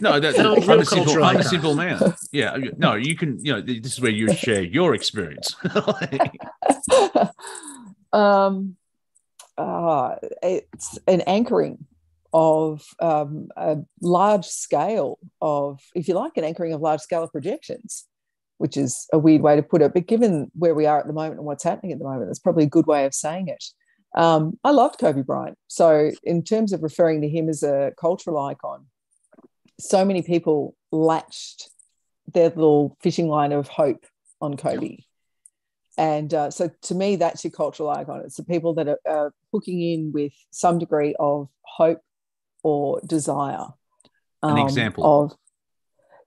No, that, No, I'm, real a simple, I'm a simple man. Yeah, no, you can. You know, this is where you share your experience. um, uh, it's an anchoring of um, a large scale of, if you like, an anchoring of large scale of projections, which is a weird way to put it. But given where we are at the moment and what's happening at the moment, that's probably a good way of saying it. Um, I loved Kobe Bryant. So, in terms of referring to him as a cultural icon, so many people latched their little fishing line of hope on Kobe. And uh, so to me, that's your cultural icon. It's the people that are, are hooking in with some degree of hope or desire. An um, example. of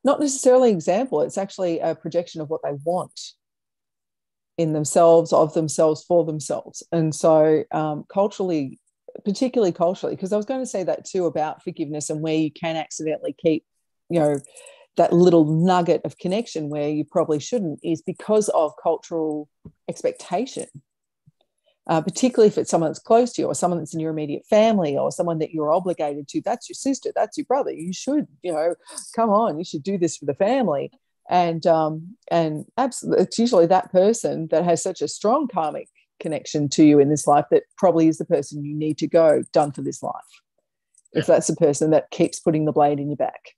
not necessarily example, it's actually a projection of what they want in themselves, of themselves, for themselves. And so um, culturally, particularly culturally, because I was going to say that too about forgiveness and where you can accidentally keep, you know, that little nugget of connection where you probably shouldn't is because of cultural expectation uh, particularly if it's someone that's close to you or someone that's in your immediate family or someone that you're obligated to that's your sister that's your brother you should you know come on you should do this for the family and um and absolutely it's usually that person that has such a strong karmic connection to you in this life that probably is the person you need to go done for this life yeah. if that's the person that keeps putting the blade in your back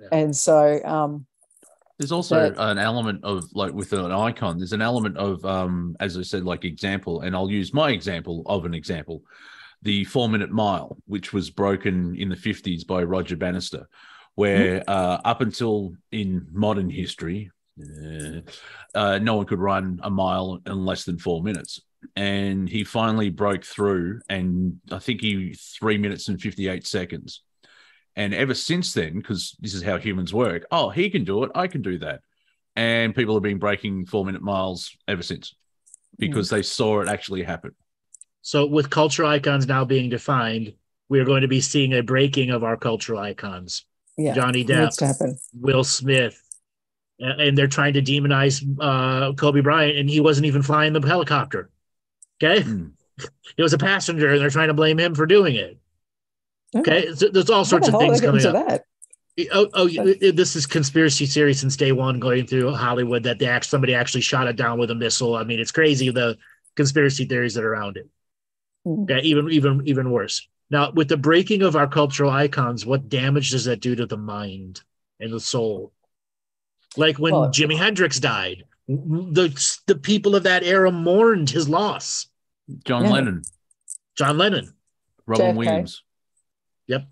yeah. and so um there's also but, an element of like with an icon, there's an element of um, as I said, like example, and I'll use my example of an example, the four minute mile, which was broken in the 50s by Roger Bannister, where mm-hmm. uh, up until in modern history, uh, uh, no one could run a mile in less than four minutes. And he finally broke through, and I think he three minutes and 58 seconds and ever since then, because this is how humans work, oh, he can do it, I can do that. And people have been breaking four minute miles ever since because mm. they saw it actually happen. So, with cultural icons now being defined, we are going to be seeing a breaking of our cultural icons. Yeah, Johnny Depp, Will Smith, and they're trying to demonize uh, Kobe Bryant, and he wasn't even flying the helicopter. Okay, mm. it was a passenger, and they're trying to blame him for doing it. Okay, so there's all sorts of things coming up. That? Oh, oh this is conspiracy theory since day one, going through Hollywood that they actually, somebody actually shot it down with a missile. I mean, it's crazy the conspiracy theories that are around it. Mm-hmm. Okay, even even even worse. Now, with the breaking of our cultural icons, what damage does that do to the mind and the soul? Like when well, Jimi Hendrix died, the the people of that era mourned his loss. John yeah. Lennon. John Lennon. Robin JFK. Williams. Yep.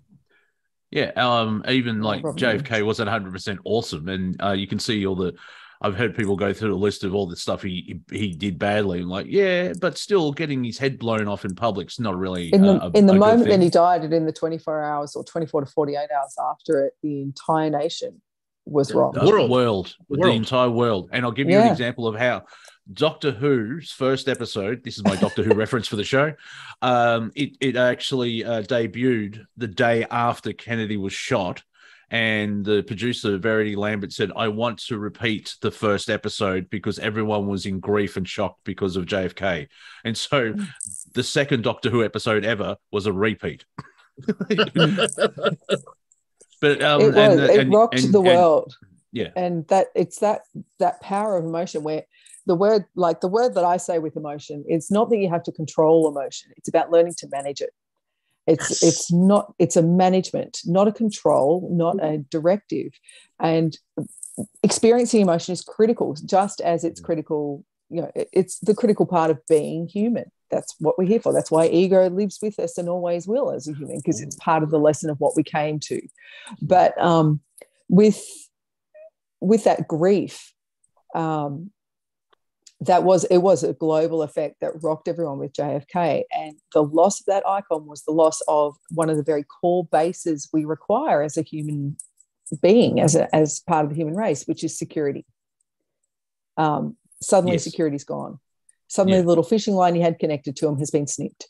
Yeah. Um. Even like JFK wasn't 100 percent awesome, and uh, you can see all the. I've heard people go through the list of all the stuff he he did badly. I'm like, yeah, but still getting his head blown off in public's not really in the, a, in the moment when he died, and in the 24 hours or 24 to 48 hours after it, the entire nation was wrong. The world, world, the, world. the entire world. And I'll give you yeah. an example of how Doctor Who's first episode. This is my Doctor Who reference for the show. Um, it it actually uh, debuted the day after Kennedy was shot, and the producer Verity Lambert said, "I want to repeat the first episode because everyone was in grief and shock because of JFK." And so, the second Doctor Who episode ever was a repeat. but um, it was. And, it and, rocked and, the world. yeah, and that it's that that power of emotion where the word like the word that i say with emotion it's not that you have to control emotion it's about learning to manage it it's it's not it's a management not a control not a directive. And experiencing emotion is critical just as it's mm. critical you know it's the critical part of being human. That's what we're here for. That's why ego lives with us and always will as a human because it's part of the lesson of what we came to. But um with with that grief um that was it was a global effect that rocked everyone with JFK and the loss of that icon was the loss of one of the very core bases we require as a human being as a, as part of the human race which is security. Um, suddenly yes. security's gone. Suddenly yeah. the little fishing line you had connected to him has been snipped.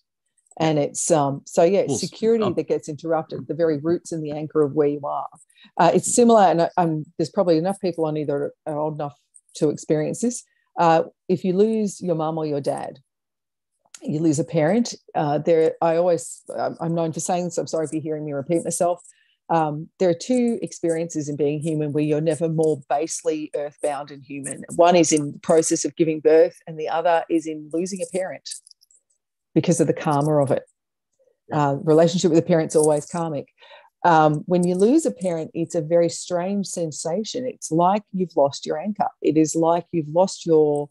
And it's um, so yeah well, security um, that gets interrupted the very roots and the anchor of where you are. Uh, it's similar and um, there's probably enough people on either are old enough to experience this uh, if you lose your mom or your dad, you lose a parent. Uh, there, I always, I'm known for saying this. I'm sorry if you're hearing me repeat myself. Um, there are two experiences in being human where you're never more basely earthbound and human. One is in the process of giving birth, and the other is in losing a parent because of the karma of it. Uh, relationship with the parent's always karmic. Um, when you lose a parent, it's a very strange sensation. It's like you've lost your anchor. It is like you've lost your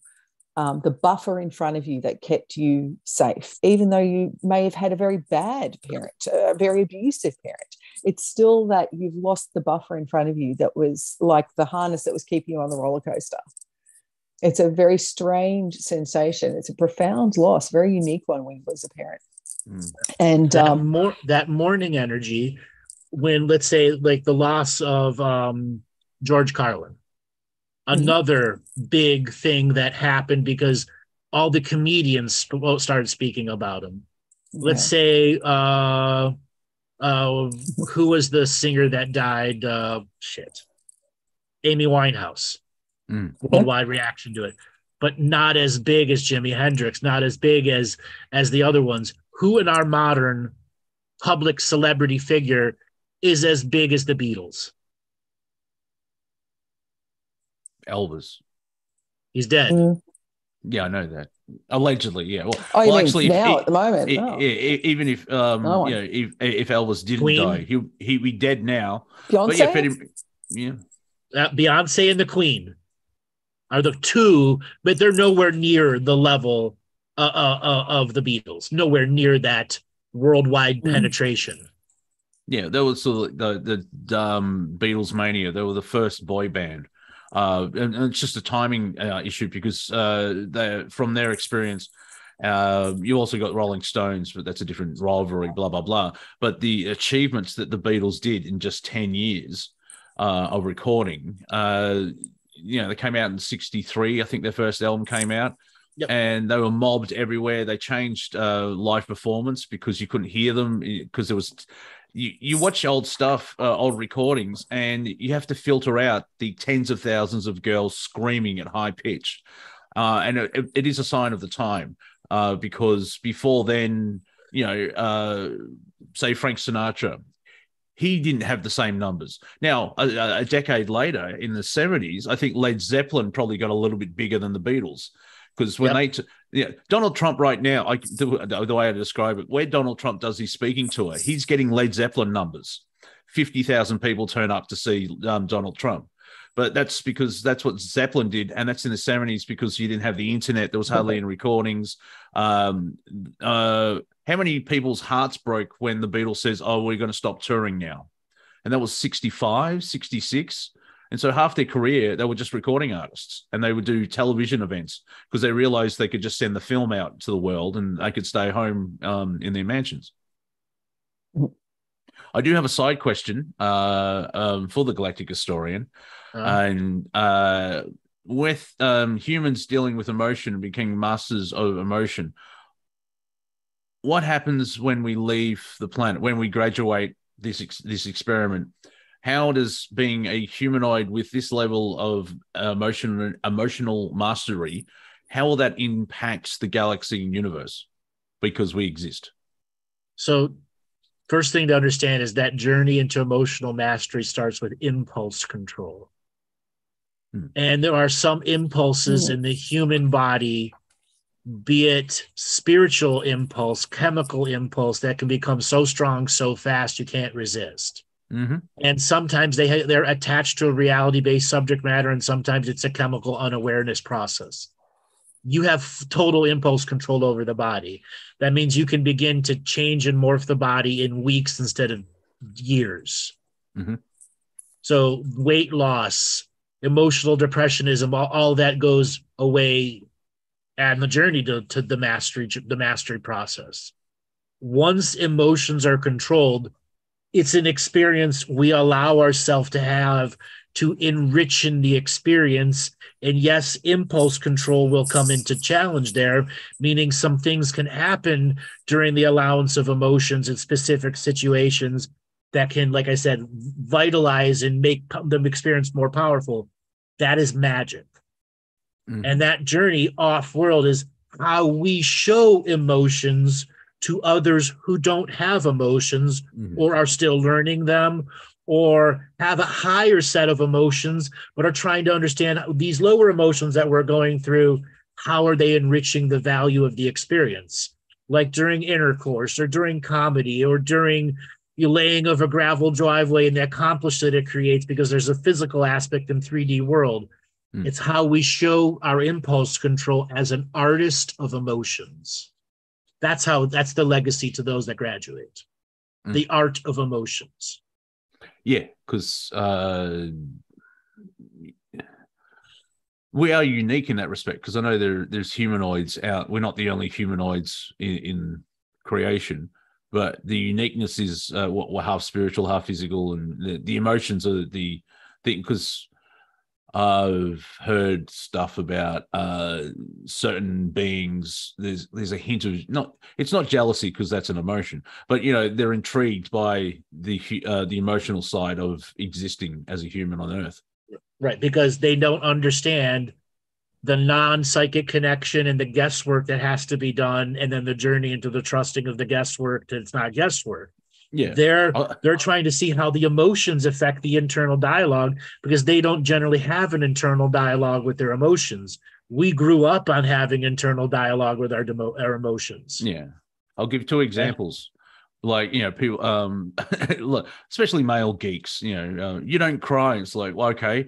um, the buffer in front of you that kept you safe, even though you may have had a very bad parent, a very abusive parent. It's still that you've lost the buffer in front of you that was like the harness that was keeping you on the roller coaster. It's a very strange sensation. It's a profound loss, very unique one when you lose a parent. Mm. And that, um, more, that mourning energy when let's say like the loss of um, George Carlin, mm-hmm. another mm-hmm. big thing that happened because all the comedians started speaking about him. Yeah. Let's say uh, uh, who was the singer that died? Uh, shit. Amy Winehouse. Mm. Worldwide reaction to it, but not as big as Jimi Hendrix, not as big as as the other ones. Who in our modern public celebrity figure is as big as the Beatles? Elvis. He's dead. Mm. Yeah, I know that. Allegedly, yeah. Well, Oh, well actually, now if, at the moment? e- Oh. e- e- even if um, No you know, if if Elvis didn't Queen. die, he he be dead now. Beyonce? But yeah, Freddie, yeah, Uh, Beyonce and the Queen are the two, but they're nowhere near the level uh, uh, uh, of the Beatles. Nowhere near that worldwide Mhm. penetration. Yeah. That was sort of the the um, Beatles mania. They were the first boy band. Uh, and, and it's just a timing uh, issue because uh, they from their experience, uh, you also got Rolling Stones, but that's a different rivalry. Blah blah blah. But the achievements that the Beatles did in just ten years uh, of recording, uh, you know, they came out in '63. I think their first album came out. Yep. And they were mobbed everywhere. They changed uh, live performance because you couldn't hear them because there was you, you watch old stuff, uh, old recordings, and you have to filter out the tens of thousands of girls screaming at high pitch. Uh, and it, it is a sign of the time uh, because before then, you know, uh, say Frank Sinatra, he didn't have the same numbers. Now, a, a decade later, in the 70s, I think Led Zeppelin probably got a little bit bigger than the Beatles because when Yep. they, t- yeah, Donald Trump right now, I, the, the way I describe it, where Donald Trump does his speaking tour, he's getting Led Zeppelin numbers. 50,000 people turn up to see um, Donald Trump. But that's because that's what Zeppelin did. And that's in the 70s because you didn't have the internet. There was hardly any recordings. Um, uh, how many people's hearts broke when the Beatles says, oh, we're going to stop touring now? And that was 65, 66. And so half their career, they were just recording artists and they would do television events because they realized they could just send the film out to the world and they could stay home um, in their mansions. I do have a side question uh, um, for the Galactic Historian. Uh, And uh, with um, humans dealing with emotion and becoming masters of emotion, what happens when we leave the planet, when we graduate this, ex- this experiment? How does being a humanoid with this level of emotion, emotional mastery, how will that impact the galaxy and universe? Because we exist. So, first thing to understand is that journey into emotional mastery starts with impulse control. Hmm. And there are some impulses in the human body, be it spiritual impulse, chemical impulse, that can become so strong so fast you can't resist. Mm-hmm. And sometimes they ha- they're attached to a reality based subject matter, and sometimes it's a chemical unawareness process. You have total impulse control over the body. That means you can begin to change and morph the body in weeks instead of years. Mhm. So weight loss, emotional depressionism, all, all that goes away and the journey to, to the mastery the mastery process. Once emotions are controlled, it's an experience we allow ourselves to have to enrich in the experience. And yes, impulse control will come into challenge there, meaning some things can happen during the allowance of emotions in specific situations that can, like I said, vitalize and make them experience more powerful. That is magic. Mhm. And that journey off world is how we show emotions to others who don't have emotions Mhm. or are still learning them or have a higher set of emotions but are trying to understand these lower emotions that we're going through how are they enriching the value of the experience like during intercourse or during comedy or during the laying of a gravel driveway and the accomplish that it creates because there's a physical aspect in 3d world Mm. it's how we show our impulse control as an artist of emotions that's how that's the legacy to those that graduate Mm. the art of emotions Yeah, because uh, we are unique in that respect. Because I know there there's humanoids out. We're not the only humanoids in, in creation, but the uniqueness is uh, what we're half spiritual, half physical, and the, the emotions are the thing. Because I've heard stuff about uh, certain beings. There's there's a hint of not. It's not jealousy because that's an emotion, but you know they're intrigued by the uh, the emotional side of existing as a human on Earth. Right, because they don't understand the non-psychic connection and the guesswork that has to be done, and then the journey into the trusting of the guesswork that it's not guesswork. Yeah. They're Uh, they're trying to see how the emotions affect the internal dialogue because they don't generally have an internal dialogue with their emotions. We grew up on having internal dialogue with our demo, our emotions. Yeah. I'll give two examples. Like, you know, people, um, look, especially male geeks, you know, uh, you don't cry. It's like, well, okay,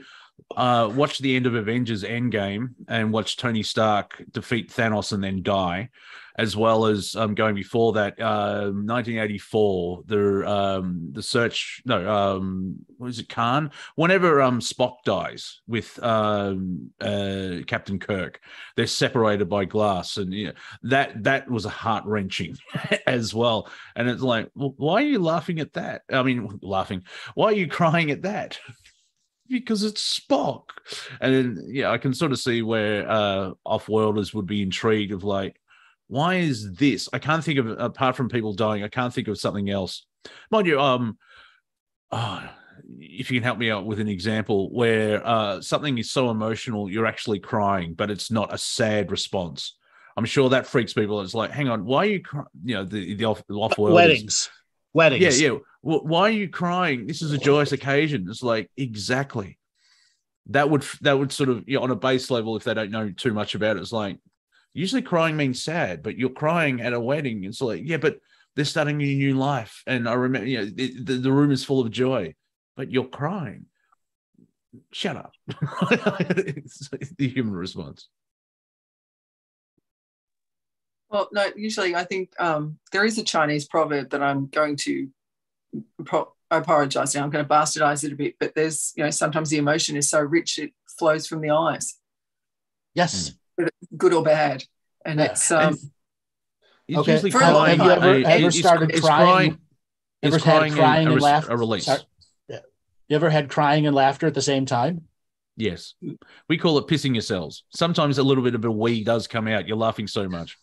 uh, watch the end of Avengers Endgame and watch Tony Stark defeat Thanos and then die, as well as um, going before that, uh, 1984, the um, the search, no, um, what is it, Khan? Whenever um, Spock dies with um, uh, Captain Kirk, they're separated by glass, and you know, that that was a heart wrenching as well. And it's like, well, why are you laughing at that? I mean, laughing. Why are you crying at that? because it's Spock. And then, yeah, I can sort of see where uh, off-worlders would be intrigued of like, why is this? I can't think of apart from people dying. I can't think of something else. Mind you, um, oh, if you can help me out with an example where uh, something is so emotional you're actually crying, but it's not a sad response. I'm sure that freaks people. It's like, hang on, why are you crying? You know, the the off off world Weddings. Weddings. yeah, yeah. Wh- Why are you crying? This is a joyous occasion. It's like exactly. That would that would sort of you know, on a base level, if they don't know too much about it, it's like usually crying means sad, but you're crying at a wedding. It's like yeah, but they're starting a new life, and I remember you know the, the, the room is full of joy, but you're crying. Shut up. it's the human response. Well, no, usually I think um, there is a Chinese proverb that I'm going to, pro- I apologize now, I'm going to bastardize it a bit, but there's, you know, sometimes the emotion is so rich it flows from the eyes, Yes. Good or bad. And Yeah. it's, um, It's Okay. usually For- crying. have you ever- uh, ever it's- started it's crying? It's Ever had crying, crying and res- laughter? a release. Sorry. Yeah. You ever had crying and laughter at the same time? Yes. We call it pissing yourselves. Sometimes a little bit of a wee does come out. You're laughing so much.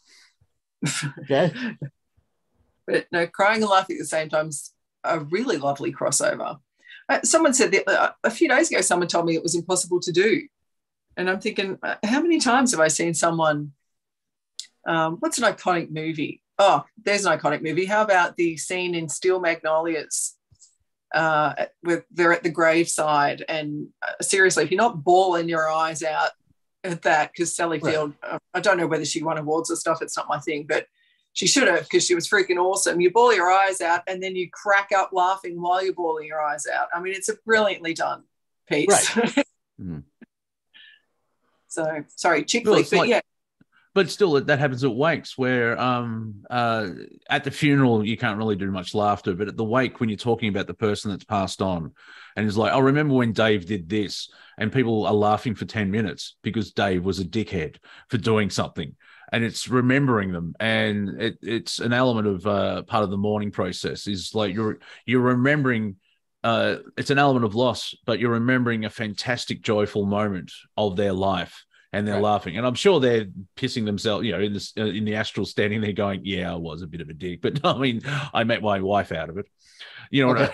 Okay. but no, crying and laughing at the same time is a really lovely crossover. Uh, someone said that uh, a few days ago, someone told me it was impossible to do. And I'm thinking, uh, how many times have I seen someone? Um, what's an iconic movie? Oh, there's an iconic movie. How about the scene in Steel Magnolias? Uh, where they're at the graveside, and uh, seriously, if you're not bawling your eyes out at that, because Sally Right. Field, uh, I don't know whether she won awards or stuff. It's not my thing, but she should have because she was freaking awesome. You bawl your eyes out, and then you crack up laughing while you're bawling your eyes out. I mean, it's a brilliantly done piece. Mhm. So sorry, chick flick, but like- yeah, But still, that happens at wakes where um, uh, at the funeral, you can't really do much laughter. But at the wake, when you're talking about the person that's passed on, and it's like, I remember when Dave did this, and people are laughing for 10 minutes because Dave was a dickhead for doing something. And it's remembering them, and it, it's an element of uh, part of the mourning process. Is like you're you're remembering uh, it's an element of loss, but you're remembering a fantastic, joyful moment of their life, and they're Right. laughing. And I'm sure they're pissing themselves, you know, in this uh, in the astral, standing there going, "Yeah, I was a bit of a dick," but I mean, I met my wife out of it. You know, what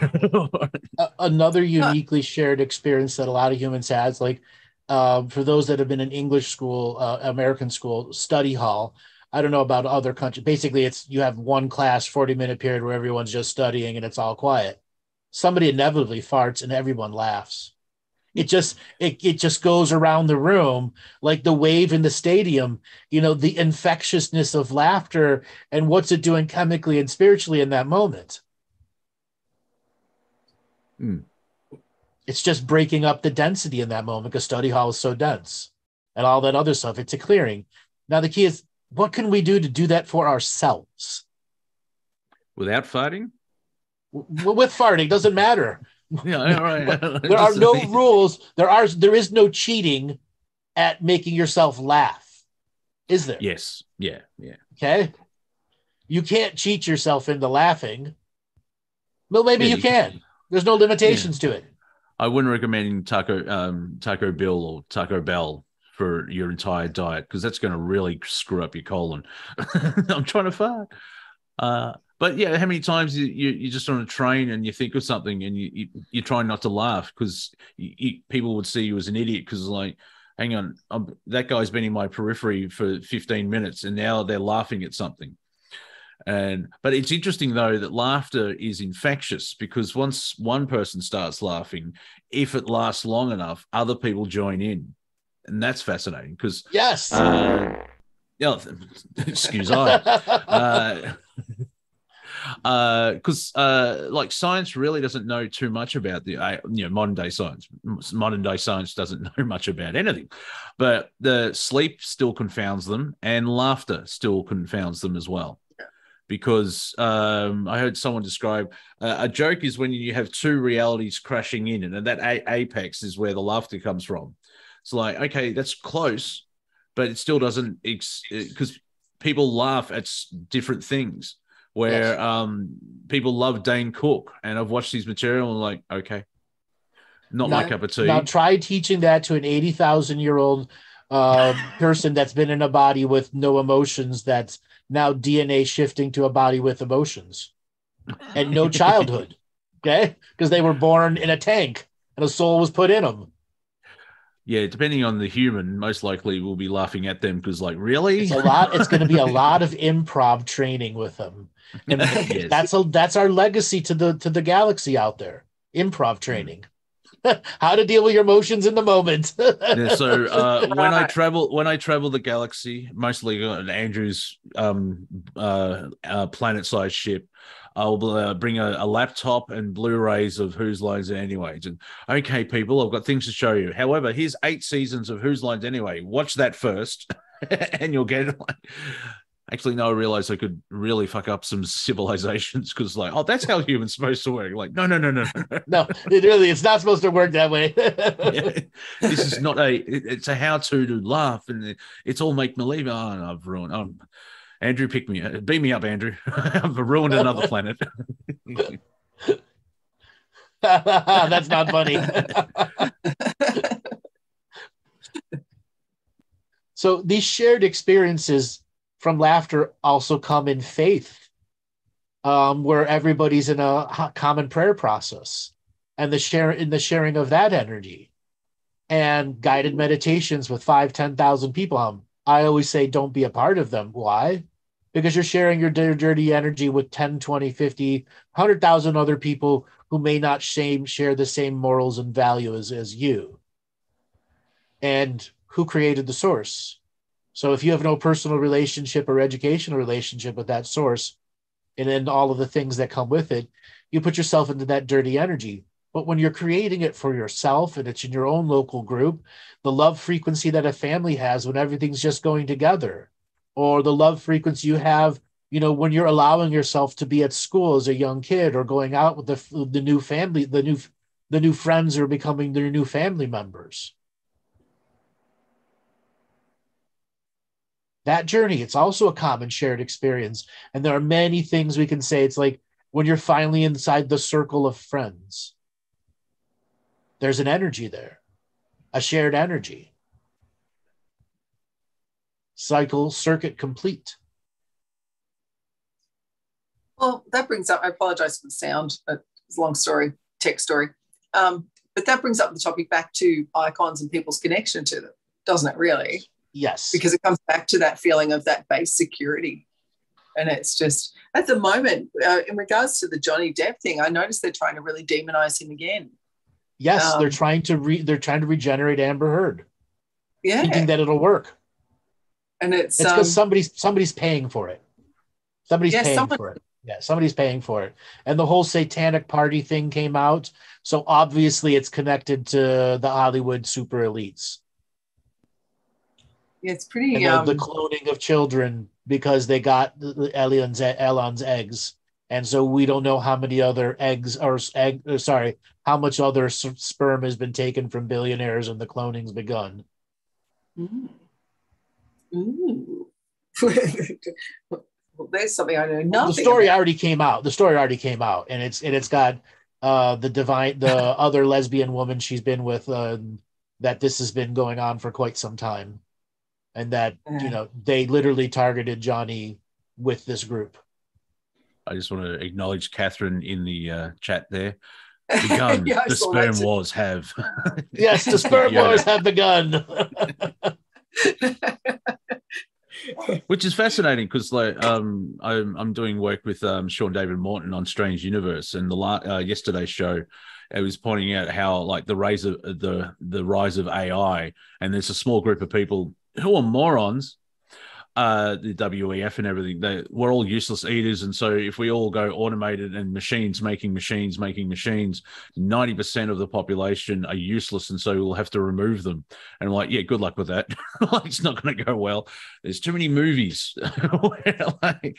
I- another uniquely shared experience that a lot of humans has like uh, for those that have been in english school uh, american school study hall i don't know about other countries basically it's you have one class 40 minute period where everyone's just studying and it's all quiet somebody inevitably farts and everyone laughs. It just it, it just goes around the room like the wave in the stadium you know the infectiousness of laughter and what's it doing chemically and spiritually in that moment. Hmm. it's just breaking up the density in that moment because study hall is so dense and all that other stuff. It's a clearing. Now the key is what can we do to do that for ourselves? Without fighting. With farting. Doesn't matter. Yeah, all right. there are no rules. There are there is no cheating at making yourself laugh. Is there? Yes, yeah, yeah. okay. You can't cheat yourself into laughing. Well maybe Yeah, you you can. there's no limitations to it. I wouldn't recommend Taco um, Taco Bill or Taco Bell for your entire diet because that's going to really screw up your colon. I'm trying to fart. Uh, but yeah, how many times you, you you're just on a train and you think of something and you, you you're trying not to laugh because people would see you as an idiot because like, hang on, I'm, that guy's been in my periphery for 15 minutes and now they're laughing at something. And but it's interesting though that laughter is infectious because once one person starts laughing, if it lasts long enough, other people join in, and that's fascinating because yes, uh, yeah, excuse I. Uh, because uh, uh, like science really doesn't know too much about the uh, you know modern day science. Modern day science doesn't know much about anything, but the sleep still confounds them, and laughter still confounds them as well. Because um, I heard someone describe uh, a joke is when you have two realities crashing in, and that a- apex is where the laughter comes from. It's like okay, that's close, but it still doesn't because ex- people laugh at different things where yes. um, people love Dane Cook, and I've watched his material and like, okay, not now, my cup of tea. Now try teaching that to an eighty thousand year old uh, person that's been in a body with no emotions. That's now DNA shifting to a body with emotions and no childhood. Okay, because they were born in a tank and a soul was put in them yeah, depending on the human, most likely we'll be laughing at them because, like, really, it's a lot. It's going to be a lot of improv training with them, and yes. that's a that's our legacy to the to the galaxy out there. Improv hmm. training, how to deal with your emotions in the moment. yeah, so uh, when I travel when I travel the galaxy, mostly on Andrew's um, uh, uh, planet-sized ship, I'll uh, bring a, a, laptop and Blu-rays of Whose Lines Anyway. And okay, people, I've got things to show you. However, here's eight seasons of Whose Lines Anyway. Watch that first, and you'll get it. Actually, no, I realized I could really fuck up some civilizations because, like, oh, that's how humans supposed to work. Like, no, no, no, no, no. It really, it's not supposed to work that way. yeah. This is not a. It's a how-to to laugh, and it's all make believe. Oh, I've ruined. Oh, Andrew, pick me, up. beat me up, Andrew. I've ruined another planet. That's not funny. so these shared experiences from laughter also come in faith, um, where everybody's in a common prayer process, and the share in the sharing of that energy, and guided meditations with five, ten thousand people. Um, I always say, don't be a part of them. Why? Because you're sharing your dirty energy with 10 20 50 100000 other people who may not shame, share the same morals and values as you. And who created the source? So if you have no personal relationship or educational relationship with that source and then all of the things that come with it you put yourself into that dirty energy. But when you're creating it for yourself and it's in your own local group the love frequency that a family has when everything's just going together or the love frequency you have you know when you're allowing yourself to be at school as a young kid or going out with the the new family the new the new friends are becoming their new family members. That journey it's also a common shared experience. And there are many things we can say. It's like when you're finally inside the circle of friends there's an energy there a shared energy cycle circuit complete. Well, that brings up, I apologize for the sound, it's a long story, tech story. Um, but that brings up the topic back to icons and people's connection to them, doesn't it, really? Yes. Because it comes back to that feeling of that base security. And it's just, at the moment, uh, in regards to the Johnny Depp thing, I noticed they're trying to really demonize him again. Yes, um, they're trying to re- they're trying to regenerate Amber Heard. Yeah. Thinking that it'll work and it's it's because um, somebody's somebody's paying for it. Somebody's yeah, paying someone, for it. Yeah, somebody's paying for it. And the whole satanic party thing came out, so obviously it's connected to the Hollywood super elites. Yeah, it's pretty. The, um, the, cloning of children because they got Elon's Elon's eggs, and so we don't know how many other eggs or egg. Uh, sorry, how much other sperm has been taken from billionaires, and the cloning's begun. Mm. Ooh. well, there's something I know nothing. The story about. already came out. The story already came out, and it's and it's got uh the divine the other lesbian woman she's been with uh, that this has been going on for quite some time, and that uh, you know they literally targeted Johnny with this group. I just want to acknowledge Catherine in the uh, chat there. Begun. Yeah, the sperm wars have. Yes, the sperm Yeah. wars have begun. which is fascinating because like um I'm I'm doing work with um Sean David Morton on Strange Universe and the la- uh, yesterday's show it was pointing out how like the rise of the the rise of AI and there's a small group of people who are morons uh the WEF and everything they we're all useless eaters. And so if we all go automated and machines making machines making machines 90% of the population are useless. And so we'll have to remove them. And I'm like yeah good luck with that. It's not going to go well. There's too many movies. Like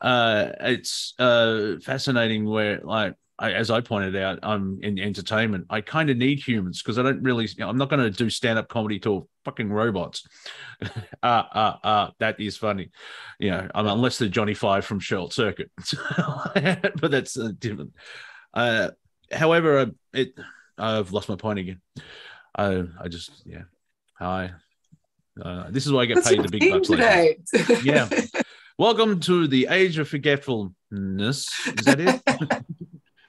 uh it's uh fascinating where like I, as I pointed out, I'm in entertainment. I kind of need humans because I don't really. You know, I'm not going to do stand-up comedy to fucking robots. Ah, ah, ah. That is funny. You know, I mean, unless they're Johnny Five from Short Circuit, but that's uh, different. Uh, however, uh, it. I've lost my point again. I, I just, yeah. Hi. Uh, this is why I get paid the big bucks. today? Yeah. Welcome to the age of forgetfulness. Is that it?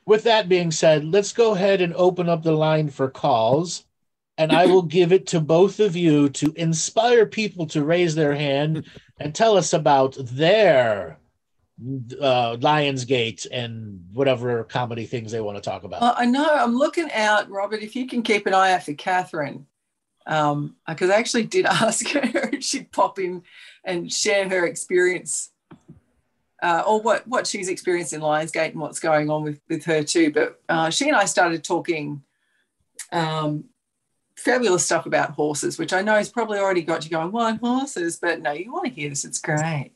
With that being said, let's go ahead and open up the line for calls. And I will give it to both of you to inspire people to raise their hand and tell us about their uh, Lion's Gate and whatever comedy things they want to talk about. Well, I know I'm looking out, Robert. If you can keep an eye out for Catherine, um, because I actually did ask her if she'd pop in and share her experience, uh, or what what she's experienced in Lion's Gate and what's going on with with her too. But uh, she and I started talking um, fabulous stuff about horses, which I know has probably already got you going. Why horses? But no, you want to hear this? It's great.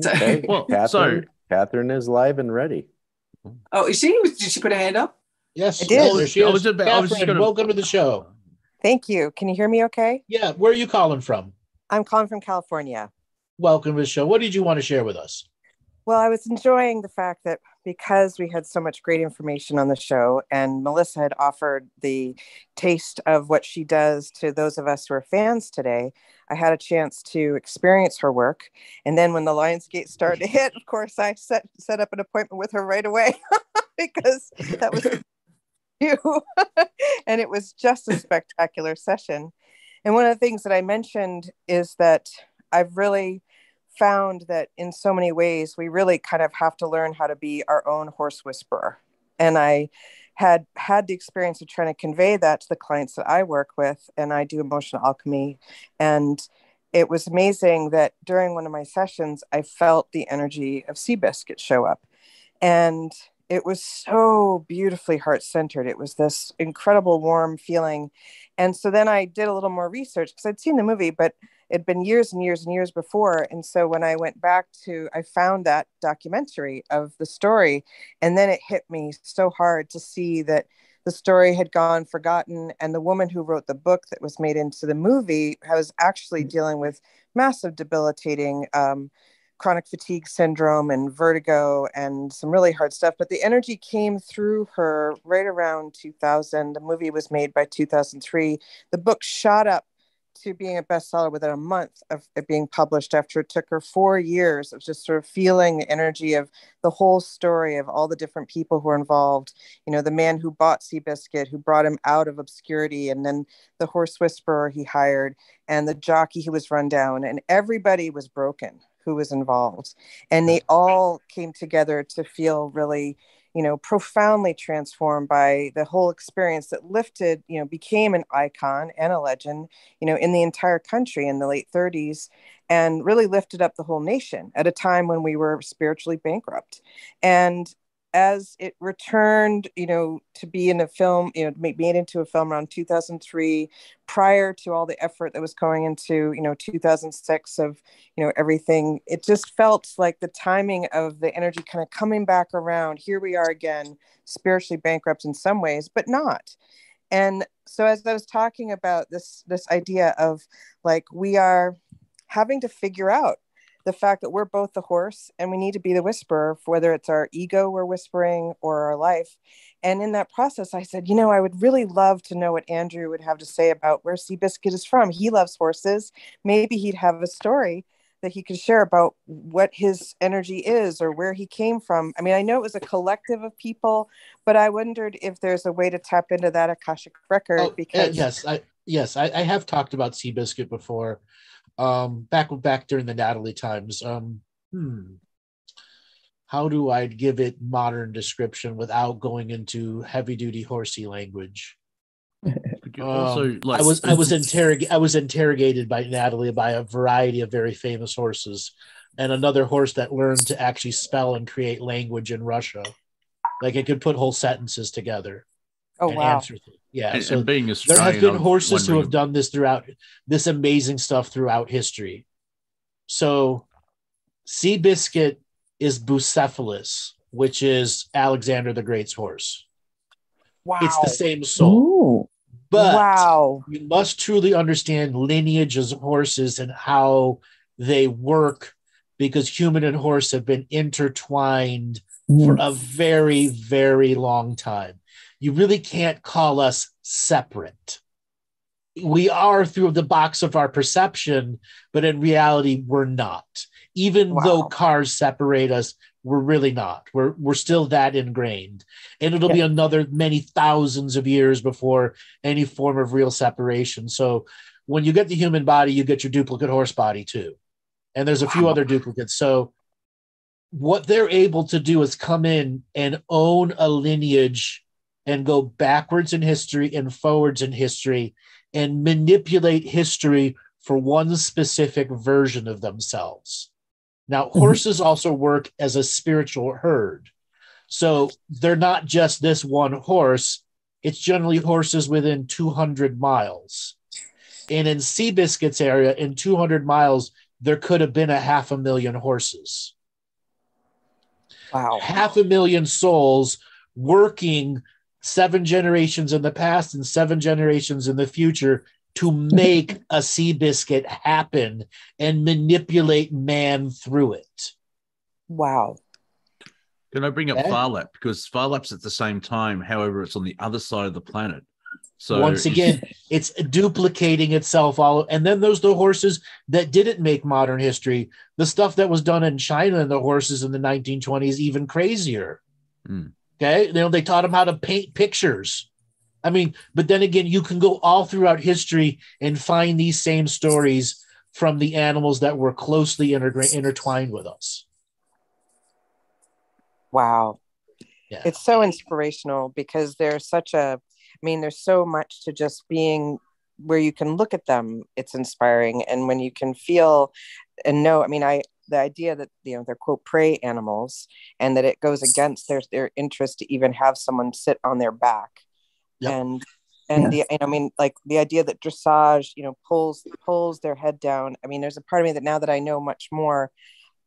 So- Well, Catherine, Catherine is live and ready. Oh, is she? Did she put her hand up? yes, I did. there she I is. was about- I was just gonna- welcome to the show. Thank you. Can you hear me okay? Yeah, where are you calling from? I'm calling from California. Welcome to the show. What did you want to share with us? Well, I was enjoying the fact that because we had so much great information on the show and Melissa had offered the taste of what she does to those of us who are fans today, I had a chance to experience her work. And then when the Lion's Gate started to hit, of course, I set set up an appointment with her right away because that was you. and it was just a spectacular session. And one of the things that I mentioned is that I've really found that in so many ways we really kind of have to learn how to be our own horse whisperer. And i had had the experience of trying to convey that to the clients that i work with and i do emotional alchemy. And it was amazing that during one of my sessions i felt the energy of seabiscuit show up. And it was so beautifully heart centered it was this incredible warm feeling. And so then i did a little more research because i'd seen the movie but it'd been years and years and years before and so when i went back to i found that documentary of the story and then it hit me so hard to see that the story had gone forgotten and the woman who wrote the book that was made into the movie was actually dealing with massive debilitating um, chronic fatigue syndrome and vertigo and some really hard stuff but the energy came through her right around 2000 the movie was made by 2003 the book shot up to being a bestseller within a month of it being published after it took her four years of just sort of feeling the energy of the whole story of all the different people who were involved. You know, the man who bought Seabiscuit, who brought him out of obscurity, and then the horse whisperer he hired, and the jockey who was run down, and everybody was broken who was involved. And they all came together to feel really you know profoundly transformed by the whole experience that lifted you know became an icon and a legend you know in the entire country in the late 30s and really lifted up the whole nation at a time when we were spiritually bankrupt. And as it returned you know to be in a film you know made, into a film around 2003 prior to all the effort that was going into you know 2006 of you know everything it just felt like the timing of the energy kind of coming back around. Here we are again spiritually bankrupt in some ways but not. And so as i was talking about this this idea of like we are having to figure out the fact that we're both the horse and we need to be the whisperer whether it's our ego we're whispering or our life and in that process i said you know i would really love to know what andrew would have to say about where seabiscuit is from he loves horses maybe he'd have a story that he could share about what his energy is or where he came from. I mean, I know it was a collective of people, but I wondered if there's a way to tap into that Akashic record Oh, uh, because yes, I yes, I, I have talked about Seabiscuit before. Um, back back during the Natalie times. Um, hmm. How do I give it modern description without going into heavy duty horsey language? Could Um, also, like, I was I was interrogated I was interrogated by Natalie by a variety of very famous horses, and another horse that learned to actually spell and create language in Russia, like it could put whole sentences together oh and wow, answer things. Yeah, and, so and being there have been I'm horses who have done this throughout this amazing stuff throughout history. So, Seabiscuit is Bucephalus, which is Alexander the Great's horse. wow, It's the same soul, Ooh. but wow, you must truly understand lineages of horses and how they work because human and horse have been intertwined for a very, very long time. You really can't call us separate. We are through the box of our perception, but in reality, we're not. Even Wow. though cars separate us, we're really not. We're we're still that ingrained. And it'll be another many thousands of years before any form of real separation. So when you get the human body, you get your duplicate horse body too. And there's a few other duplicates. So what they're able to do is come in and own a lineage and go backwards in history and forwards in history and manipulate history for one specific version of themselves. Now, mm-hmm. horses also work as a spiritual herd. So they're not just this one horse, it's generally horses within 200 miles. And in Seabiscuit's area, in 200 miles, there could have been a half a million horses wow, half a million souls working seven generations in the past and seven generations in the future to make a Seabiscuit happen and manipulate man through it. wow. Can I bring up Okay. Phar Lap because Phar Lap's at the same time, however, it's on the other side of the planet. So Once again, it's duplicating itself all and then there's the horses that didn't make modern history. The stuff that was done in China and the horses in the 1920s even crazier. Hmm. Okay? You know, they taught them how to paint pictures. I mean, but then again, you can go all throughout history and find these same stories from the animals that were closely integra- intertwined with us. Wow. Yeah. It's so inspirational because there's such a, I mean, there's so much to just being where you can look at them. It's inspiring. And when you can feel and know, I mean, I, the idea that, you know, they're quote prey animals and that it goes against their, their interest to even have someone sit on their back. Yep. And, and the, and I mean, like the idea that dressage, you know, pulls, pulls their head down. I mean, there's a part of me that now that I know much more,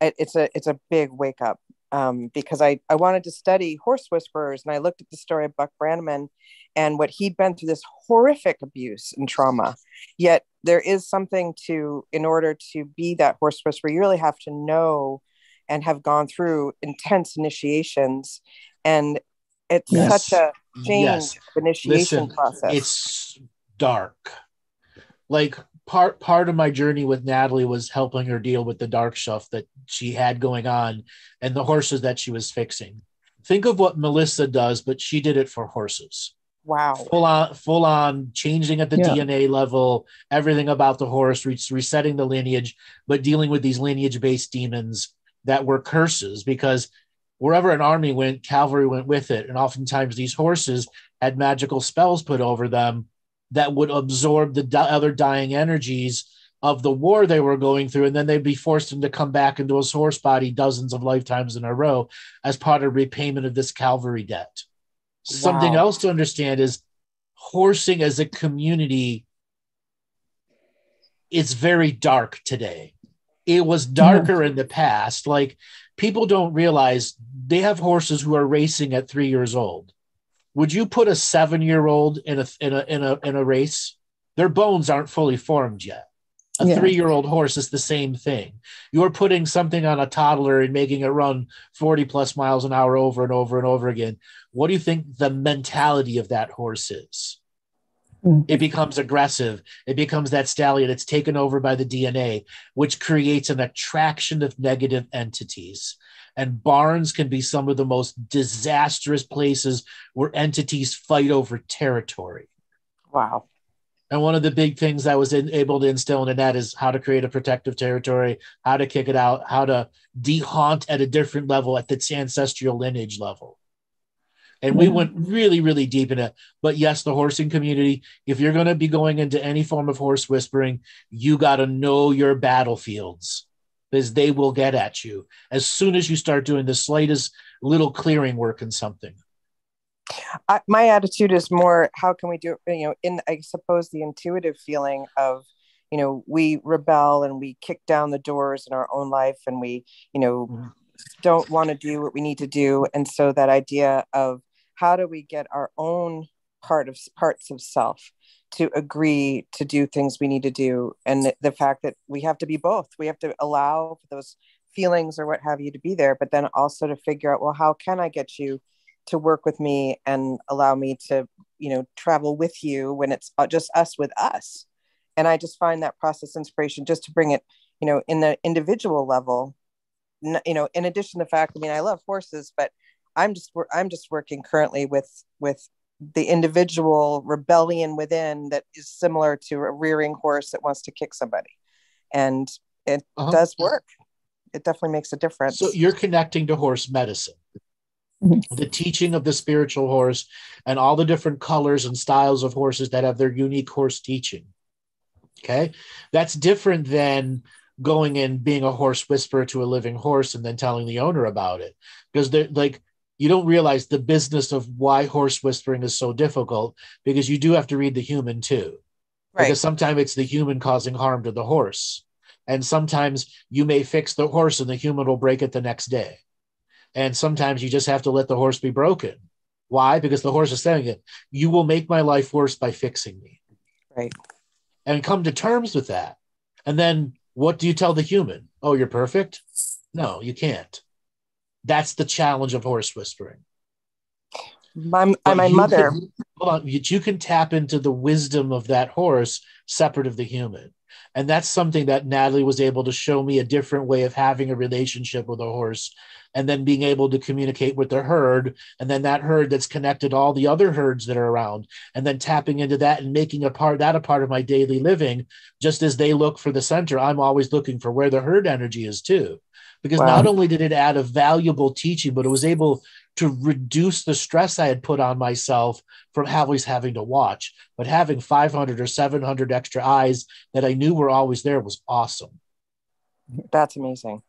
it, it's a, it's a big wake up um, because I, I wanted to study horse whisperers and I looked at the story of Buck Brannaman and what he'd been through this horrific abuse and trauma. Yet there is something to, in order to be that horse whisperer, you really have to know and have gone through intense initiations. And it's Yes. such a mm-hmm. change Yes. of initiation Listen, process. it's dark. Like part part of my journey with Natalie was helping her deal with the dark stuff that she had going on and the horses that she was fixing. Think of what Melissa does, but she did it for horses. Wow. Full on, full on, changing at the Yeah. DNA level, everything about the horse, re- resetting the lineage, but dealing with these lineage-based demons that were curses because wherever an army went, cavalry went with it. And oftentimes these horses had magical spells put over them that would absorb the di- other dying energies of the war they were going through. And then they'd be forced into come back into his horse body dozens of lifetimes in a row as part of repayment of this cavalry debt. Something Wow. else to understand is horsing as a community it's very dark today. It was darker in the past. Like people don't realize they have horses who are racing at three years old. Would you put a seven-year-old in a in a in a in a race? Their bones aren't fully formed yet. A Yeah. three-year-old horse is the same thing. You're putting something on a toddler and making it run 40 plus miles an hour over and over and over again. What do you think the mentality of that horse is? Mm. It becomes aggressive. It becomes that stallion. It's taken over by the DNA, which creates an attraction of negative entities. And barns can be some of the most disastrous places where entities fight over territory. Wow. And one of the big things I was in, able to instill in that is how to create a protective territory, how to kick it out, how to dehaunt at a different level, at its ancestral lineage level. And we went really, really deep in it. But yes, the horsing community, if you're going to be going into any form of horse whispering, you got to know your battlefields because they will get at you as soon as you start doing the slightest little clearing work in something. I, my attitude is more how can we do it you know in i suppose the intuitive feeling of you know we rebel and we kick down the doors in our own life and we you know Mhm. don't want to do what we need to do and so that idea of how do we get our own part of parts of self to agree to do things we need to do? And the, the fact that we have to be both. We have to allow for those feelings or what have you to be there but then also to figure out well how can i get you to work with me and allow me to you know travel with you when it's uh, just us with us? And i just find that process inspiration just to bring it you know in the individual level. You know in addition to the fact i mean i love horses but i'm just i'm just working currently with with the individual rebellion within that is similar to a rearing horse that wants to kick somebody and it Uh-huh. does work it definitely makes a difference So you're connecting to horse medicine, Mhm. the teaching of the spiritual horse, and all the different colors and styles of horses that have their unique horse teaching. Okay. That's different than going and being a horse whisperer to a living horse and then telling the owner about it. Because they're like, you don't realize the business of why horse whispering is so difficult because you do have to read the human too. Right. Because sometimes it's the human causing harm to the horse. And sometimes you may fix the horse and the human will break it the next day. And sometimes you just have to let the horse be broken. Why? Because the horse is saying it you will make my life worse by fixing me. Right. And come to terms with that. And then what do you tell the human? Oh you're perfect? No you can't that's the challenge of horse whispering my, But my mother can- hold on, you, you can tap into the wisdom of that horse separate of the human. And that's something that Natalie was able to show me a different way of having a relationship with a horse and then being able to communicate with the herd. And then that herd that's connected all the other herds that are around, and then tapping into that and making a part that a part of my daily living. Just as they look for the center, I'm always looking for where the herd energy is too. Because Wow. not only did it add a valuable teaching, but it was able to reduce the stress I had put on myself from always having to watch. But having 500 or 700 extra eyes that I knew were always there was awesome. That's amazing.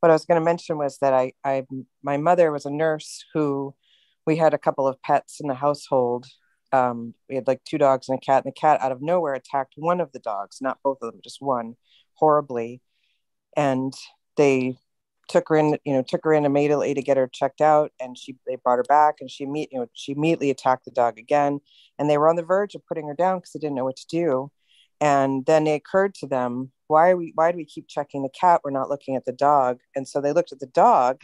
What I was going to mention was that I, I, my mother was a nurse who, we had a couple of pets in the household. Um, we had like two dogs and a cat, and the cat out of nowhere attacked one of the dogs, not both of them, just one, horribly. And they took her in, you know, took her in immediately to get her checked out, and she they brought her back, and she imme- you know, she immediately attacked the dog again, and they were on the verge of putting her down because they didn't know what to do. And then it occurred to them, why are we why do we keep checking the cat? We're not looking at the dog. And so they looked at the dog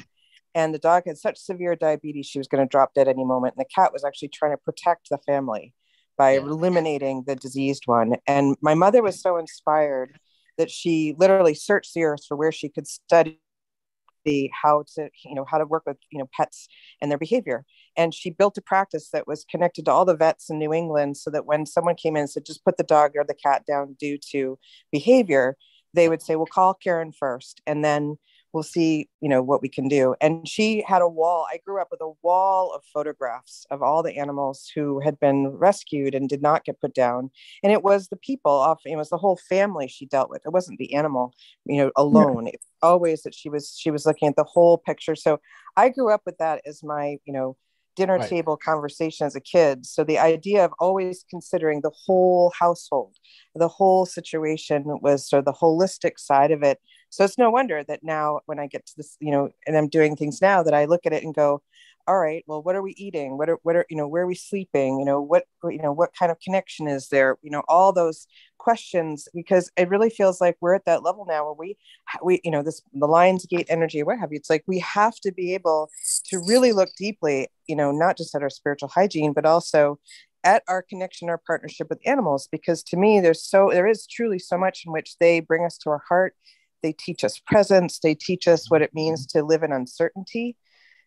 and the dog had such severe diabetes she was going to drop dead any moment. And the cat was actually trying to protect the family by eliminating the diseased one. And my mother was so inspired that she literally searched the earth for where she could study the how to you know how to work with you know pets and their behavior. And she built a practice that was connected to all the vets in new england so that when someone came in and said just put the dog or the cat down due to behavior they would say well call karen first. And then we'll see you know what we can do. And she had a wall i grew up with a wall of photographs of all the animals who had been rescued and did not get put down. And it was the people off it was the whole family she dealt with. It wasn't the animal you know alone. Was always that she was she was looking at the whole picture. So i grew up with that as my you know dinner Right. table conversation as a kid so the idea of always considering the whole household the whole situation was sort of the holistic side of it so it's no wonder that now when i get to this you know and i'm doing things now that i look at it and go all right well what are we eating what are what are you know where are we sleeping you know what you know what kind of connection is there you know all those questions because it really feels like we're at that level now where we we you know this the Lion's Gate energy what have you it's like we have to be able to really look deeply you know not just at our spiritual hygiene but also at our connection, our partnership with animals, because to me, there's so there is truly so much in which they bring us to our heart. They teach us presence. They teach us what it means mm-hmm. to live in uncertainty.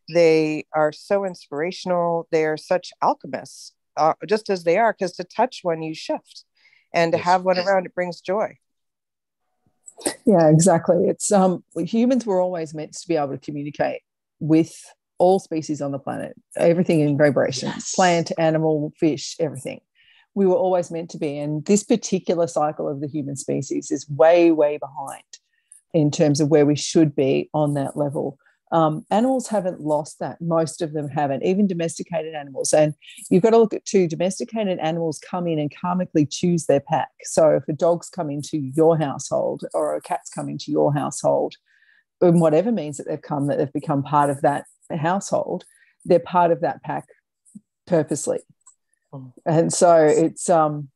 They are so inspirational. They are such alchemists, uh, just as they are, because to touch one, you shift, and to have one around, it brings joy. Yeah, exactly. It's um humans were always meant to be able to communicate with all species on the planet, everything in vibration, Yes. plant, animal, fish, everything. We were always meant to be. And this particular cycle of the human species is way, way behind in terms of where we should be on that level. Um, animals haven't lost that. Most of them haven't, even domesticated animals. And you've got to look at two domesticated animals come in and karmically choose their pack. So if a dog's come into your household or a cat's come into your household, in whatever means that they've come, that they've become part of that household, they're part of that pack purposely. Mm. And so it's um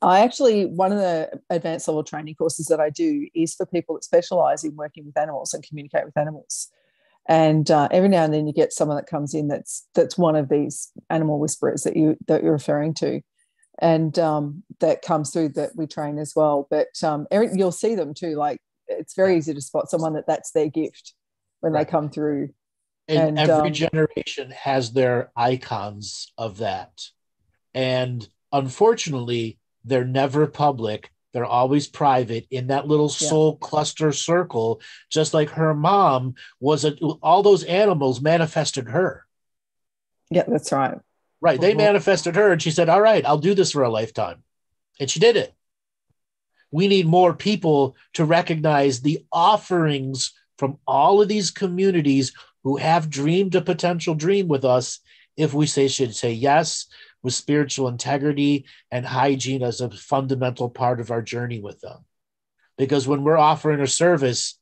I actually one of the advanced level training courses that I do is for people that specialize in working with animals and communicate with animals. And uh, every now and then you get someone that comes in that's that's one of these animal whisperers that you that you're referring to, and um, that comes through that we train as well. But um, you'll see them too. Like it's very easy to spot someone that that's their gift when Right. they come through. and, And, every um, generation has their icons of that and unfortunately they're never public they're always private in that little Yeah. soul cluster circle just like her mom was a, all those animals manifested her Yeah, that's right. right they Mhm. manifested her and she said all right i'll do this for a lifetime and she did it we need more people to recognize the offerings from all of these communities who have dreamed a potential dream with us if we say should say yes with spiritual integrity and hygiene as a fundamental part of our journey with them because when we're offering a service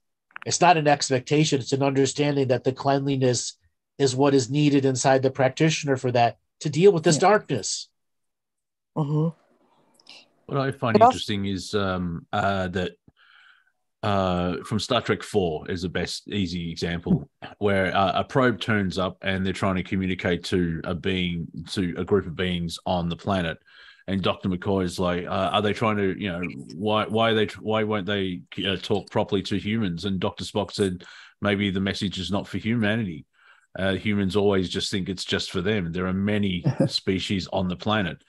it's not an expectation it's an understanding that the cleanliness is what is needed inside the practitioner for that to deal with this Yeah. darkness Mhm. What I find interesting is um, uh, that uh, from Star Trek Four is the best easy example where uh, a probe turns up and they're trying to communicate to a being to a group of beings on the planet, and Doctor McCoy is like, uh, "Are they trying to, you know, why why are they why won't they uh, talk properly to humans?" And Doctor Spock said, "Maybe the message is not for humanity." Uh, humans always just think it's just for them. There are many species on the planet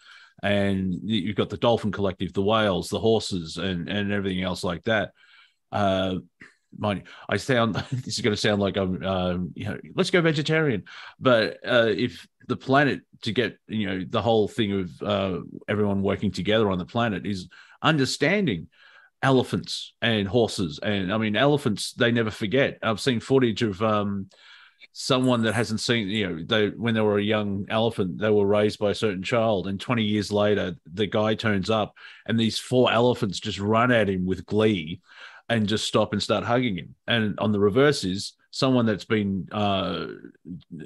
and you've got the dolphin collective, the whales, the horses, and and everything else like that. Uh, mind, I sound this is going to sound like I'm, um, you know, let's go vegetarian, but uh, if the planet to get you know the whole thing of uh, everyone working together on the planet is understanding elephants and horses, and I mean elephants they never forget. I've seen footage of um, someone that hasn't seen you know they when they were a young elephant they were raised by a certain child. And 20 years later the guy turns up and these four elephants just run at him with glee and just stop and start hugging him. And on the reverse is someone that's been uh,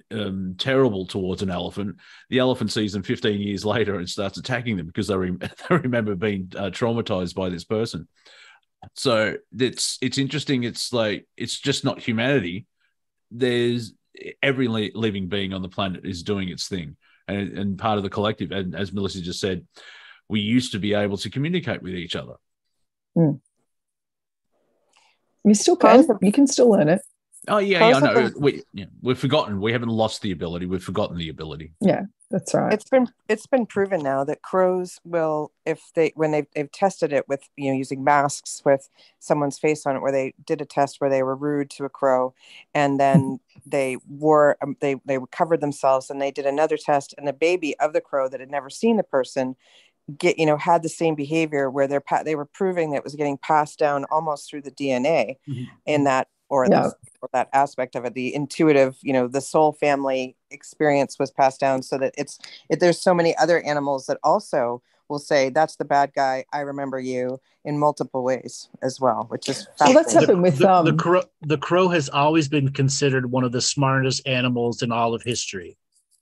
um, terrible towards an elephant. The elephant sees them 15 years later and starts attacking them because they, rem- they remember being uh, traumatized by this person. So it's it's interesting. It's like it's just not humanity. There's every li- living being on the planet is doing its thing. And, and part of the collective and as melissa just said we used to be able to communicate with each other You still can. Concept- You can still learn it. oh yeah yeah Concept no of- we yeah, we've forgotten we haven't lost the ability we've forgotten the ability Yeah, That's right. It's been it's been proven now that crows will if they when they've they've tested it with you know using masks with someone's face on it where they did a test where they were rude to a crow and then they wore um, they they covered themselves and they did another test and the baby of the crow that had never seen the person get you know had the same behavior where they're pa- they were proving that it was getting passed down almost through the DNA Mhm. in that or, Yeah. the, or that aspect of it the intuitive you know the soul family experience was passed down so that it's it, there's so many other animals that also will say that's the bad guy i remember you in multiple ways as well which is Well, that's fascinating. happened with the, um, the crow. The crow has always been considered one of the smartest animals in all of history.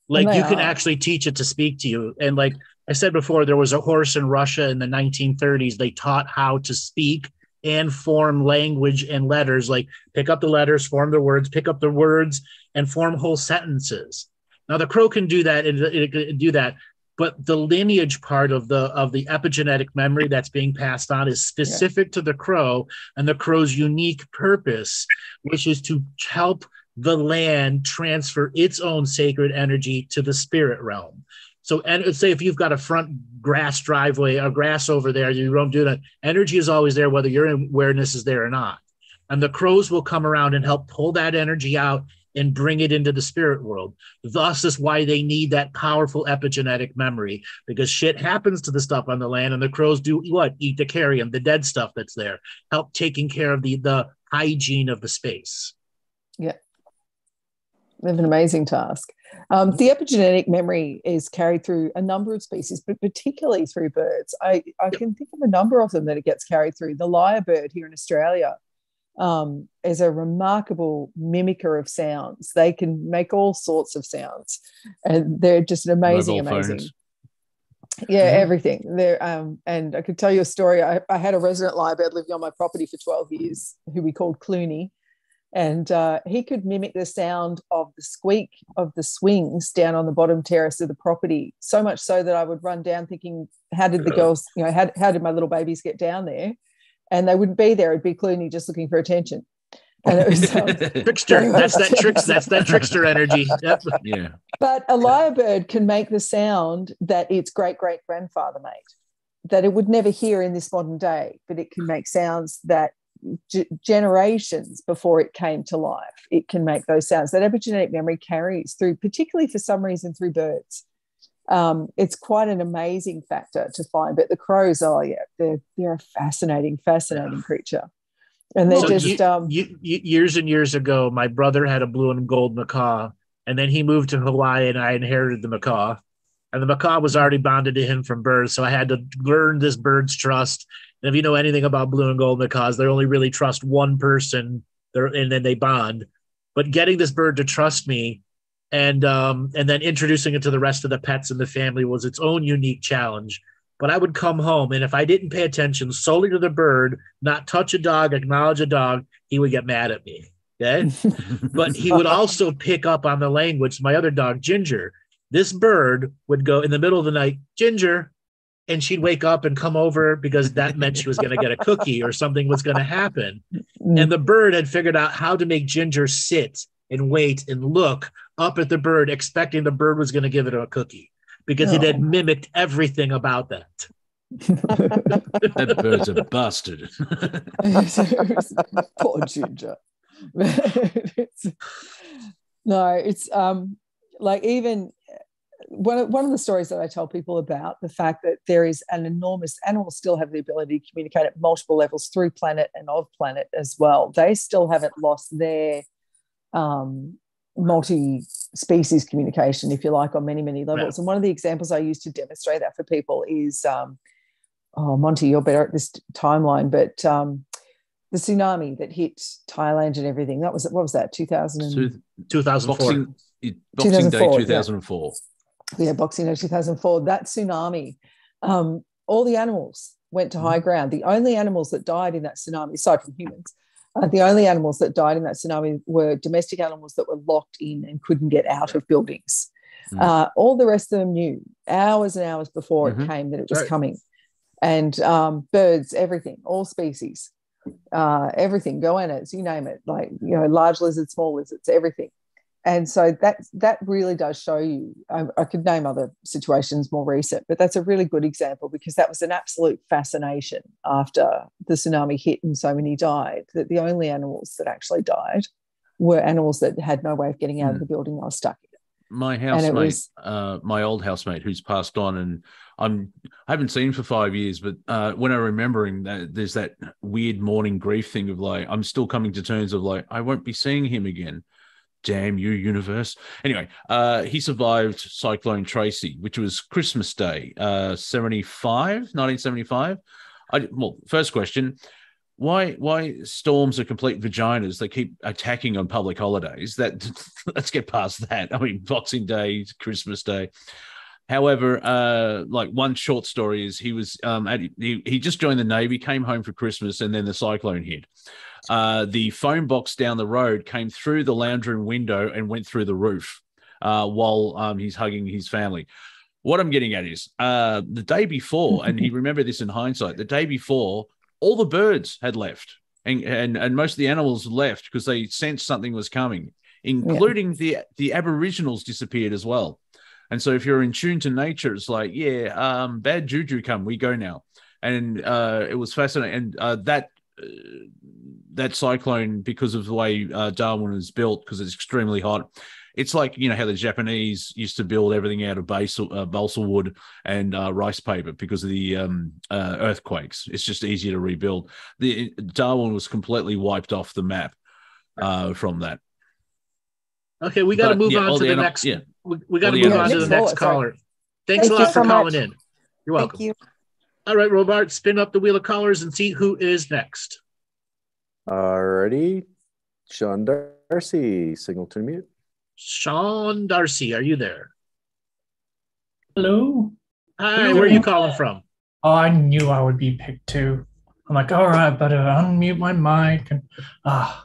Like They you can actually teach it to speak to you, and like I said before, there was a horse in Russia in the 1930s. They taught how to speak and form language and letters. Like pick up the letters, form the words, pick up the words, and form whole sentences. Now the crow can do that and it can do that. but the lineage part of the of the epigenetic memory that's being passed on is specific to the crow and the crow's unique purpose which is to help the land transfer its own sacred energy to the spirit realm so and say if you've got a front grass driveway or grass over there you don't do that energy is always there whether your awareness is there or not and the crows will come around and help pull that energy out and bring it into the spirit world. Thus is why they need that powerful epigenetic memory because shit happens to the stuff on the land and the crows do what? Eat the carrion, the dead stuff that's there, help taking care of the the hygiene of the space. Yeah. Have an amazing task. Um, the epigenetic memory is carried through a number of species, but particularly through birds. I, I can think of a number of them that it gets carried through. The lyrebird here in Australia um, is a remarkable mimicker of sounds. They can make all sorts of sounds, and they're just an amazing, amazing. Yeah, mm-hmm. everything. There, um, and I could tell you a story. I, I had a resident lyrebird living on my property for 12 years, who we called Clooney, and uh, he could mimic the sound of the squeak of the swings down on the bottom terrace of the property. So much so that I would run down thinking, "How did the girls? You know, how, how did my little babies get down there?" and they wouldn't be there. It'd be Clooney just looking for attention. And it was um, trickster. That's that tricks. That's that trickster energy. Yep. Yeah. But a lyrebird can make the sound that its great great grandfather made, that it would never hear in this modern day. But it can make sounds that g- generations before it came to life, it can make those sounds. That epigenetic memory carries through, particularly for some reason through birds um, it's quite an amazing factor to find. But the crows, oh yeah, they're they're a fascinating, fascinating creature. And they so just you, um, you, years and years ago, my brother had a blue and gold macaw, and then he moved to Hawaii, and I inherited the macaw. And the macaw was already bonded to him from birth, so I had to learn this bird's trust. And if you know anything about blue and gold macaws, they only really trust one person, and then they bond. But getting this bird to trust me and um, and then introducing it to the rest of the pets in the family was its own unique challenge. But I would come home, and if I didn't pay attention solely to the bird, not touch a dog, acknowledge a dog, he would get mad at me. Okay, but he would also pick up on the language. My other dog, Ginger, this bird would go in the middle of the night, Ginger, and she'd wake up and come over because that meant she was going to get a cookie or something was going to happen. Mm. And the bird had figured out how to make Ginger sit and wait and look up at the bird, expecting the bird was going to give it a cookie because oh. it had mimicked everything about that. that bird's a bastard. Poor Ginger. it's, no, it's um like even one of, one of the stories that I tell people about the fact that there is an enormous animals still have the ability to communicate at multiple levels through planet and of planet as well. They still haven't lost their um, multi-species communication, if you like, on many, many levels. And one of the examples I use to demonstrate that for people is, um, oh, Monty, you're better at this timeline, but um, the tsunami that hit Thailand and everything. That was what was that? 2000 2004. Boxing, Boxing Day 2004. Yeah. yeah, Boxing Day 2004. That tsunami, um, all the animals went to mm-hmm. high ground. The only animals that died in that tsunami, aside from humans, uh, the only animals that died in that tsunami were domestic animals that were locked in and couldn't get out of buildings. Mm. Uh, all the rest of them knew hours and hours before mm-hmm. it came that it was right. coming. And um, birds, everything, all species, uh, everything, goannas, you name it, like, you know, large lizards, small lizards, everything and so that that really does show you I, I, could name other situations more recent but that's a really good example because that was an absolute fascination after the tsunami hit and so many died that the only animals that actually died were animals that had no way of getting out mm. of hmm. the building they were stuck in my housemate was, uh, my old housemate who's passed on and i'm i haven't seen him for five years but uh, when i remember him that there's that weird morning grief thing of like i'm still coming to terms of like i won't be seeing him again damn you universe. Anyway uh he survived cyclone tracy which was christmas day uh 75 1975 i well first question why why storms are complete vaginas they keep attacking on public holidays? That let's get past that. I mean boxing day christmas day However, uh, like one short story is he was um, at, he, he just joined the Navy, came home for Christmas, and then the cyclone hit uh, the phone box down the road came through the lounge room window and went through the roof uh, while um, he's hugging his family. what I'm getting at is uh, the day before, and he remembered this in hindsight. The day before, all the birds had left, and and, and most of the animals left because they sensed something was coming, including the the Aboriginals disappeared as well. And so, if you're in tune to nature, it's like, yeah, um, bad juju come, we go now. And uh, it was fascinating, and uh, that uh, that cyclone because of the way uh, Darwin is built, because it's extremely hot it's like you know how the Japanese used to build everything out of balsa, uh, balsa wood and uh, rice paper because of the um, uh, earthquakes. It's just easier to rebuild. The Darwin was completely wiped off the map uh, from that. Okay, we got to move yeah, on to the the next. yeah. We, we got to move on to the animals. next Sorry. caller. Thanks Thank a you lot so for calling much. in. You're welcome. Thank you. All right, Robert, spin up the wheel of callers and see who is next. Alrighty. Sean Darcy, signal to mute. Sean Darcy, are you there? Hello. Hi, where are you calling from? Oh, I knew I would be picked too. I'm like, all right, better unmute my mic. And ah,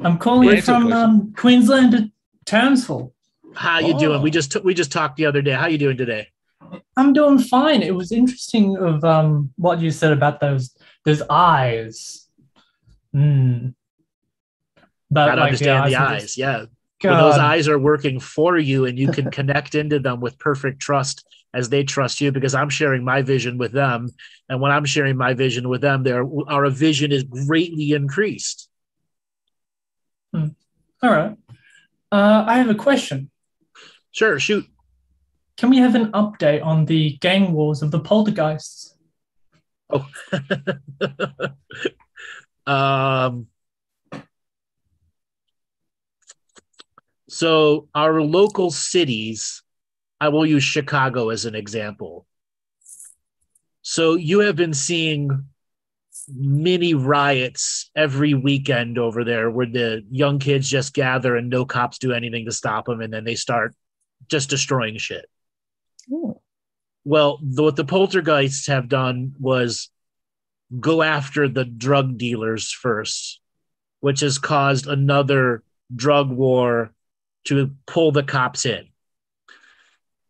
I'm calling Yeah, you it's a from um, Queensland to Townsville. How you Oh. doing? We just took we just talked the other day. How you doing today? I'm doing fine. It was interesting of um what you said about those those eyes. Hmm. But Gotta like understand the are eyes. just- Yeah. Those eyes are working for you and you can connect into them with perfect trust as they trust you because I'm sharing my vision with them. And when I'm sharing my vision with them, their our vision is greatly increased. All right. Uh, I have a question. Sure, shoot. Can we have an update on the gang wars of the poltergeists? um, so our local cities, I will use Chicago as an example. So you have been seeing mini riots every weekend over there where the young kids just gather and no cops do anything to stop them and then they start just destroying shit. Ooh. Well, the, what the poltergeists have done was go after the drug dealers first, which has caused another drug war to pull the cops in.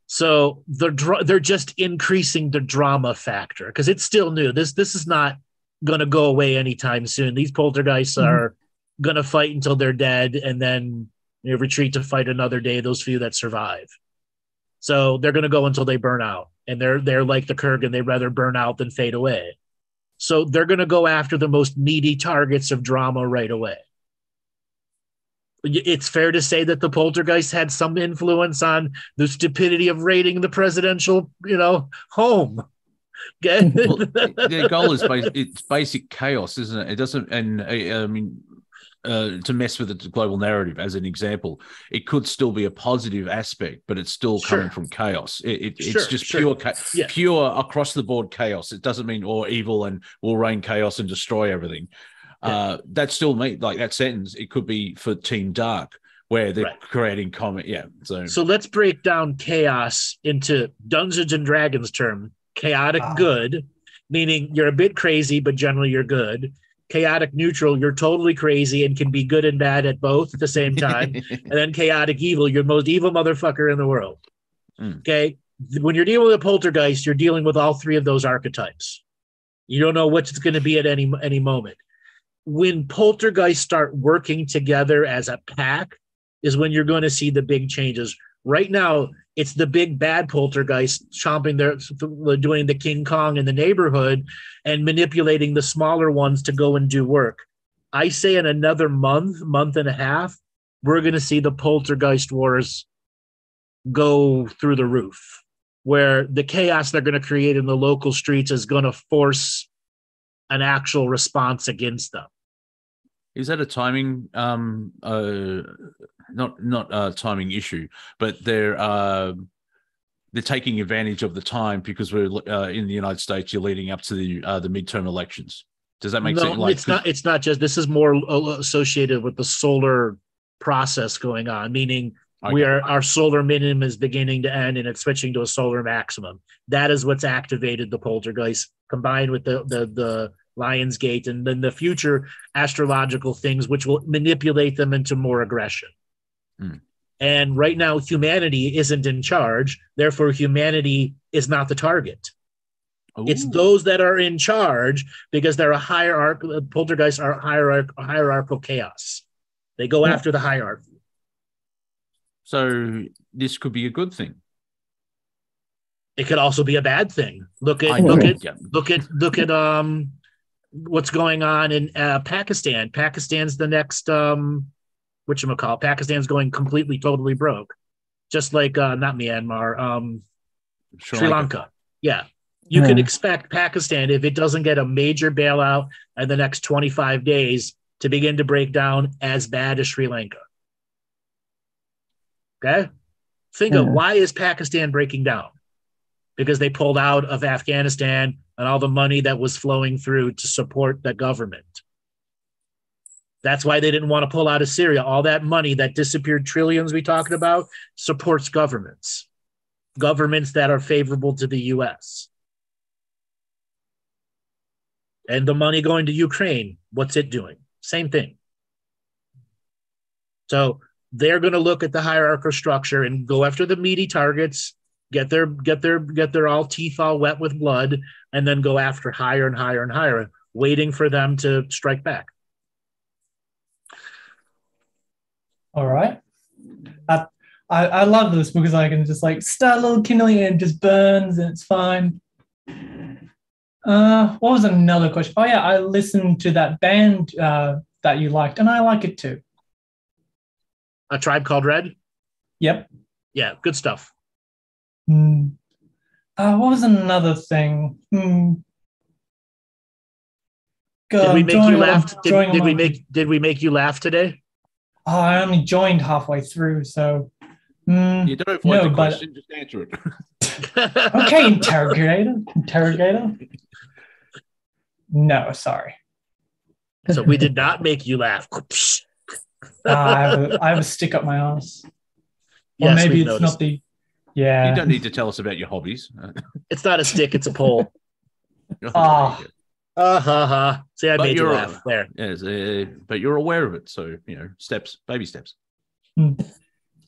So the dr- they're just increasing the drama factor because it's still new. This this is not going to go away anytime soon. These poltergeists Mhm. are going to fight until they're dead and then you know, retreat to fight another day. Those few that survive. So they're going to go until they burn out, and they're they're like the Kurgan. they'd rather burn out than fade away. So they're going to go after the most meaty targets of drama right away. It's fair to say that the poltergeist had some influence on the stupidity of raiding the presidential, you know, home. Well, their goal is bas- it's basic chaos, isn't it? It doesn't, and uh, I mean, uh, to mess with the global narrative as an example, it could still be a positive aspect, but it's still coming from chaos. It, it, Sure, it's just sure. pure, cha- Yeah. pure across the board chaos. It doesn't mean or evil and will reign chaos and destroy everything. Uh, that's still me. Like that sentence, it could be for Team Dark, where they're Right. creating comment. Yeah. So, So let's break down chaos into Dungeons and Dragons term. Chaotic Ah. good, meaning you're a bit crazy, but generally you're good. Chaotic neutral, you're totally crazy and can be good and bad at both at the same time. and then chaotic evil, you're the most evil motherfucker in the world. Mm. Okay. When you're dealing with a poltergeist, you're dealing with all three of those archetypes. You don't know which it's going to be at any any moment. When poltergeists start working together as a pack, is when you're going to see the big changes. Right now, it's the big bad poltergeist chomping their doing the King Kong in the neighborhood and manipulating the smaller ones to go and do work. I say in another month, month and a half, we're going to see the poltergeist wars go through the roof, where the chaos they're going to create in the local streets is going to force an actual response against them. Is that a timing um uh not not a timing issue, but they're uh they're taking advantage of the time because we're uh, in the United States. You're leading up to the uh, the midterm elections. Does that make no, sense? Like, it's not. It's not just. This is more uh, associated with the solar process going on, meaning we are our solar minimum is beginning to end and it's switching to a solar maximum. That is what's activated the poltergeist, combined with the the the Lion's Gate and then the future astrological things, which will manipulate them into more aggression. And right now, humanity isn't in charge. Therefore, humanity is not the target. It's those that are in charge because they're a hierarchical poltergeists are hierarch, hierarchical chaos. They go Yeah. after the hierarchy. So this could be a good thing. It could also be a bad thing. Look at I look know. at Yeah. look at look at um what's going on in uh, Pakistan. Pakistan's the next um what you call Pakistan's going completely totally broke. Just like uh not Myanmar, um Sri, Lanka. Yeah. You can expect Pakistan if it doesn't get a major bailout in the next 25 days to begin to break down as bad as Sri Lanka. Okay? Think of why is Pakistan breaking down? Because they pulled out of Afghanistan and all the money that was flowing through to support the government. That's why they didn't want to pull out of Syria. All that money, that disappeared trillions we talking about, supports governments, governments that are favorable to the US. And the money going to Ukraine, what's it doing? Same thing. So they're going to look at the hierarchical structure and go after the meaty targets, get their get their get their all teeth all wet with blood, and then go after higher and higher and higher, waiting for them to strike back. All right. I, I I love this because I can just like start a little kindling and it just burns and it's fine. Uh, what was another question? Oh yeah, I listened to that band uh, that you liked, and I like it too. A tribe called Red. Yep. Yeah, good stuff. Hmm. Uh, what was another thing? Hmm. Did we make you laugh? Did, did we monkey. make did we make you laugh today? Oh, I only joined halfway through, so. Hmm. You don't avoid No, the but- question, just answer it. Okay, interrogator. Interrogator. No, sorry. so we did not make you laugh. Uh, I, have a, I have a stick up my ass. Or Yes, maybe we've it's noticed. not the. Yeah. You don't need to tell us about your hobbies. It's not a stick; it's a pole. Ah. Uh ha ha. See, I But made you you're- laugh there. Yes, uh, but you're aware of it, so you know steps, baby steps. Can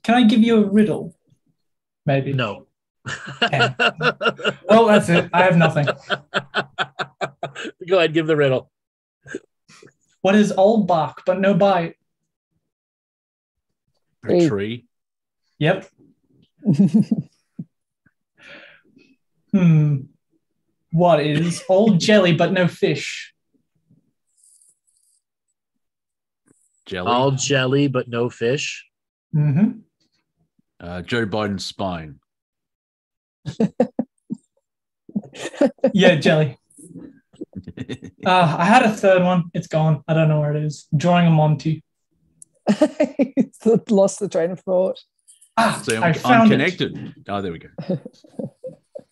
I give you a riddle? Maybe. No. Okay. Oh, that's it. I have nothing. Go ahead, give the riddle. What is old bark but no bite? A tree. Yep. Hmm. What is old jelly but no fish? Jelly. All jelly but no fish. hmm Uh, Joe Biden's spine. Yeah, jelly. Uh, I had a third one. It's gone. I don't know where it is. Drawing a Monty. Lost the train of thought. Ah, See, I'm, I I'm found it. connected. Oh, there we go.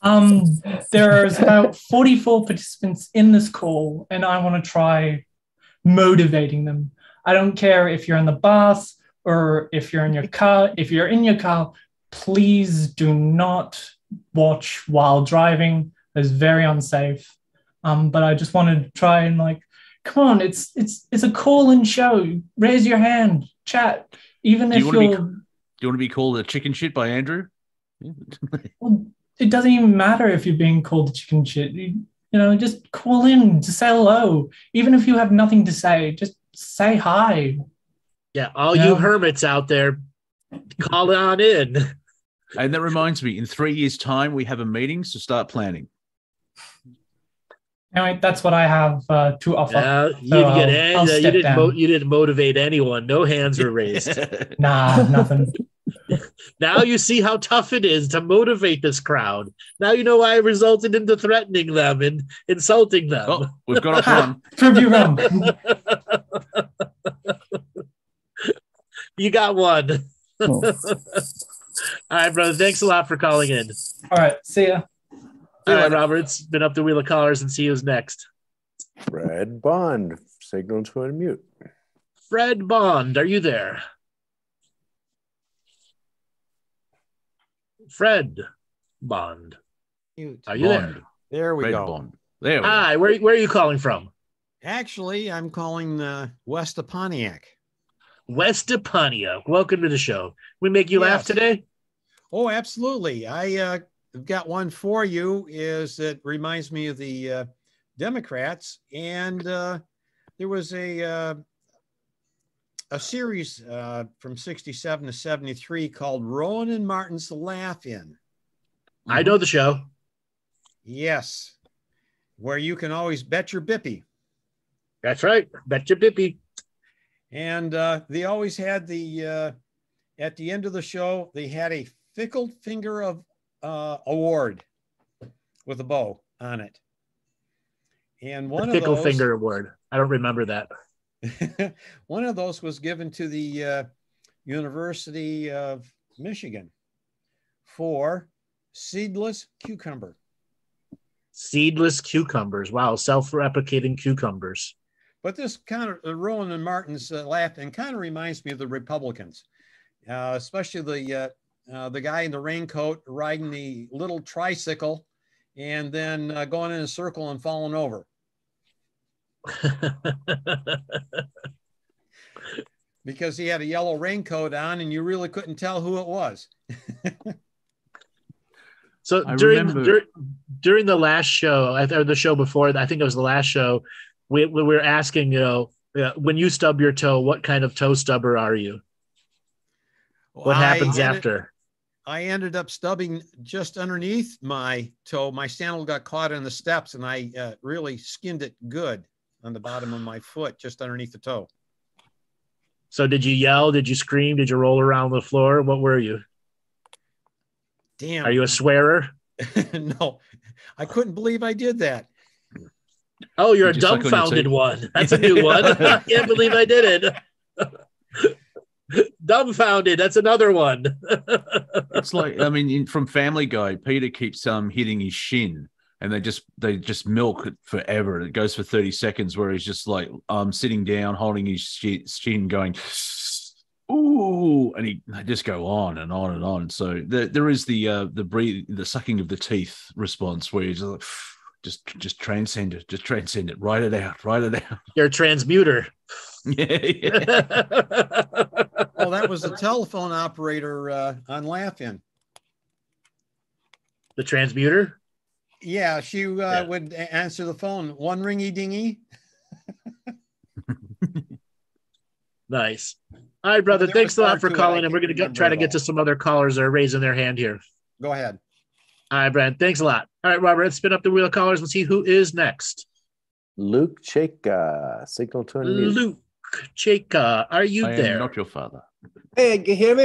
Um, there's about 44 participants in this call, and I want to try motivating them. I don't care if you're in the bus or if you're in your car. If you're in your car, please do not watch while driving. It's very unsafe. Um, but I just want to try and like, come on, it's it's it's a call-in show. Raise your hand, chat. Even Do if you you're. Do you want to be called a chicken shit by Andrew? well, it doesn't even matter if you're being called a chicken shit. You, you know, just call in, just say hello. Even if you have nothing to say, just say hi. Yeah, all Yeah. you hermits out there, call on in. And that reminds me, in three years' time, we have a meeting, so start planning. Anyway, that's what I have uh, to offer. Uh, you, So didn't get I'll- any- I'll you didn't mo- you didn't motivate anyone. No hands were raised. Nah, nothing. now you see how tough it is to motivate this crowd. Now you know why it resulted into threatening them and insulting them. oh, we've got off one. Prove you wrong. you got one. Oh. All right, brother. Thanks a lot for calling in. All right, see ya. All right, Robert. It's been up the wheel of callers and see who's next. Fred Bond, signal to unmute. Fred Bond, are you there? Fred Bond, Mute. are you Bond. There we Red go. Bond. There we go. Hi, where, where are you calling from? Actually, I'm calling uh, west of Pontiac. Wes Pontiac. Welcome to the show. We make you laugh today? Oh, absolutely. I uh, have got one for you. Is that reminds me of the uh, Democrats, and uh, there was a uh, a series uh, from '67 to '73 called Rowan and Martin's Laugh In. I know the show. Yes, where you can always bet your bippy. That's right. Bet your Bippy. And uh, they always had the uh, at the end of the show, they had a fickle finger of uh, award with a bow on it. And one the of those, Finger Award. I don't remember that. one of those was given to the uh, University of Michigan for seedless cucumber. Seedless cucumbers. Wow, self-replicating cucumbers. But this kind of uh, Rowan and Martin's uh, Laugh-In kind of reminds me of the Republicans, uh, especially the uh, the guy in the raincoat riding the little tricycle, and then uh, going in a circle and falling over because he had a yellow raincoat on, and you really couldn't tell who it was. So I during dur- during the last show, or the show before, I think it was the last show. We we were asking, you know, when you stub your toe, what kind of toe stubber are you? What I happens ended- after? I ended up stubbing just underneath my toe. My sandal got caught in the steps, and I uh, really skinned it good on the bottom of my foot, just underneath the toe. So did you yell? Did you scream? Did you roll around the floor? What were you? Damn. Are you a swearer? no, I couldn't believe I did that. Oh, you're a Did you suck on dumbfounded one. That's a new one. I can't believe I did it. dumbfounded. That's another one. It's like I mean, in, from Family Guy, Peter keeps um hitting his shin, and they just they just milk it forever. It goes for thirty seconds, where he's just like um sitting down, holding his shin, going, "Ooh," and he they just go on and on and on. So there there is the uh the breathe the sucking of the teeth response where he's like. Just, just transcend it. Just transcend it. Write it out. Write it out. You're a transmuter. yeah, yeah. Oh, that was the telephone operator uh, on Laugh-In. the transmuter. Yeah, she uh, Yeah. would answer the phone. One ringy dingy. Nice. All right, brother. there Thanks a lot for to it. calling, and we're going to try to get to some other callers that are raising their hand here. Go ahead. All right, Brad. Thanks a lot. All right, Robert. Let's spin up the wheel of callers and see who is next. Luke Cheka, signal to unmute. Luke Cheka, are you I am there? not your father. Hey, can you hear me?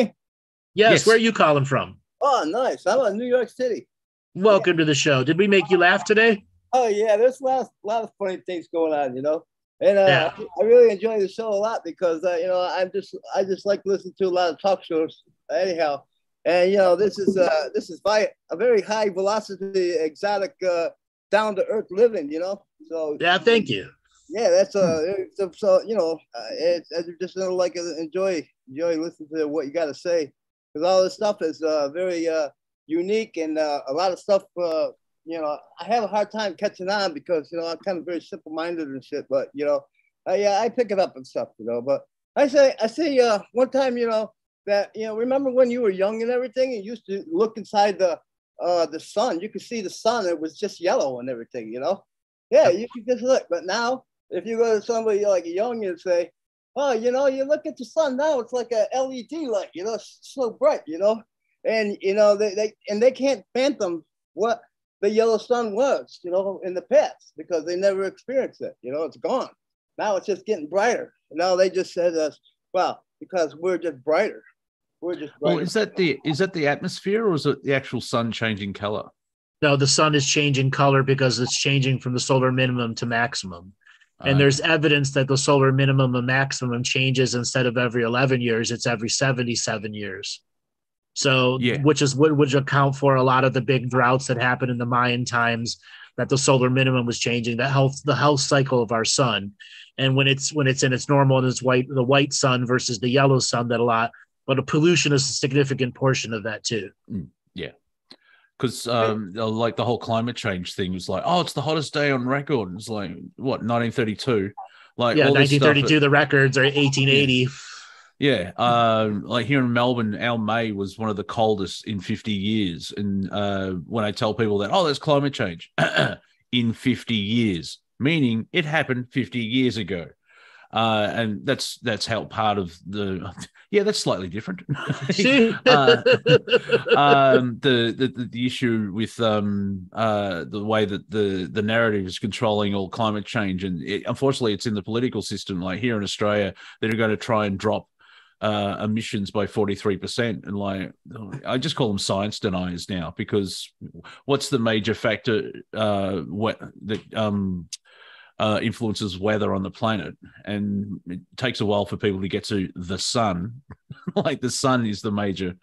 yes, Yes. Where are you calling from? Oh, nice. I'm in New York City. Welcome to the show. Did we make you laugh today? Oh, yeah. There's a lot, of, lot of funny things going on, you know. And uh, Yeah. I really enjoy the show a lot because uh, you know I'm just I just like listening to a lot of talk shows anyhow. And you know this is uh this is vi- a very high velocity, exotic, uh, down to earth living. You know, so Yeah, thank you. Yeah, that's uh so, so you know uh, it's I just uh, like uh, enjoy enjoy listening to what you got to say. Because all this stuff is uh very uh unique and uh, a lot of stuff uh you know I have a hard time catching on because you know I'm kind of very simple minded and shit but you know I yeah I pick it up and stuff you know but I say I say uh one time you know that you know remember when you were young and everything and you used to look inside the uh the sun? You could see the sun it was just yellow and everything you know? Yeah you could just look but now if you go to somebody like young and say, oh, you know, you look at the sun now, it's like a LED light, you know, so bright, you know, and you know they, they and they can't fathom what the yellow sun was, you know, in the past because they never experienced it. You know, it's gone. Now it's just getting brighter. Now they just said us, well, because we're just brighter. We're just brighter. Well, is that the is that the atmosphere or is it the actual sun changing color? No, the sun is changing color because it's changing from the solar minimum to maximum. And Uh, there's evidence that the solar minimum and maximum changes instead of every 11 years, it's every 77 years. So, Yeah. which is what would account for a lot of the big droughts that happened in the Mayan times that the solar minimum was changing, the health, the health cycle of our sun. And when it's when it's in its normal and it's white, the white sun versus the yellow sun, that a lot, but the pollution is a significant portion of that too. Because um, like the whole climate change thing was like, oh, it's the hottest day on record. It's like what 1932, like yeah, all this stuff 1932, the records are 1880. Yeah, uh, like here in Melbourne, our May was one of the coldest in 50 years. And uh, when I tell people that, oh, there's climate change in 50 years, meaning it happened 50 years ago. Uh, and that's that's how part of the yeah that's slightly different. Uh, um, the, the the issue with um, uh, the way that the the narrative is controlling all climate change and it, unfortunately it's in the political system like here in australia they're going to try and drop uh, emissions by 43% and like i just call them science deniers now because what's the major factor uh what that um uh, influences weather on the planet, and it takes a while for people to get to the sun. like the sun is the major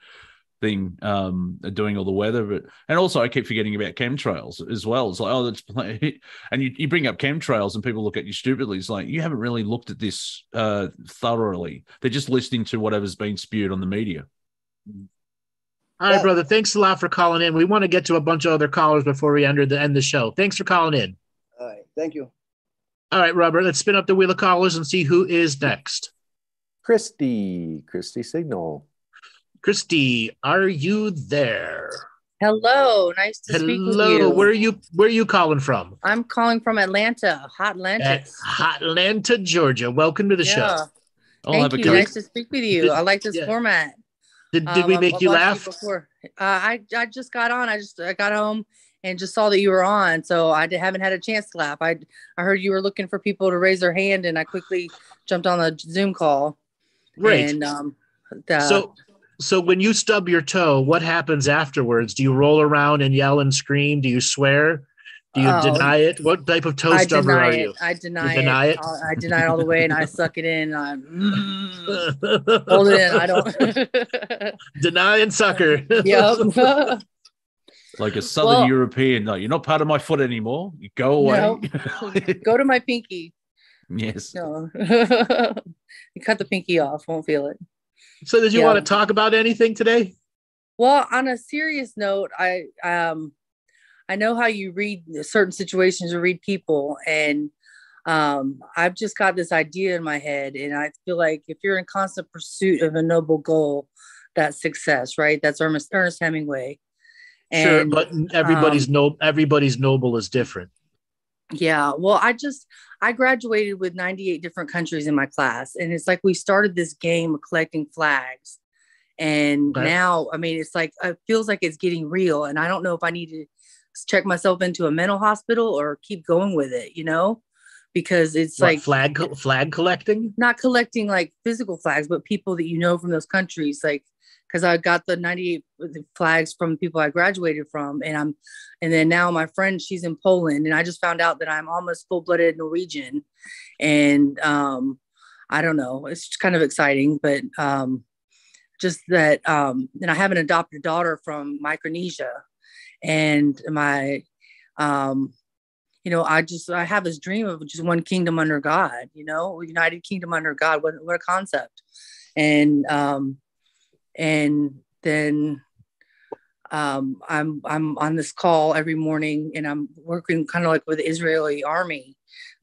thing um, doing all the weather, but and also I keep forgetting about chemtrails as well. It's like oh, that's and you, you bring up chemtrails and people look at you stupidly. It's like you haven't really looked at this uh, thoroughly. They're just listening to whatever's being spewed on the media. All right, brother. Thanks a lot for calling in. We want to get to a bunch of other callers before we end the end the show. Thanks for calling in. All right. Thank you. All right, Robert, let's spin up the wheel of callers and see who is next. Christy, Christy Signal. Christy, are you there? Hello, nice to speak with Hello, you. where are you where are you calling from? I'm calling from Atlanta, Hot Atlantis. At Atlanta, Georgia. Welcome to the show. Yeah. I'll Thank have you. Coke. Nice to speak with you. Did- I like this yeah. format. Did, did we Um, make I've you watched laugh? before. Uh, I I just got on. I just I got home and just saw that you were on, so I haven't had a chance to laugh. I I heard you were looking for people to raise their hand, and I quickly jumped on the Zoom call. Great. And um, the, so so when you stub your toe, what happens afterwards? Do you roll around and yell and scream? Do you swear? Do you Oh. deny it? What type of toe I stubber are it. you? I deny, deny it. it? I I deny it all the way, and I suck it in. I mm, hold it in. I don't. Deny and sucker. yep. Like a Southern Well- European, no, you're not part of my foot anymore. You go away. No. Go to my pinky. yes. No. you cut the pinky off, won't feel it. So did you Yeah. want to talk about anything today? Well, on a serious note, I um I know how you read certain situations or read people and um I've just got this idea in my head and I feel like if you're in constant pursuit of a noble goal, that's success, right? That's Ernest, Ernest Hemingway. Sure, but everybody's um, no everybody's noble is different. Yeah, well, I just I graduated with 98 different countries in my class, and it's like we started this game of collecting flags, and Okay. now I mean it's like it feels like it's getting real, and I don't know if I need to check myself into a mental hospital or keep going with it, you know, because it's What, like flag flag collecting. not collecting like physical flags, but people that you know from those countries, like because I got the 98 flags from people I graduated from, and I'm, and then now my friend, she's in Poland, and I just found out that I'm almost full blooded Norwegian, and um, I don't know, it's kind of exciting, but um, just that, um, and I have an adopted daughter from Micronesia, and my, um, you know, I just I have this dream of just one kingdom under God, you know, United Kingdom under God. What what a concept. And um and then um I'm I'm on this call every morning and I'm working kind of like with the Israeli army,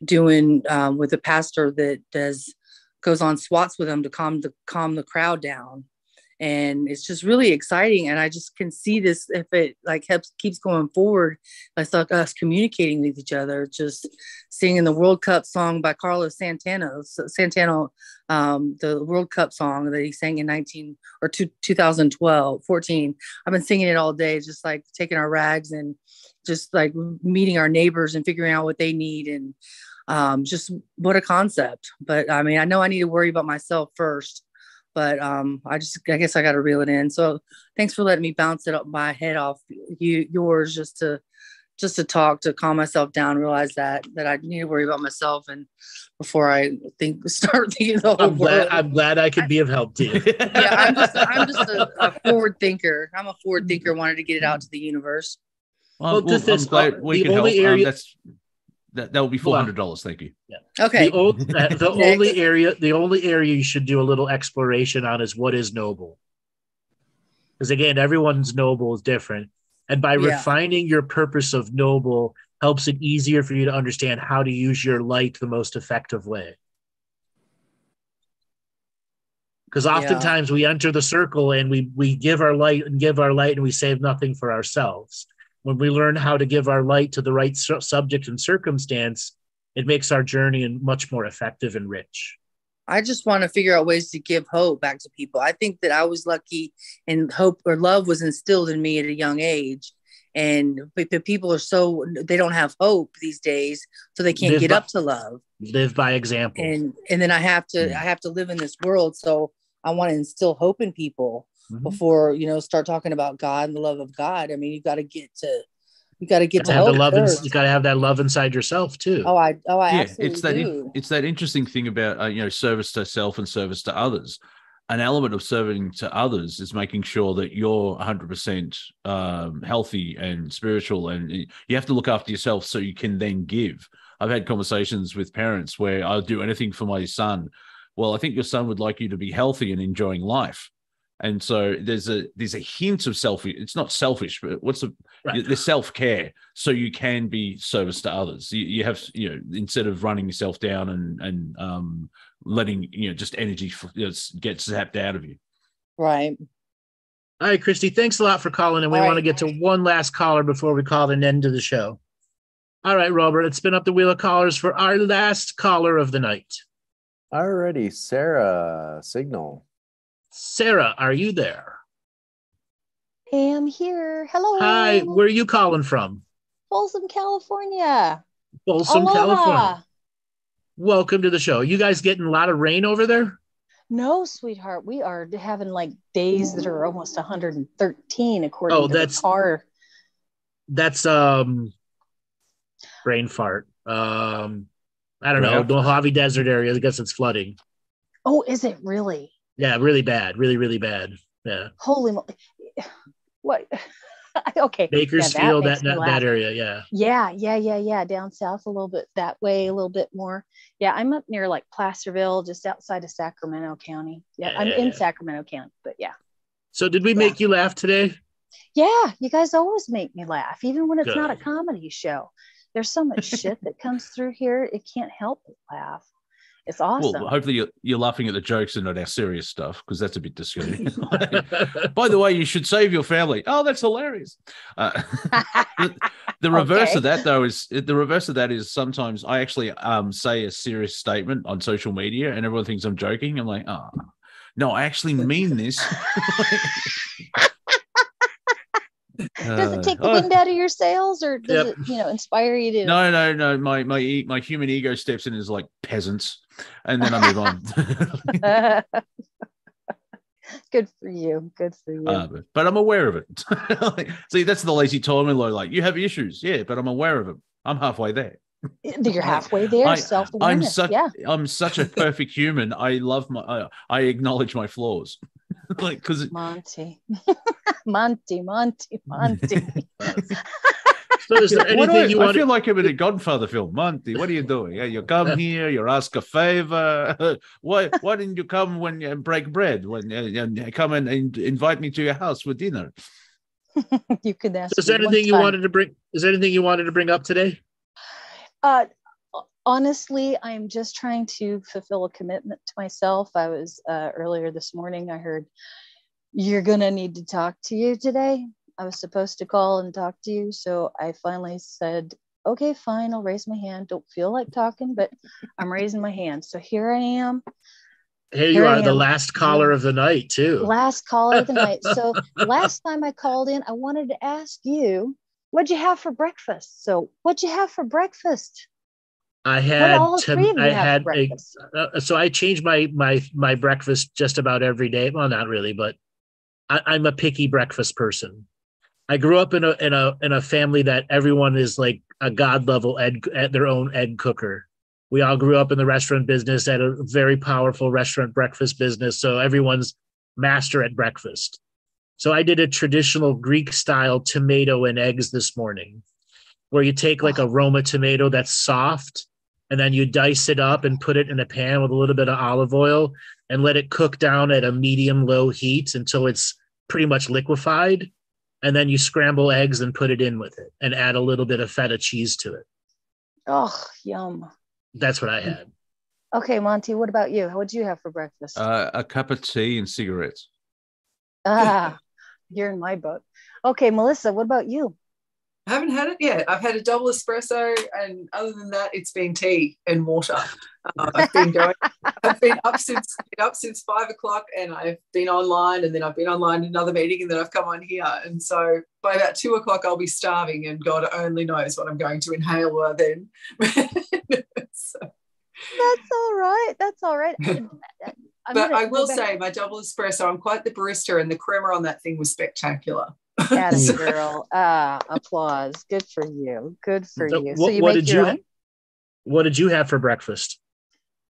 doing um with a pastor that does goes on swats with them to calm the calm the crowd down and it's just really exciting and i just can see this if it like helps keeps going forward i thought us communicating with each other just singing the world cup song by carlos santana santana um, the world cup song that he sang in 19 or two, 2012 14 i've been singing it all day just like taking our rags and just like meeting our neighbors and figuring out what they need and um, just what a concept. But i mean i know i need to worry about myself first but um, I just I guess I got to reel it in. So thanks for letting me bounce it up my head off you yours just to just to talk to calm myself down, realize that that I need to worry about myself and before I think start thinking the whole I'm glad world. I'm glad I could be of help to you. yeah, I'm just I'm just a, a forward thinker. I'm a forward thinker. Wanted to get it out to the universe. Well, Well, well, just I'm this, glad uh, we the can help. only Um, area- that's that, that will be four hundred dollars. Thank you. Yeah. Okay. The, old, uh, the only area, the only area you should do a little exploration on is what is noble. Because again, everyone's noble is different, and by Yeah. refining your purpose of noble helps it easier for you to understand how to use your light the most effective way. because oftentimes we enter the circle and we we give our light and give our light and we save nothing for ourselves when we learn how to give our light to the right su- subject and circumstance it makes our journey much more effective and rich I just want to figure out ways to give hope back to people. I think that I was lucky and hope or love was instilled in me at a young age. And but people are so they don't have hope these days, so they can't Live get by- up to love. live by example And and then I have to Yeah. I have to live in this world. So I want to instill hope in people Mhm. before you know start talking about God and the love of God. I mean, you got to get to you got to get to to have the love in, you got to have that love inside yourself too Oh, I oh I yeah, absolutely it's that do. it's that interesting thing about uh, you know service to self and service to others. An element of serving to others is making sure that you're 100% um, healthy and spiritual, and you have to look after yourself so you can then give. I've had conversations with parents where I'll do anything for my son. Well, I think your son would like you to be healthy and enjoying life. And so there's a there's a hint of selfish. It's not selfish, but what's the Right. the self care, so you can be service to others. You, you have you know instead of running yourself down and and um letting you know just energy f- you know, get zapped out of you. right. all right christy thanks a lot for calling and we All want to get to one last caller before we call an end to the show all right robert let's spin up the wheel of callers for our last caller of the night Alrighty, Sarah, signal. Sarah are you there I am here. Hello. hi where are you calling from Folsom, California. folsom Aloha. california welcome to the show you guys getting a lot of rain over there No, sweetheart, we are having like days that are almost 113 according Oh, to that's- the car. that's um brain fart um i don't know mojave desert area i guess it's flooding Oh, is it really? Yeah really bad really really bad yeah Holy moly. What? okay. bakersfield makes that me that, that area yeah Yeah, yeah, yeah, yeah. Down south a little bit that way, a little bit more. Yeah, I'm up near like Placerville, just outside of Sacramento County. Yeah, I'm Yeah, in yeah. Sacramento County, but yeah. so did we make you laugh today Yeah, you guys always make me laugh, even when it's not a comedy show. There's so much shit that comes through here, it can't help but laugh. It's awesome. Well, hopefully you're, you're laughing at the jokes and not our serious stuff because that's a bit discouraging. By the way, you should save your family. Oh, that's hilarious. Uh, the reverse Okay. of that, though, is the reverse of that is sometimes I actually um, say a serious statement on social media and everyone thinks I'm joking. I'm like, oh, no, I actually mean this. Does it take the Uh, wind out of your sails or does Yep. it, you know, inspire you to No, no, no. My my my human ego steps in as like peasants, and then I move on. Good for you. Good for you. Uh, but, but I'm aware of it. See, that's the lazy law. Like, you have issues, yeah, but I'm aware of them. I'm halfway there. You're halfway there. I- Self I'm awareness. such yeah. I'm such a perfect human. I love my I, I acknowledge my flaws. like because Monty. Monty, Monty, Monty. so is there anything I, you I want feel like I'm in a Godfather film. Monty, what are you doing? Yeah, you come here, you ask a favor. why why didn't you come when you break bread? When uh, come and, and invite me to your house for dinner? you could ask. is there anything you time. wanted to bring is there anything you wanted to bring up today Uh, honestly, I'm just trying to fulfill a commitment to myself. I was uh, earlier this morning. I heard you're gonna need to talk to you today. I was supposed to call and talk to you, so I finally said, "Okay, fine. I'll raise my hand. Don't feel like talking, but I'm raising my hand." So here I am, here you Here I are the last caller of the night too last caller of the night. So last time I called in, I wanted to ask you, what'd you have for breakfast? So what'd you have for breakfast? I had to, three of you I had a, uh, so I change my my my breakfast just about every day. Well, not really, but I, I'm a picky breakfast person. I grew up in a in a in a family that everyone is like a god level egg at their own egg cooker. We all grew up in the restaurant business at a very powerful restaurant breakfast business, so everyone's master at breakfast. So I did a traditional Greek style tomato and eggs this morning, where you take like a Roma tomato that's soft and then you dice it up and put it in a pan with a little bit of olive oil and let it cook down at a medium low heat until it's pretty much liquefied and then you scramble eggs and put it in with it and add a little bit of feta cheese to it Oh, yum. that's what i had Okay, Monty, what about you? What did you have for breakfast? Uh, a cup of tea and cigarettes. ah, you're in my boat. Okay, Melissa, what about you? I haven't had it yet. I've had a double espresso, and other than that, it's been tea and water. Uh, I've been going. I've been up since been up since five o'clock, and I've been online, and then I've been online in another meeting, and then I've come on here, and so by about two o'clock, I'll be starving, and God only knows what I'm going to inhale by then. so, That's all right. That's all right. I'm but I will say, my double espresso, I'm quite the barista, and the crema on that thing was spectacular. Yes, girl. Ah, applause. Good for you. Good for So you. what, so you what make did your you own? what did you have for breakfast?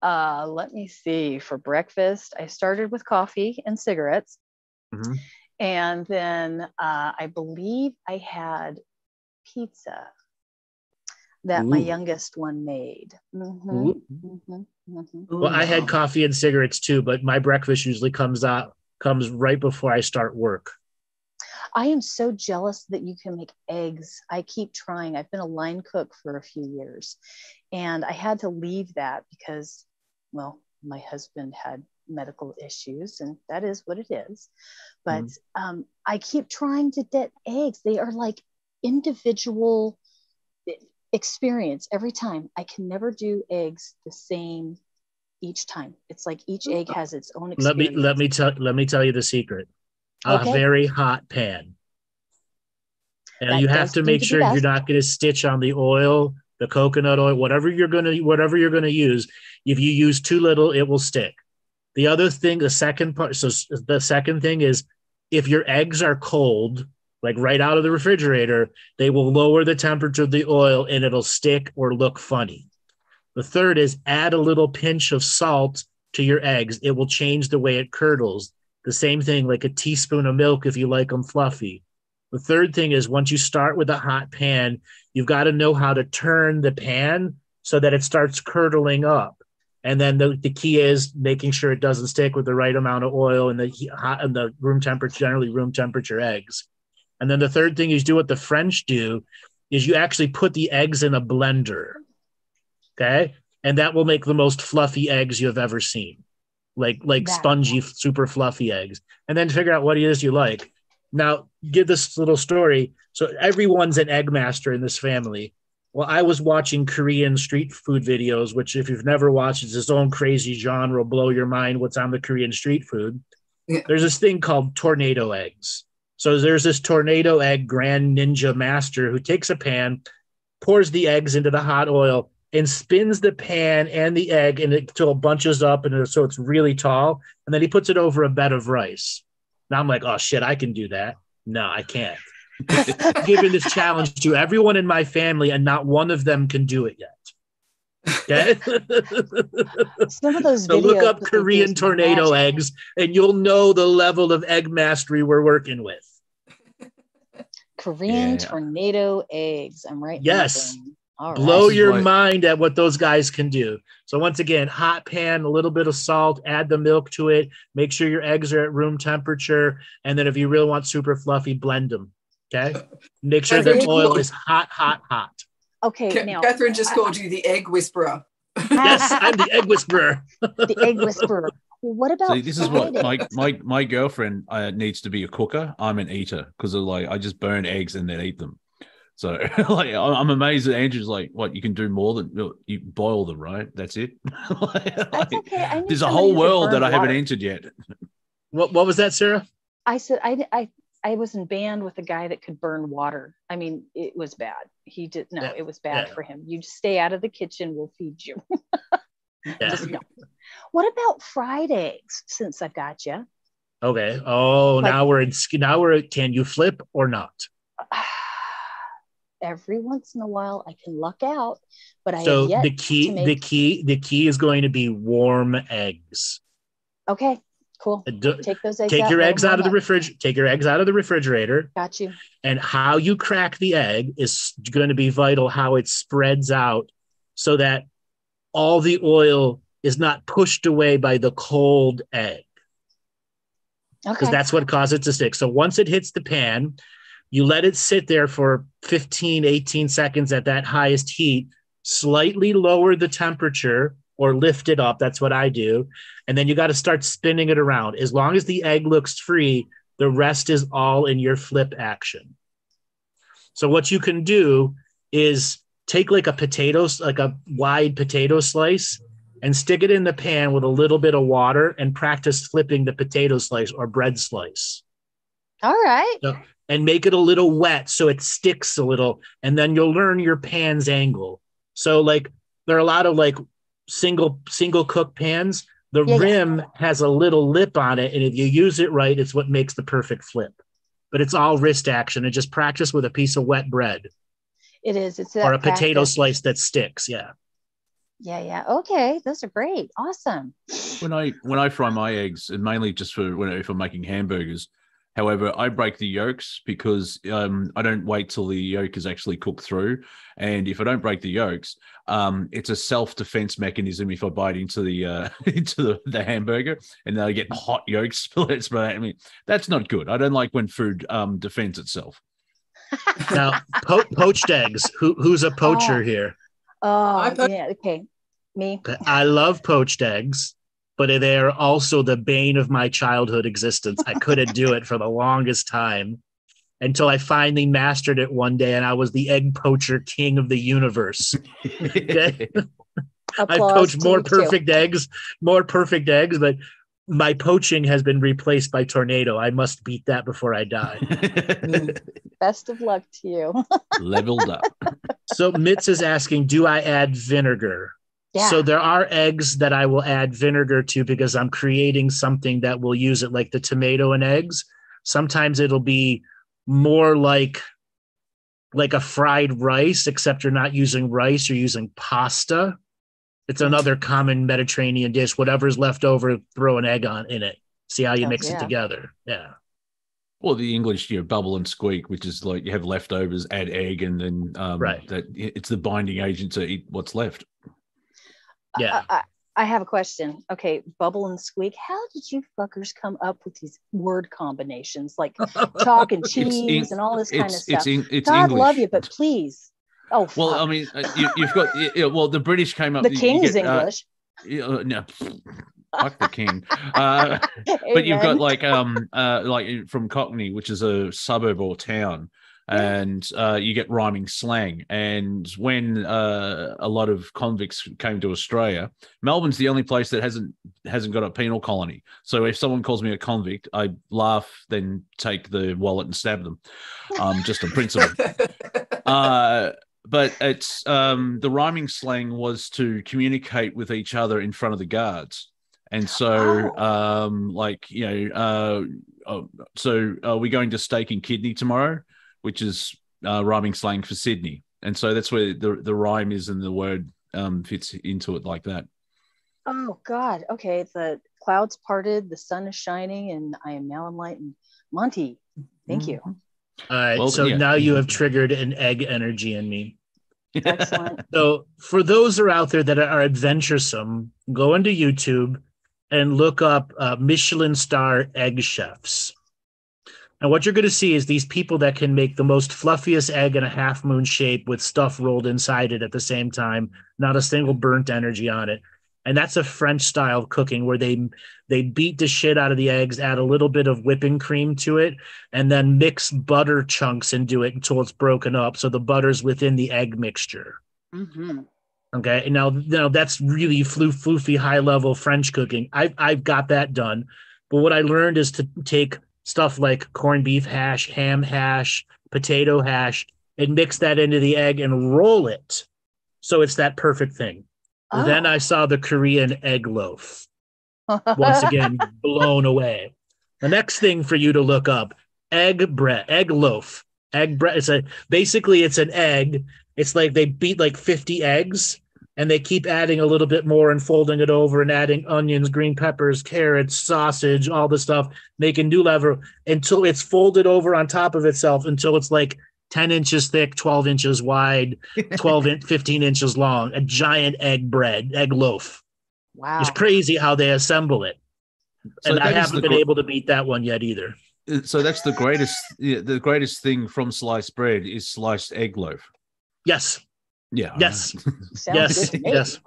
Uh, let me see. For breakfast, I started with coffee and cigarettes, Mhm. and then uh, I believe I had pizza that my youngest one made. Mhm, Ooh. Mhm, mhm. Well, I had coffee and cigarettes too, but my breakfast usually comes out comes right before I start work. I am so jealous that you can make eggs. I keep trying. I've been a line cook for a few years and I had to leave that because, well, my husband had medical issues and that is what it is. But um, I keep trying to get eggs. They are like individual experience every time. I can never do eggs the same each time. It's like each egg has its own Let me let me tell let me tell you the secret. Okay. A very hot pan. And That you have to make to sure you're not going to stitch on the oil, the coconut oil, whatever you're going to whatever you're going to use. If you use too little, it will stick. The other thing, the second part, so the second thing is if your eggs are cold, like right out of the refrigerator, they will lower the temperature of the oil and it'll stick or look funny. The third is add a little pinch of salt to your eggs. It will change the way it curdles. The same thing, like a teaspoon of milk if you like them fluffy. The third thing is once you start with a hot pan, you've got to know how to turn the pan so that it starts curdling up. And then the, the key is making sure it doesn't stick with the right amount of oil and the hot and the room temperature, generally room temperature eggs. And then the third thing is do what the French do is you actually put the eggs in a blender. Okay. And that will make the most fluffy eggs you have ever seen. Like like That- spongy, super fluffy eggs. And then figure out what it is you like. Now, give this little story. So everyone's an egg master in this family. Well, I was watching Korean street food videos, which if you've never watched, it's its own crazy genre, blow your mind what's on the Korean street food. Yeah. There's this thing called tornado eggs. So there's this tornado egg grand ninja master who takes a pan, pours the eggs into the hot oil, and spins the pan and the egg and it until it bunches up and it- so it's really tall. And then he puts it over a bed of rice. Now I'm like, oh shit, I can do that. No, I can't. Giving this challenge to everyone in my family, and not one of them can do it yet. Okay. Some of those so look up that they do Korean tornado magic. eggs, and you'll know the level of egg mastery we're working with. Korean Yeah. tornado eggs. I'm right. Yes. All right. Blow This your why- mind at what those guys can do. So once again, hot pan, a little bit of salt, add the milk to it. Make sure your eggs are at room temperature, and then if you really want super fluffy, blend them. Okay. Make sure Very the oil is hot, hot, hot. Okay, Ca- now Catherine just called you the egg whisperer. Yes, I'm the egg whisperer. the egg whisperer. What about See, this is what my my my girlfriend uh, needs to be a cooker. I'm an eater because like I just burn eggs and then eat them. So like I- I'm amazed that Andrew's like, what you can do more than you- you boil them, right? That's it. Like, That's okay. I need there's a whole world that I haven't water. entered yet. What what was that, Sarah? I said I I I was in band with a guy that could burn water. I mean, it was bad. He did no, Yeah, it was bad yeah. for him. You just stay out of the kitchen. We'll feed you. Yeah. Just no. What about fried eggs? Since I've got you, Okay. Oh, Like- now we're in. Now we're. Can you flip or not? every once in a while I can luck out, but I So have yet the key, make. the key, the key is going to be warm eggs. okay, cool. Do- Take those eggs. Take out, your eggs out of the refrigerator. Take your eggs out of the refrigerator. Got you. and how you crack the egg is going to be vital how it spreads out so that all the oil is not pushed away by the cold egg because Okay. that's what causes it to stick so once it hits the pan you let it sit there for 15 18 seconds at that highest heat slightly lower the temperature or lift it up. That's what I do. And then you got to start spinning it around. As long as the egg looks free, the rest is all in your flip action. So what you can do is take like a potato, like a wide potato slice, and stick it in the pan with a little bit of water and practice flipping the potato slice or bread slice. All right. So- and make it a little wet so it sticks a little, and then you'll learn your pan's angle. So like there are a lot of like single single cook pans. The Yeah, yeah. rim has a little lip on it, and if you use it right, it's what makes the perfect flip. But it's all wrist action, and just practice with a piece of wet bread It is. It's or a that potato slice that sticks. Yeah. Yeah, yeah. Okay, those are great. Awesome. When I when I fry my eggs, and mainly just for when if I'm making hamburgers. However, I break the yolks because um, I don't wait till the yolk is actually cooked through, and if I don't break the yolks, um, it's a self defense mechanism. If I bite into the uh, into the, the hamburger and then I get hot yolks split, I mean that's not good. I don't like when food um, defends itself. Now, po- poached eggs. Who who's a poacher Oh. here? Oh, put- yeah. Okay. Me. I love poached eggs, but they are also the bane of my childhood existence. I couldn't do it for the longest time until I finally mastered it one day, and I was the egg poacher king of the universe. I've poached more you, too. perfect eggs, more perfect eggs, but my poaching has been replaced by tornado. I must beat that before I die. Best of luck to you. Leveled up. so Mitz is asking, do I add vinegar? Yeah. So there are eggs that I will add vinegar to because I'm creating something that will use it like the tomato and eggs. Sometimes it'll be more like like a fried rice, except you're not using rice, you're using pasta. It's another common Mediterranean dish. Whatever's left over, throw an egg on in it. See how you Hells mix yeah. it together. Yeah. Well, the English, you know, bubble and squeak, which is like you have leftovers, add egg, and then um, Right. that it's the binding agent to eat what's left. Yeah. I, I, I have a question. Okay, bubble and squeak. How did you fuckers come up with these word combinations like chalk and cheese and all this kind of stuff? it's it's God English. love you, but please. Oh, Well, fuck. I mean, uh, you, you've got yeah, well, the British came up. the you king's get, uh, English. yeah, uh, no, fuck the king. Uh, but you've got like um uh like from Cockney, which is a suburb or town, and uh, you get rhyming slang. And when uh, a lot of convicts came to Australia, Melbourne's the only place that hasn't hasn't got a penal colony. So if someone calls me a convict, I laugh, then take the wallet and stab them, um, just on principle. uh, but it's um, the rhyming slang was to communicate with each other in front of the guards. And so, um, like you know, uh, oh, so are we going to steak and kidney tomorrow, which is uh, rhyming slang for Sydney, and so that's where the the rhyme is and the word um, fits into it like that. Oh God. Okay. The clouds parted, the sun is shining, and I am now enlightened. Monty, thank you. All right. Well, so yeah. now you have triggered an egg energy in me. Excellent. So for those who are out there that are adventuresome, go into YouTube and look up uh, Michelin star egg chefs. And what you're going to see is these people that can make the most fluffiest egg in a half moon shape with stuff rolled inside it at the same time, not a single burnt energy on it. And that's a French style cooking where they they beat the shit out of the eggs, add a little bit of whipping cream to it, and then mix butter chunks into it until it's broken up. So the butter's within the egg mixture. hmm Okay. And now, now that's really flu floofy high level French cooking. I've I've got that done. But what I learned is to take stuff like corned beef hash, ham hash, potato hash, and mix that into the egg and roll it. So it's that perfect thing. Then Oh. I saw the Korean egg loaf. Once again, blown away. The next thing for you to look up, egg bread, egg loaf. Egg bread. It's a basically it's an egg. It's like they beat like 50 eggs and they keep adding a little bit more and folding it over and adding onions, green peppers, carrots, sausage, all the stuff, making new level until it's folded over on top of itself until it's like 10 inches thick, 12 inches wide, 12 in, 15 inches long, a giant egg bread, egg loaf. wow. It's crazy how they assemble it. So and I haven't been gr- able to beat that one yet either. Uh, so that's the greatest. The greatest thing from sliced bread is sliced egg loaf. Yes. Yeah. Yes. Sounds yes. good to me. Yes.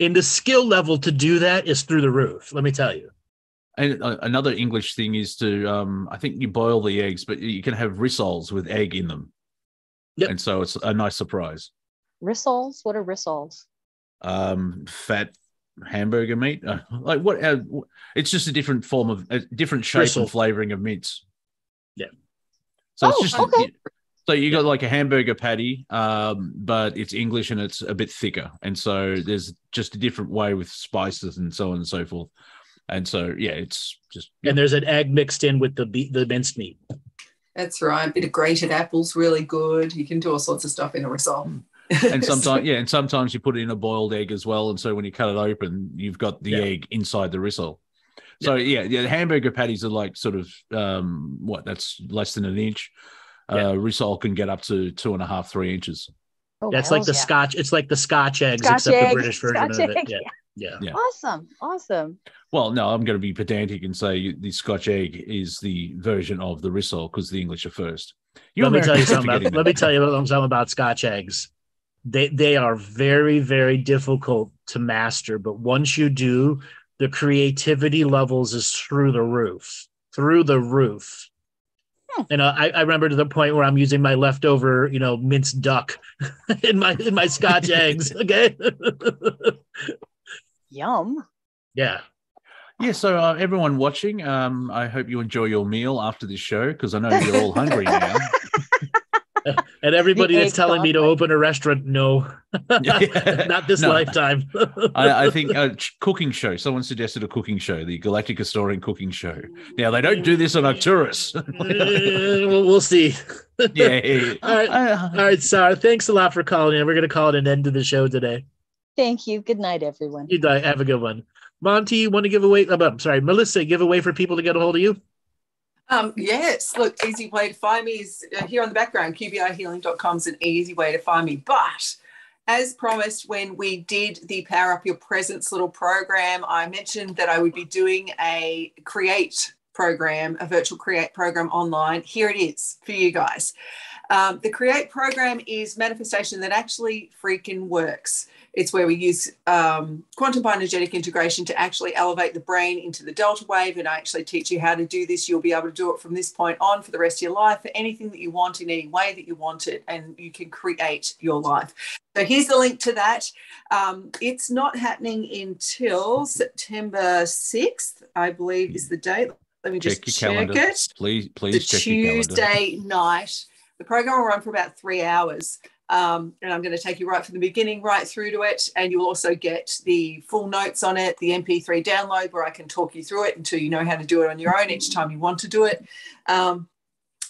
And the skill level to do that is through the roof. Let me tell you. And uh, another English thing is to, um, I think you boil the eggs, but you can have rissoles with egg in them. Yep. And so it's a nice surprise. Rissoles? What are rissoles? Um, fat hamburger meat, uh, like what? Uh, it's just a different form of a different shape Bristle. and flavoring of meats. Yeah. So it's Oh, just okay. So you got like a hamburger patty, um, but it's English and it's a bit thicker, and so there's just a different way with spices and so on and so forth. And so yeah, it's just And there's an egg mixed in with the be- the minced meat. That's right. A bit of grated apples, really good. You can do all sorts of stuff in a rissole. and sometimes yeah, and sometimes you put it in a boiled egg as well, and so when you cut it open, you've got the Yeah. egg inside the rissole. So yeah, yeah, the hamburger patties are like sort of um what that's less than an inch. Uh, rissole can get up to two and a half, three inches. Oh, That's like the yeah. Scotch. It's like the Scotch eggs, Scotch except egg, the British version Scotch of it. Yeah. Yeah. Yeah. Awesome. Awesome. Well, no, I'm going to be pedantic and say the Scotch egg is the version of the rissole because the English are first. let me tell you something. About, let me tell you something about Scotch eggs. They they are very very difficult to master, but once you do, the creativity levels is through the roof, through the roof. Hmm. And uh, I, I remember to the point where I'm using my leftover, you know, minced duck in my in my Scotch eggs. Okay. Yum. yeah. Yeah, so uh, everyone watching, um, I hope you enjoy your meal after this show because I know you're all hungry now. And everybody The that's telling me to open a restaurant, no, not this No. lifetime. I, I think a cooking show. Someone suggested a cooking show, the Galactic Historian cooking show. Now they don't do this on Arcturus. Uh, we'll, we'll see. yeah, yeah. All right. Uh, All right, Sarah. Thanks a lot for calling in. We're going to call it an end to the show today. Thank you. Good night, everyone. You die. Have a good one. Monty, you want to give away? oh, I'm sorry, Melissa, give away for people to get a hold of you? Um, yes, look, easy way to find me is uh, here on the background. QBIhealing.com is an easy way to find me. But as promised, when we did the Power Up Your Presence little program, I mentioned that I would be doing a create program, a virtual create program online. Here it is for you guys. Um, the create program is manifestation that actually freaking works. It's where we use um, quantum bioenergetic integration to actually elevate the brain into the delta wave. And I actually teach you how to do this. You'll be able to do it from this point on for the rest of your life for anything that you want in any way that you want it. And you can create your life. So here's the link to that. Um, it's not happening until September 6th, I believe is the date. Let me just check your check calendar. it Please, the please check your calendar. Tuesday night. The program will run for about three hours. Um, and I'm going to take you right from the beginning right through to it. And you'll also get the full notes on it, the MP3 download where I can talk you through it until you know how to do it on your own each time you want to do it. Um,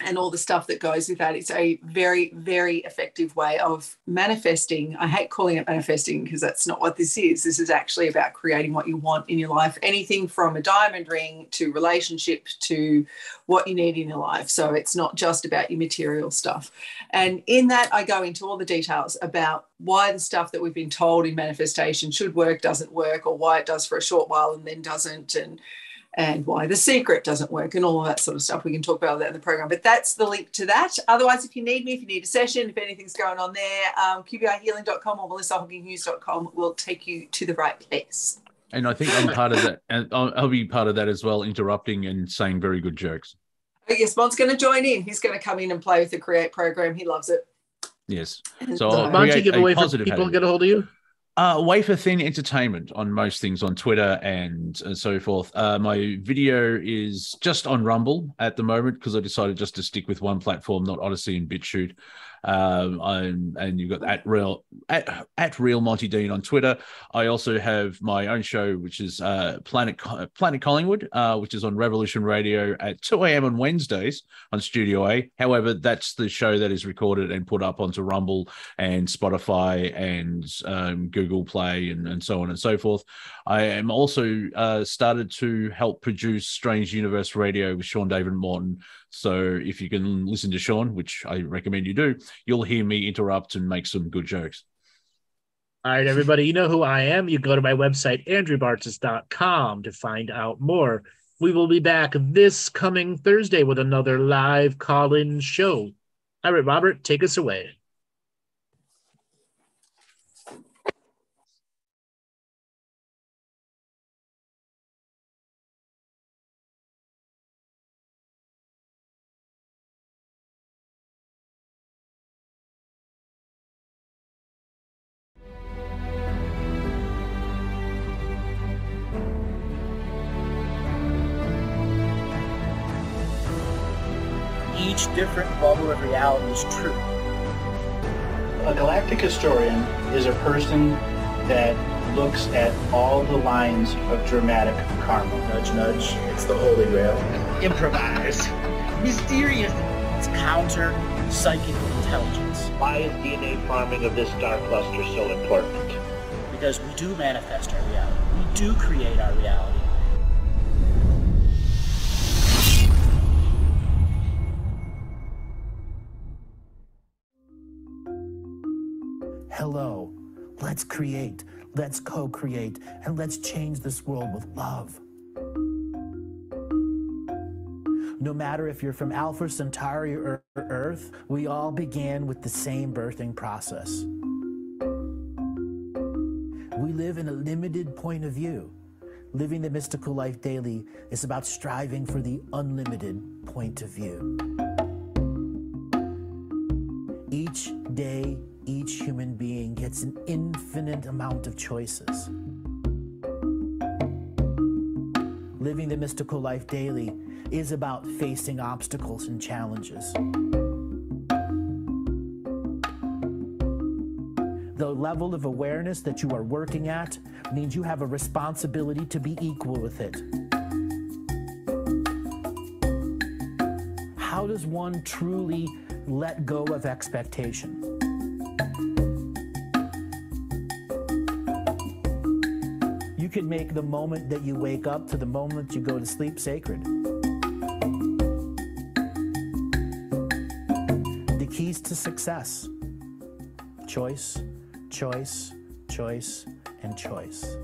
and all the stuff that goes with that. It's a very, very effective way of manifesting. I hate calling it manifesting because that's not what this is. This is actually about creating what you want in your life. Anything from a diamond ring to relationship to what you need in your life. So it's not just about your material stuff. And in that, I go into all the details about why the stuff that we've been told in manifestation should work, doesn't work, or why it does for a short while and then doesn't. And and why the secret doesn't work and all of that sort of stuff. We can talk about that in the program, but that's the link to that. Otherwise, if you need me, if you need a session, if anything's going on there, um, QBIhealing.com or melissahawkinghughes.com will take you to the right place. And I think I'm part of that. And I'll, I'll be part of that as well, interrupting and saying very good jokes. Oh, yes, Mon's going to join in. He's going to come in and play with the Create program. He loves it. Yes. And So so- I'll Why don't you create give a away for people to get a hold of you? Uh, Wafer Thin Entertainment on most things on Twitter and, and so forth. Uh, my video is just on Rumble at the moment because I decided just to stick with one platform, not Odysee and BitChute. Um, I'm, and you've got at real at, at real Monty Dean on Twitter. I also have my own show, which is uh, Planet Planet Collingwood, uh, which is on Revolution Radio at 2 a.m. on Wednesdays on Studio A. However, that's the show that is recorded and put up onto Rumble and Spotify and um, Google Play and, and so on and so forth. I am also uh, started to help produce Strange Universe Radio with Sean David Morton. So if you can listen to Sean, which I recommend you do, you'll hear me interrupt and make some good jokes. All right, everybody, you know who I am. You go to my website, andrewbartzis.com, to find out more. We will be back this coming Thursday with another live call in show. All right, Robert, take us away. Is true. A galactic historian is a person that looks at all the lines of dramatic karma. Nudge, nudge. It's the holy grail. Improvise. Mysterious. It's counter psychic intelligence. Why is DNA farming of this star cluster so important? Because we do manifest our reality. We do create our reality. Hello. Let's create. Let's co create. And let's change this world with love. No matter if you're from Alpha Centauri or Earth, we all began with the same birthing process. We live in a limited point of view. Living the mystical life daily is about striving for the unlimited point of view. Each day, each human being gets an infinite amount of choices. Living the mystical life daily is about facing obstacles and challenges. The level of awareness that you are working at means you have a responsibility to be equal with it. How does one truly let go of expectation? Make the moment that you wake up to the moment you go to sleep sacred. The keys to success choice, choice, choice, and choice.